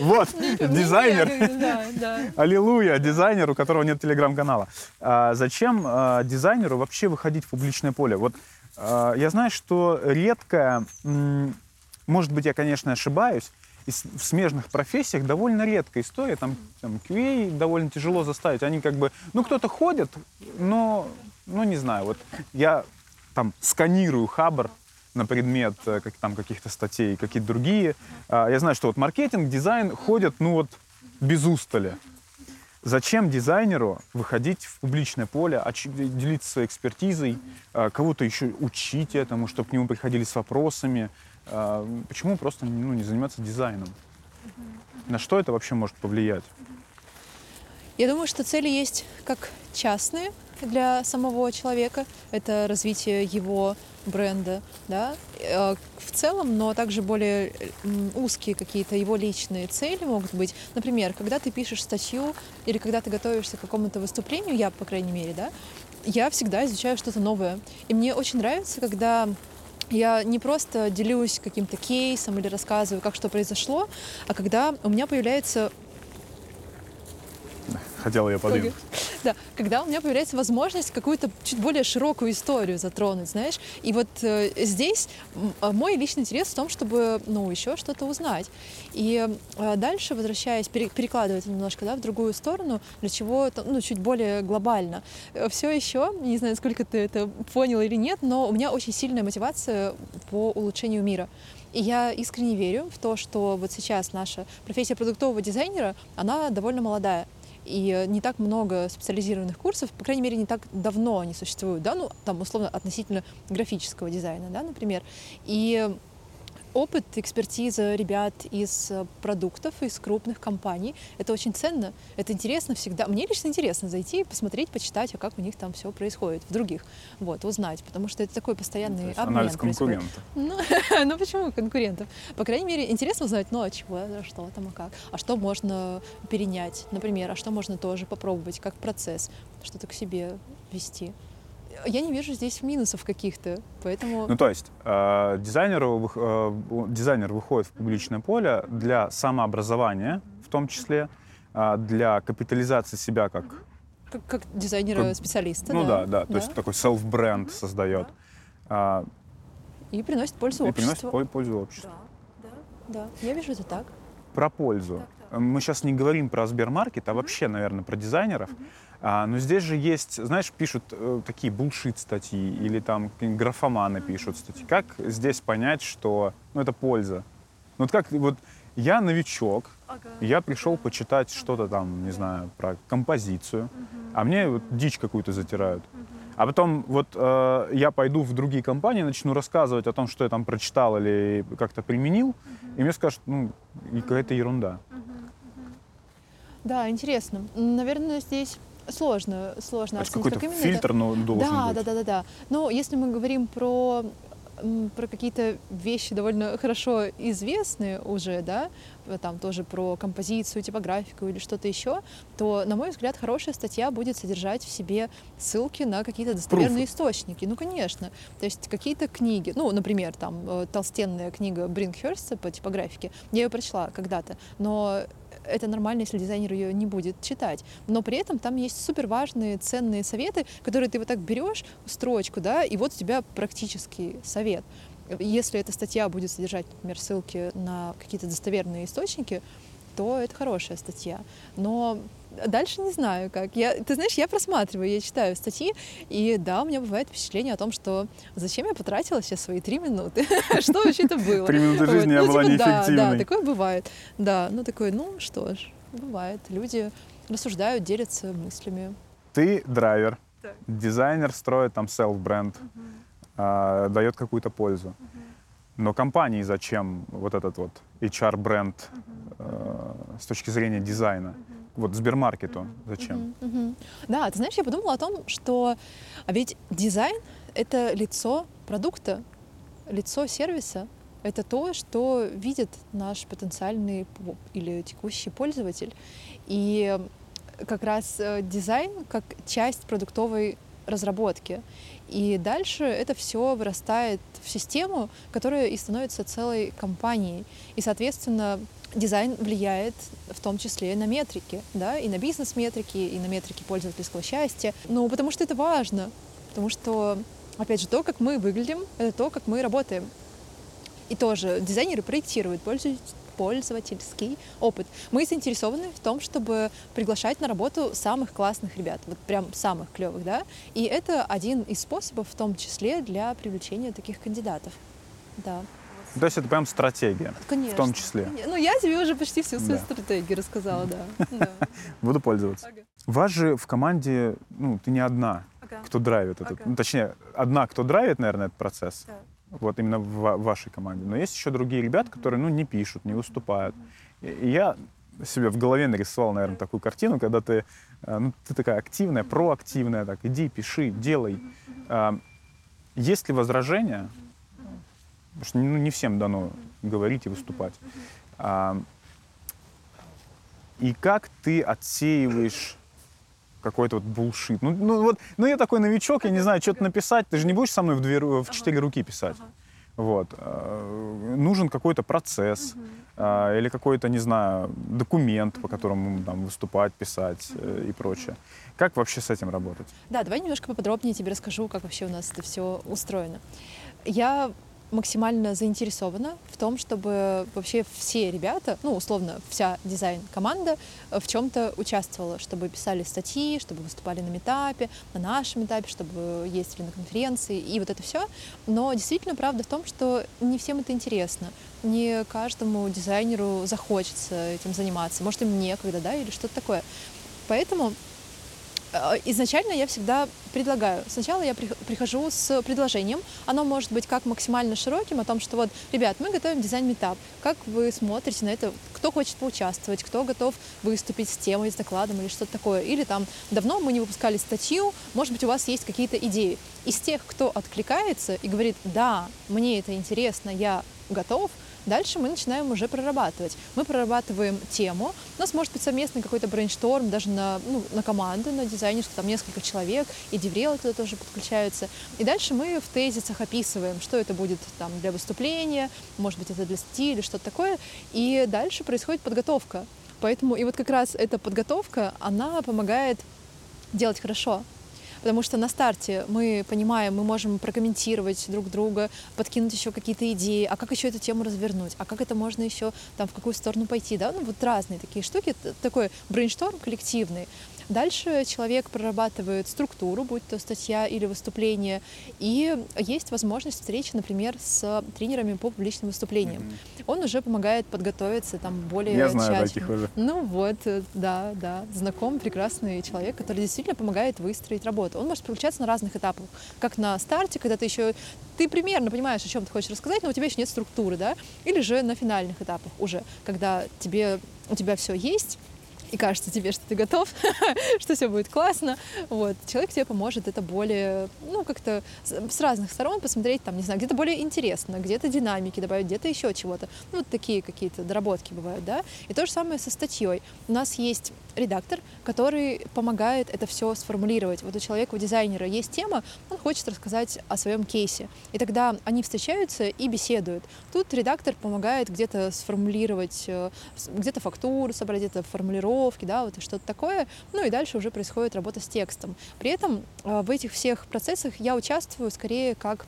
вот, дизайнер. Да, да. Аллилуйя, дизайнер, у которого нет телеграм-канала. А зачем а, дизайнеру вообще выходить в публичное поле? Вот я знаю, что редко, м, может быть, я, конечно, ошибаюсь, в смежных профессиях довольно редкая история. Там, там QA довольно тяжело заставить. Они как бы, ну, кто-то ходит, но, ну, не знаю, вот я там сканирую Хабр на предмет э, как, там каких-то статей, какие-то другие. А, Я знаю, что вот маркетинг, дизайн ходят, ну вот, без устали. Зачем дизайнеру выходить в публичное поле, делиться своей экспертизой, а, кого-то еще учить этому, чтобы к нему приходили с вопросами? А, Почему просто ну, не заниматься дизайном? На что это вообще может повлиять? Я думаю, что цели есть как частные для самого человека. Это развитие его бренда, да, э, в целом, но также более узкие какие-то его личные цели могут быть. Например, когда ты пишешь статью или когда ты готовишься к какому-то выступлению, я, по крайней мере, да, я всегда изучаю что-то новое. И мне очень нравится, когда я не просто делюсь каким-то кейсом или рассказываю, как что произошло, а когда у меня появляется Хотела я подвинуть. Да, когда у меня появляется возможность какую-то чуть более широкую историю затронуть, знаешь. И вот э, здесь а, мой личный интерес в том, чтобы, ну, еще что-то узнать. И э, дальше, возвращаясь, пере- перекладывать это немножко, да, в другую сторону, для чего ну, чуть более глобально. Все еще, не знаю, сколько ты это понял или нет, но у меня очень сильная мотивация по улучшению мира. И я искренне верю в то, что вот сейчас наша профессия продуктового дизайнера, она довольно молодая. И э, не так много специализированных курсов, по крайней мере, не так давно они существуют, да, ну, там, условно, относительно графического дизайна, да, например. И опыт, экспертиза ребят из э, продуктов, из крупных компаний, это очень ценно, это интересно всегда. Мне лично интересно зайти, посмотреть, почитать, а как у них там все происходит, в других, вот, узнать, потому что это такой постоянный То есть обмен анализ происходит. конкурента. Ну, ну почему конкурентов? По крайней мере, интересно узнать, ну, а чего, а что там, а как. А что можно перенять, например, а что можно тоже попробовать, как процесс, что-то к себе вести. Я не вижу здесь минусов каких-то, поэтому... Ну, то есть э, дизайнеру, э, дизайнер выходит в публичное поле для самообразования, в том числе, э, для капитализации себя как... Как, как дизайнера-специалиста, ну да. да, да, то есть такой self-бренд создает. а, И приносит пользу и приносит обществу. пол- пользу обществу. Да, да, да. Я вижу это так. Про пользу. Мы сейчас не говорим про Сбермаркет, а вообще, наверное, про дизайнеров. А, но здесь же есть, знаешь, пишут э, такие булшит статьи или там графоманы пишут статьи. Как здесь понять, что ну, это польза? Ну, вот как вот я новичок, я пришел почитать что-то там, не знаю, про композицию, а мне вот дичь какую-то затирают. А потом вот э, я пойду в другие компании, начну рассказывать о том, что я там прочитал или как-то применил, угу. и мне скажут, ну, какая-то ерунда. Да, интересно. Наверное, здесь сложно, сложно оценить, какой-то как именно фильтр это... ну, должен да, быть. Да, да, да, да. Но если мы говорим про про какие-то вещи довольно хорошо известные уже, да, там тоже про композицию, типографику или что-то еще, то, на мой взгляд, хорошая статья будет содержать в себе ссылки на какие-то достоверные Proof. источники. Ну, конечно. То есть какие-то книги, ну, например, там э, толстенная книга Бринкхерста по типографике, я ее прочла когда-то, но это нормально, если дизайнер ее не будет читать. Но при этом там есть супер важные, ценные советы, которые ты вот так берешь строчку, да, и вот у тебя практический совет. Если эта статья будет содержать, например, ссылки на какие-то достоверные источники, то это хорошая статья. Но дальше не знаю как. Я, ты знаешь, я просматриваю, я читаю статьи, и да, у меня бывает впечатление о том, что зачем я потратила сейчас свои три минуты? Что вообще это было? Три минуты жизни я ну, была типа, неэффективной. Да, да, такое бывает. Да, ну такой, ну что ж, бывает. Люди рассуждают, делятся мыслями. Ты драйвер, дизайнер строит там селф-бренд, а, дает какую-то пользу. Но компании зачем вот этот вот HR-бренд э, с точки зрения дизайна? Вот Сбермаркету зачем? Да, ты знаешь, я подумала о том, что а ведь дизайн — это лицо продукта, лицо сервиса. Это то, что видит наш потенциальный или текущий пользователь. И как раз э, дизайн как часть продуктовой разработки. И дальше это все вырастает в систему, которая и становится целой компанией. И, соответственно, дизайн влияет в том числе на метрики, да, и на бизнес-метрики, и на метрики пользовательского счастья. Ну, потому что это важно, потому что, опять же, то, как мы выглядим, это то, как мы работаем. И тоже дизайнеры проектируют пользовательский опыт. Мы заинтересованы в том, чтобы приглашать на работу самых классных ребят, вот прям самых клевых, да, и это один из способов, в том числе для привлечения таких кандидатов, да. То есть это прям стратегия, Конечно. в том числе. Ну, я тебе уже почти всю свою да. стратегию рассказала, да. Буду пользоваться. Вас же в команде, ну, ты не одна, кто драйвит этот, ну, точнее, одна, кто драйвит, наверное, этот процесс. Вот именно в вашей команде. Но есть еще другие ребята, которые, ну, не пишут, не выступают. И я себе в голове нарисовал, наверное, такую картину, когда ты, э, ну, ты такая активная, проактивная, так, иди, пиши, делай. Есть ли возражения? Потому что ну, не всем дано говорить и выступать. А, и как ты отсеиваешь какой-то вот булшит? Ну, ну вот, ну я такой новичок, я не знаю, что-то написать. Ты же не будешь со мной в, две, в четыре руки писать. Вот. А, нужен какой-то процесс а, или какой-то, не знаю, документ, по которому там, выступать, писать э, и прочее. Как вообще с этим работать? Да, давай немножко поподробнее тебе расскажу, как вообще у нас это все устроено. Я максимально заинтересована в том, чтобы вообще все ребята, ну, условно, вся дизайн-команда э, в чем-то участвовала, чтобы писали статьи, чтобы выступали на метапе, на нашем этапе, чтобы ездили на конференции и вот это все. Но действительно правда в том, что не всем это интересно. Не каждому дизайнеру захочется этим заниматься. Может, им некогда, да, или что-то такое. Поэтому изначально я всегда предлагаю. Сначала я прихожу с предложением. Оно может быть как максимально широким, о том, что вот, ребят, мы готовим дизайн-митап. Как вы смотрите на это? Кто хочет поучаствовать? Кто готов выступить с темой, с докладом или что-то такое? Или там, давно мы не выпускали статью, может быть, у вас есть какие-то идеи. Из тех, кто откликается и говорит, да, мне это интересно, я готов, Дальше мы начинаем уже прорабатывать. Мы прорабатываем тему. У нас может быть совместный какой-то брейншторм даже на, ну, на команду, на дизайнерскую, там несколько человек, и деврелы туда тоже подключаются. И дальше мы в тезисах описываем, что это будет там для выступления, может быть, это для стиля, что-то такое. И дальше происходит подготовка. Поэтому и вот как раз эта подготовка, она помогает делать хорошо. Потому что на старте мы понимаем, мы можем прокомментировать друг друга, подкинуть еще какие-то идеи, а как еще эту тему развернуть, а как это можно еще там в какую сторону пойти, да, ну вот разные такие штуки, такой брейншторм коллективный. Дальше человек прорабатывает структуру, будь то статья или выступление, и есть возможность встречи, например, с тренерами по публичным выступлениям. Mm-hmm. Он уже помогает подготовиться там более Я знаю тщательно. таких уже. Ну вот, э, да, да, знаком, прекрасный человек, который действительно помогает выстроить работу. Он может включаться на разных этапах, как на старте, когда ты еще ты примерно понимаешь, о чем ты хочешь рассказать, но у тебя еще нет структуры, да, или же на финальных этапах уже, когда тебе у тебя все есть, и кажется тебе, что ты готов, что все будет классно, вот, человек тебе поможет это более, ну, как-то с разных сторон посмотреть, там, не знаю, где-то более интересно, где-то динамики добавить, где-то еще чего-то. Ну, вот такие какие-то доработки бывают, да. И то же самое со статьей. У нас есть редактор, который помогает это все сформулировать. Вот у человека, у дизайнера есть тема, он хочет рассказать о своем кейсе. И тогда они встречаются и беседуют. Тут редактор помогает где-то сформулировать, э, где-то фактуру собрать, где-то формулировки, да, вот что-то такое. Ну и дальше уже происходит работа с текстом. При этом э, в этих всех процессах я участвую скорее как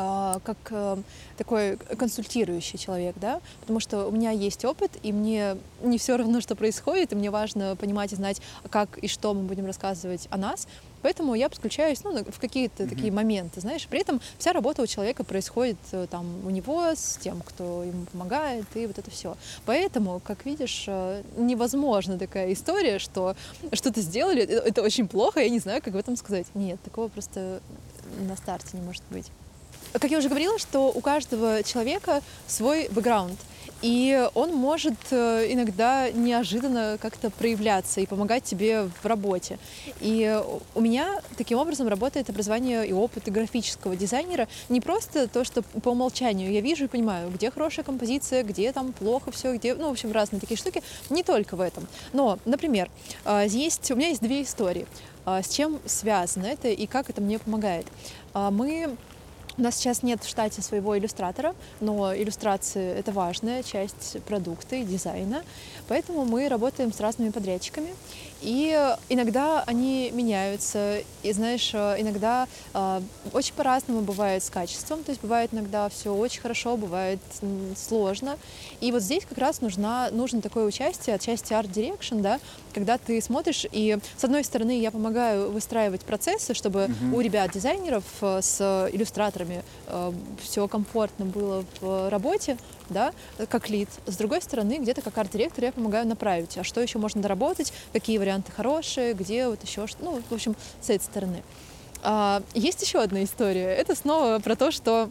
а, как э, такой консультирующий человек, да, потому что у меня есть опыт, и мне не все равно, что происходит, и мне важно понимать и знать, как и что мы будем рассказывать о нас, Поэтому я подключаюсь ну, в какие-то mm-hmm. такие моменты, знаешь. При этом вся работа у человека происходит э, там у него с тем, кто ему помогает, и вот это все. Поэтому, как видишь, э, невозможно такая история, что что-то сделали, это очень плохо, я не знаю, как в этом сказать. Нет, такого просто на старте не может быть. Как я уже говорила, что у каждого человека свой бэкграунд. И он может э, иногда неожиданно как-то проявляться и помогать тебе в работе. И у меня таким образом работает образование и опыт графического дизайнера. Не просто то, что по умолчанию я вижу и понимаю, где хорошая композиция, где там плохо все, где, ну, в общем, разные такие штуки. Не только в этом. Но, например, а, есть, у меня есть две истории. С чем связано это и как это мне помогает. Мы у нас сейчас нет в штате своего иллюстратора, но иллюстрации — это важная часть продукта и дизайна, поэтому мы работаем с разными подрядчиками. И иногда они меняются, и знаешь, э, иногда э, очень по-разному бывает с качеством, то есть бывает иногда все очень хорошо, бывает сложно. И вот здесь как раз нужна, нужно такое участие, отчасти Art Direction, да, когда ты смотришь, и с одной стороны я помогаю выстраивать процессы, чтобы uh-huh. у ребят-дизайнеров э, с иллюстраторами э, все комфортно было в работе, да, как лид. С другой стороны, где-то как арт-директор я помогаю направить, а что еще можно доработать, какие варианты хорошие, где вот еще что, ну, в общем, с этой стороны. А, есть еще одна история. Это снова про то, что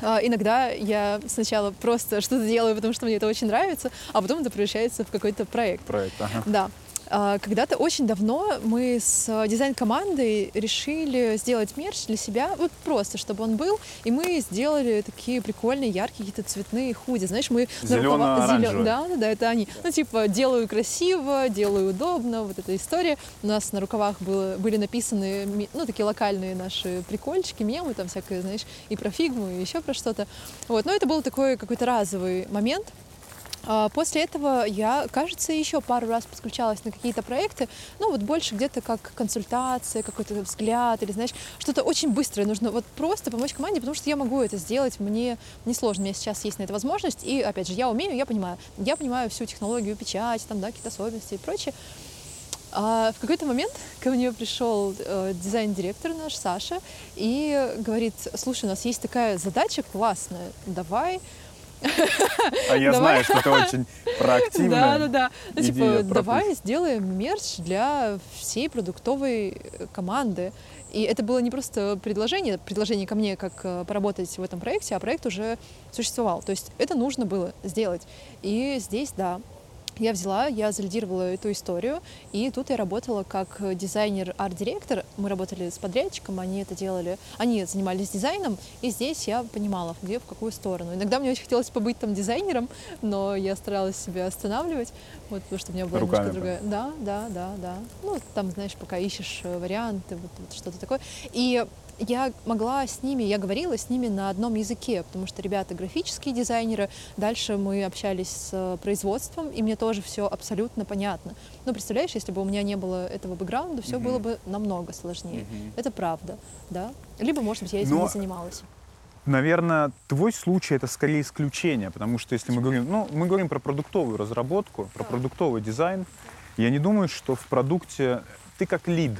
а, Иногда я сначала просто что-то делаю, потому что мне это очень нравится, а потом это превращается в какой-то проект. Проект, ага. Да. А, когда-то очень давно мы с дизайн-командой решили сделать мерч для себя, вот просто, чтобы он был, и мы сделали такие прикольные, яркие, какие-то цветные худи. Знаешь, мы на Зелё... Да, да, это они. Ну, типа, делаю красиво, делаю удобно, вот эта история. У нас на рукавах было, были написаны, ну, такие локальные наши прикольчики, мемы, там всякое, знаешь, и про фигму, и еще про что-то. Вот, но это был такой какой-то разовый момент, после этого я, кажется, еще пару раз подключалась на какие-то проекты, ну вот больше где-то как консультация, какой-то взгляд или, знаешь, что-то очень быстрое. Нужно вот просто помочь команде, потому что я могу это сделать, мне не сложно, у меня сейчас есть на это возможность, и, опять же, я умею, я понимаю. Я понимаю всю технологию печати, там, да, какие-то особенности и прочее. А в какой-то момент ко мне пришел э, дизайн-директор наш, Саша, и говорит, слушай, у нас есть такая задача классная, давай а я знаю, что ты очень проактивная. Да, да, да. Ну, типа, давай сделаем мерч для всей продуктовой команды. И это было не просто предложение, предложение ко мне, как э, поработать в этом проекте, а проект уже существовал. То есть это нужно было сделать. И здесь, да, я взяла, я залидировала эту историю, и тут я работала как дизайнер-арт-директор. Мы работали с подрядчиком, они это делали, они занимались дизайном, и здесь я понимала, где, в какую сторону. Иногда мне очень хотелось побыть там дизайнером, но я старалась себя останавливать, вот, потому что у меня была Руками немножко другая... Да, да, да, да. Ну, там, знаешь, пока ищешь э, варианты, вот, вот что-то такое. И я могла с ними, я говорила с ними на одном языке, потому что ребята графические дизайнеры, дальше мы общались с э, производством, и мне тоже все абсолютно понятно. Ну, представляешь, если бы у меня не было этого бэкграунда, все mm-hmm. было бы намного сложнее. Mm-hmm. Это правда, да? Либо, может быть, я этим Но... не занималась. Наверное, твой случай это скорее исключение, потому что если мы говорим, ну, мы говорим про продуктовую разработку, про продуктовый дизайн, Я не думаю, что в продукте... Ты как лид,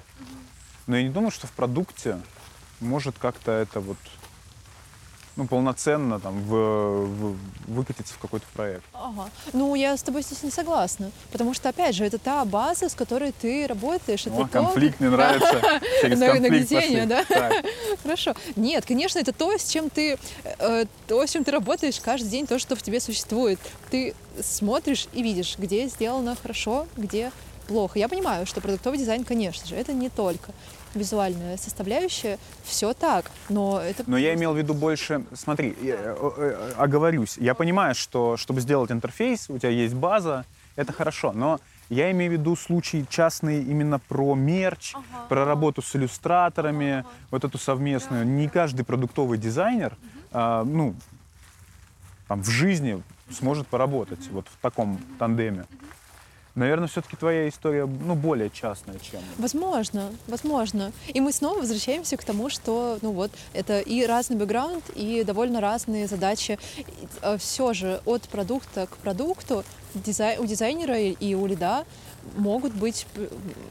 но я не думаю, что в продукте может как-то это вот ну, полноценно там в, в, выкатиться в какой-то проект. Ага. Ну, я с тобой здесь не согласна. Потому что, опять же, это та база, с которой ты работаешь. Это О, конфликт мне нравится. Через конфликт да? Хорошо. Нет, конечно, это то, с чем ты, э, то, с чем ты работаешь каждый день, то, что в тебе существует. Ты смотришь и видишь, где сделано хорошо, где плохо. Я понимаю, что продуктовый дизайн, конечно же, это не только визуальная составляющая, все так, но это... Но я имел в виду больше, смотри, я, э, э, оговорюсь, я понимаю, что чтобы сделать интерфейс, у тебя есть база, это хорошо, но я имею в виду случай частный именно про мерч, ага, про работу с иллюстраторами, ага. вот эту совместную. Не каждый продуктовый дизайнер, угу. а, ну, там, в жизни сможет поработать вот в таком тандеме. Угу. Наверное, все-таки твоя история ну, более частная, чем... Возможно, возможно. И мы снова возвращаемся к тому, что ну вот, это и разный бэкграунд, и довольно разные задачи. А Все же от продукта к продукту дизай... у дизайнера и у лида могут быть,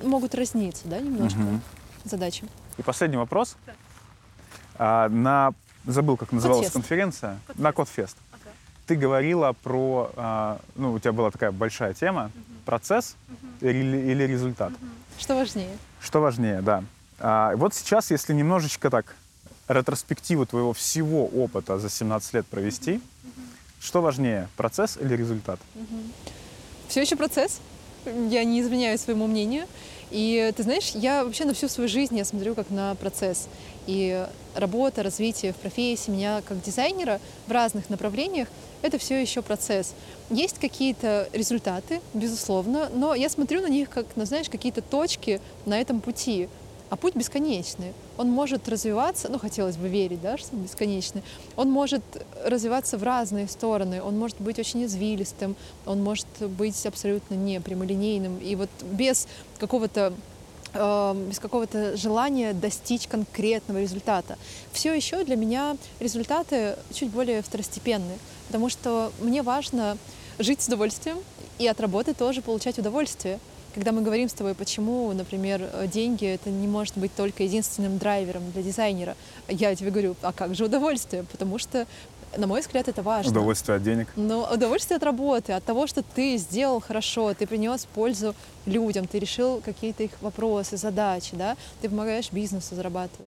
могут разниться, да, немножко угу. задачи. И последний вопрос. Да. А, на, забыл, как называлась Кодфест. конференция. Кодфест. На Кодфест. Ты говорила про, а, ну, у тебя была такая большая тема, угу процесс угу. или, или результат. Угу. Что важнее? Что важнее, да. А, вот сейчас, если немножечко так ретроспективу твоего всего опыта за 17 лет провести, угу. что важнее, процесс или результат? Угу. Все еще процесс. Я не изменяю своему мнению. И ты знаешь, я вообще на всю свою жизнь я смотрю как на процесс. И работа, развитие в профессии меня как дизайнера в разных направлениях это все еще процесс. Есть какие-то результаты, безусловно, но я смотрю на них как, ну, знаешь, какие-то точки на этом пути. А путь бесконечный. Он может развиваться, ну, хотелось бы верить, да, что он бесконечный. Он может развиваться в разные стороны. Он может быть очень извилистым, он может быть абсолютно не прямолинейным. И вот без какого-то Эм, без какого-то желания достичь конкретного результата. Все еще для меня результаты чуть более второстепенные, потому что мне важно жить с удовольствием и от работы тоже получать удовольствие. Когда мы говорим с тобой, почему, например, э, деньги это не может быть только единственным драйвером для дизайнера, я тебе говорю, а как же удовольствие? Потому что на мой взгляд, это важно. Удовольствие от денег. Ну, удовольствие от работы, от того, что ты сделал хорошо, ты принес пользу людям, ты решил какие-то их вопросы, задачи, да, ты помогаешь бизнесу зарабатывать.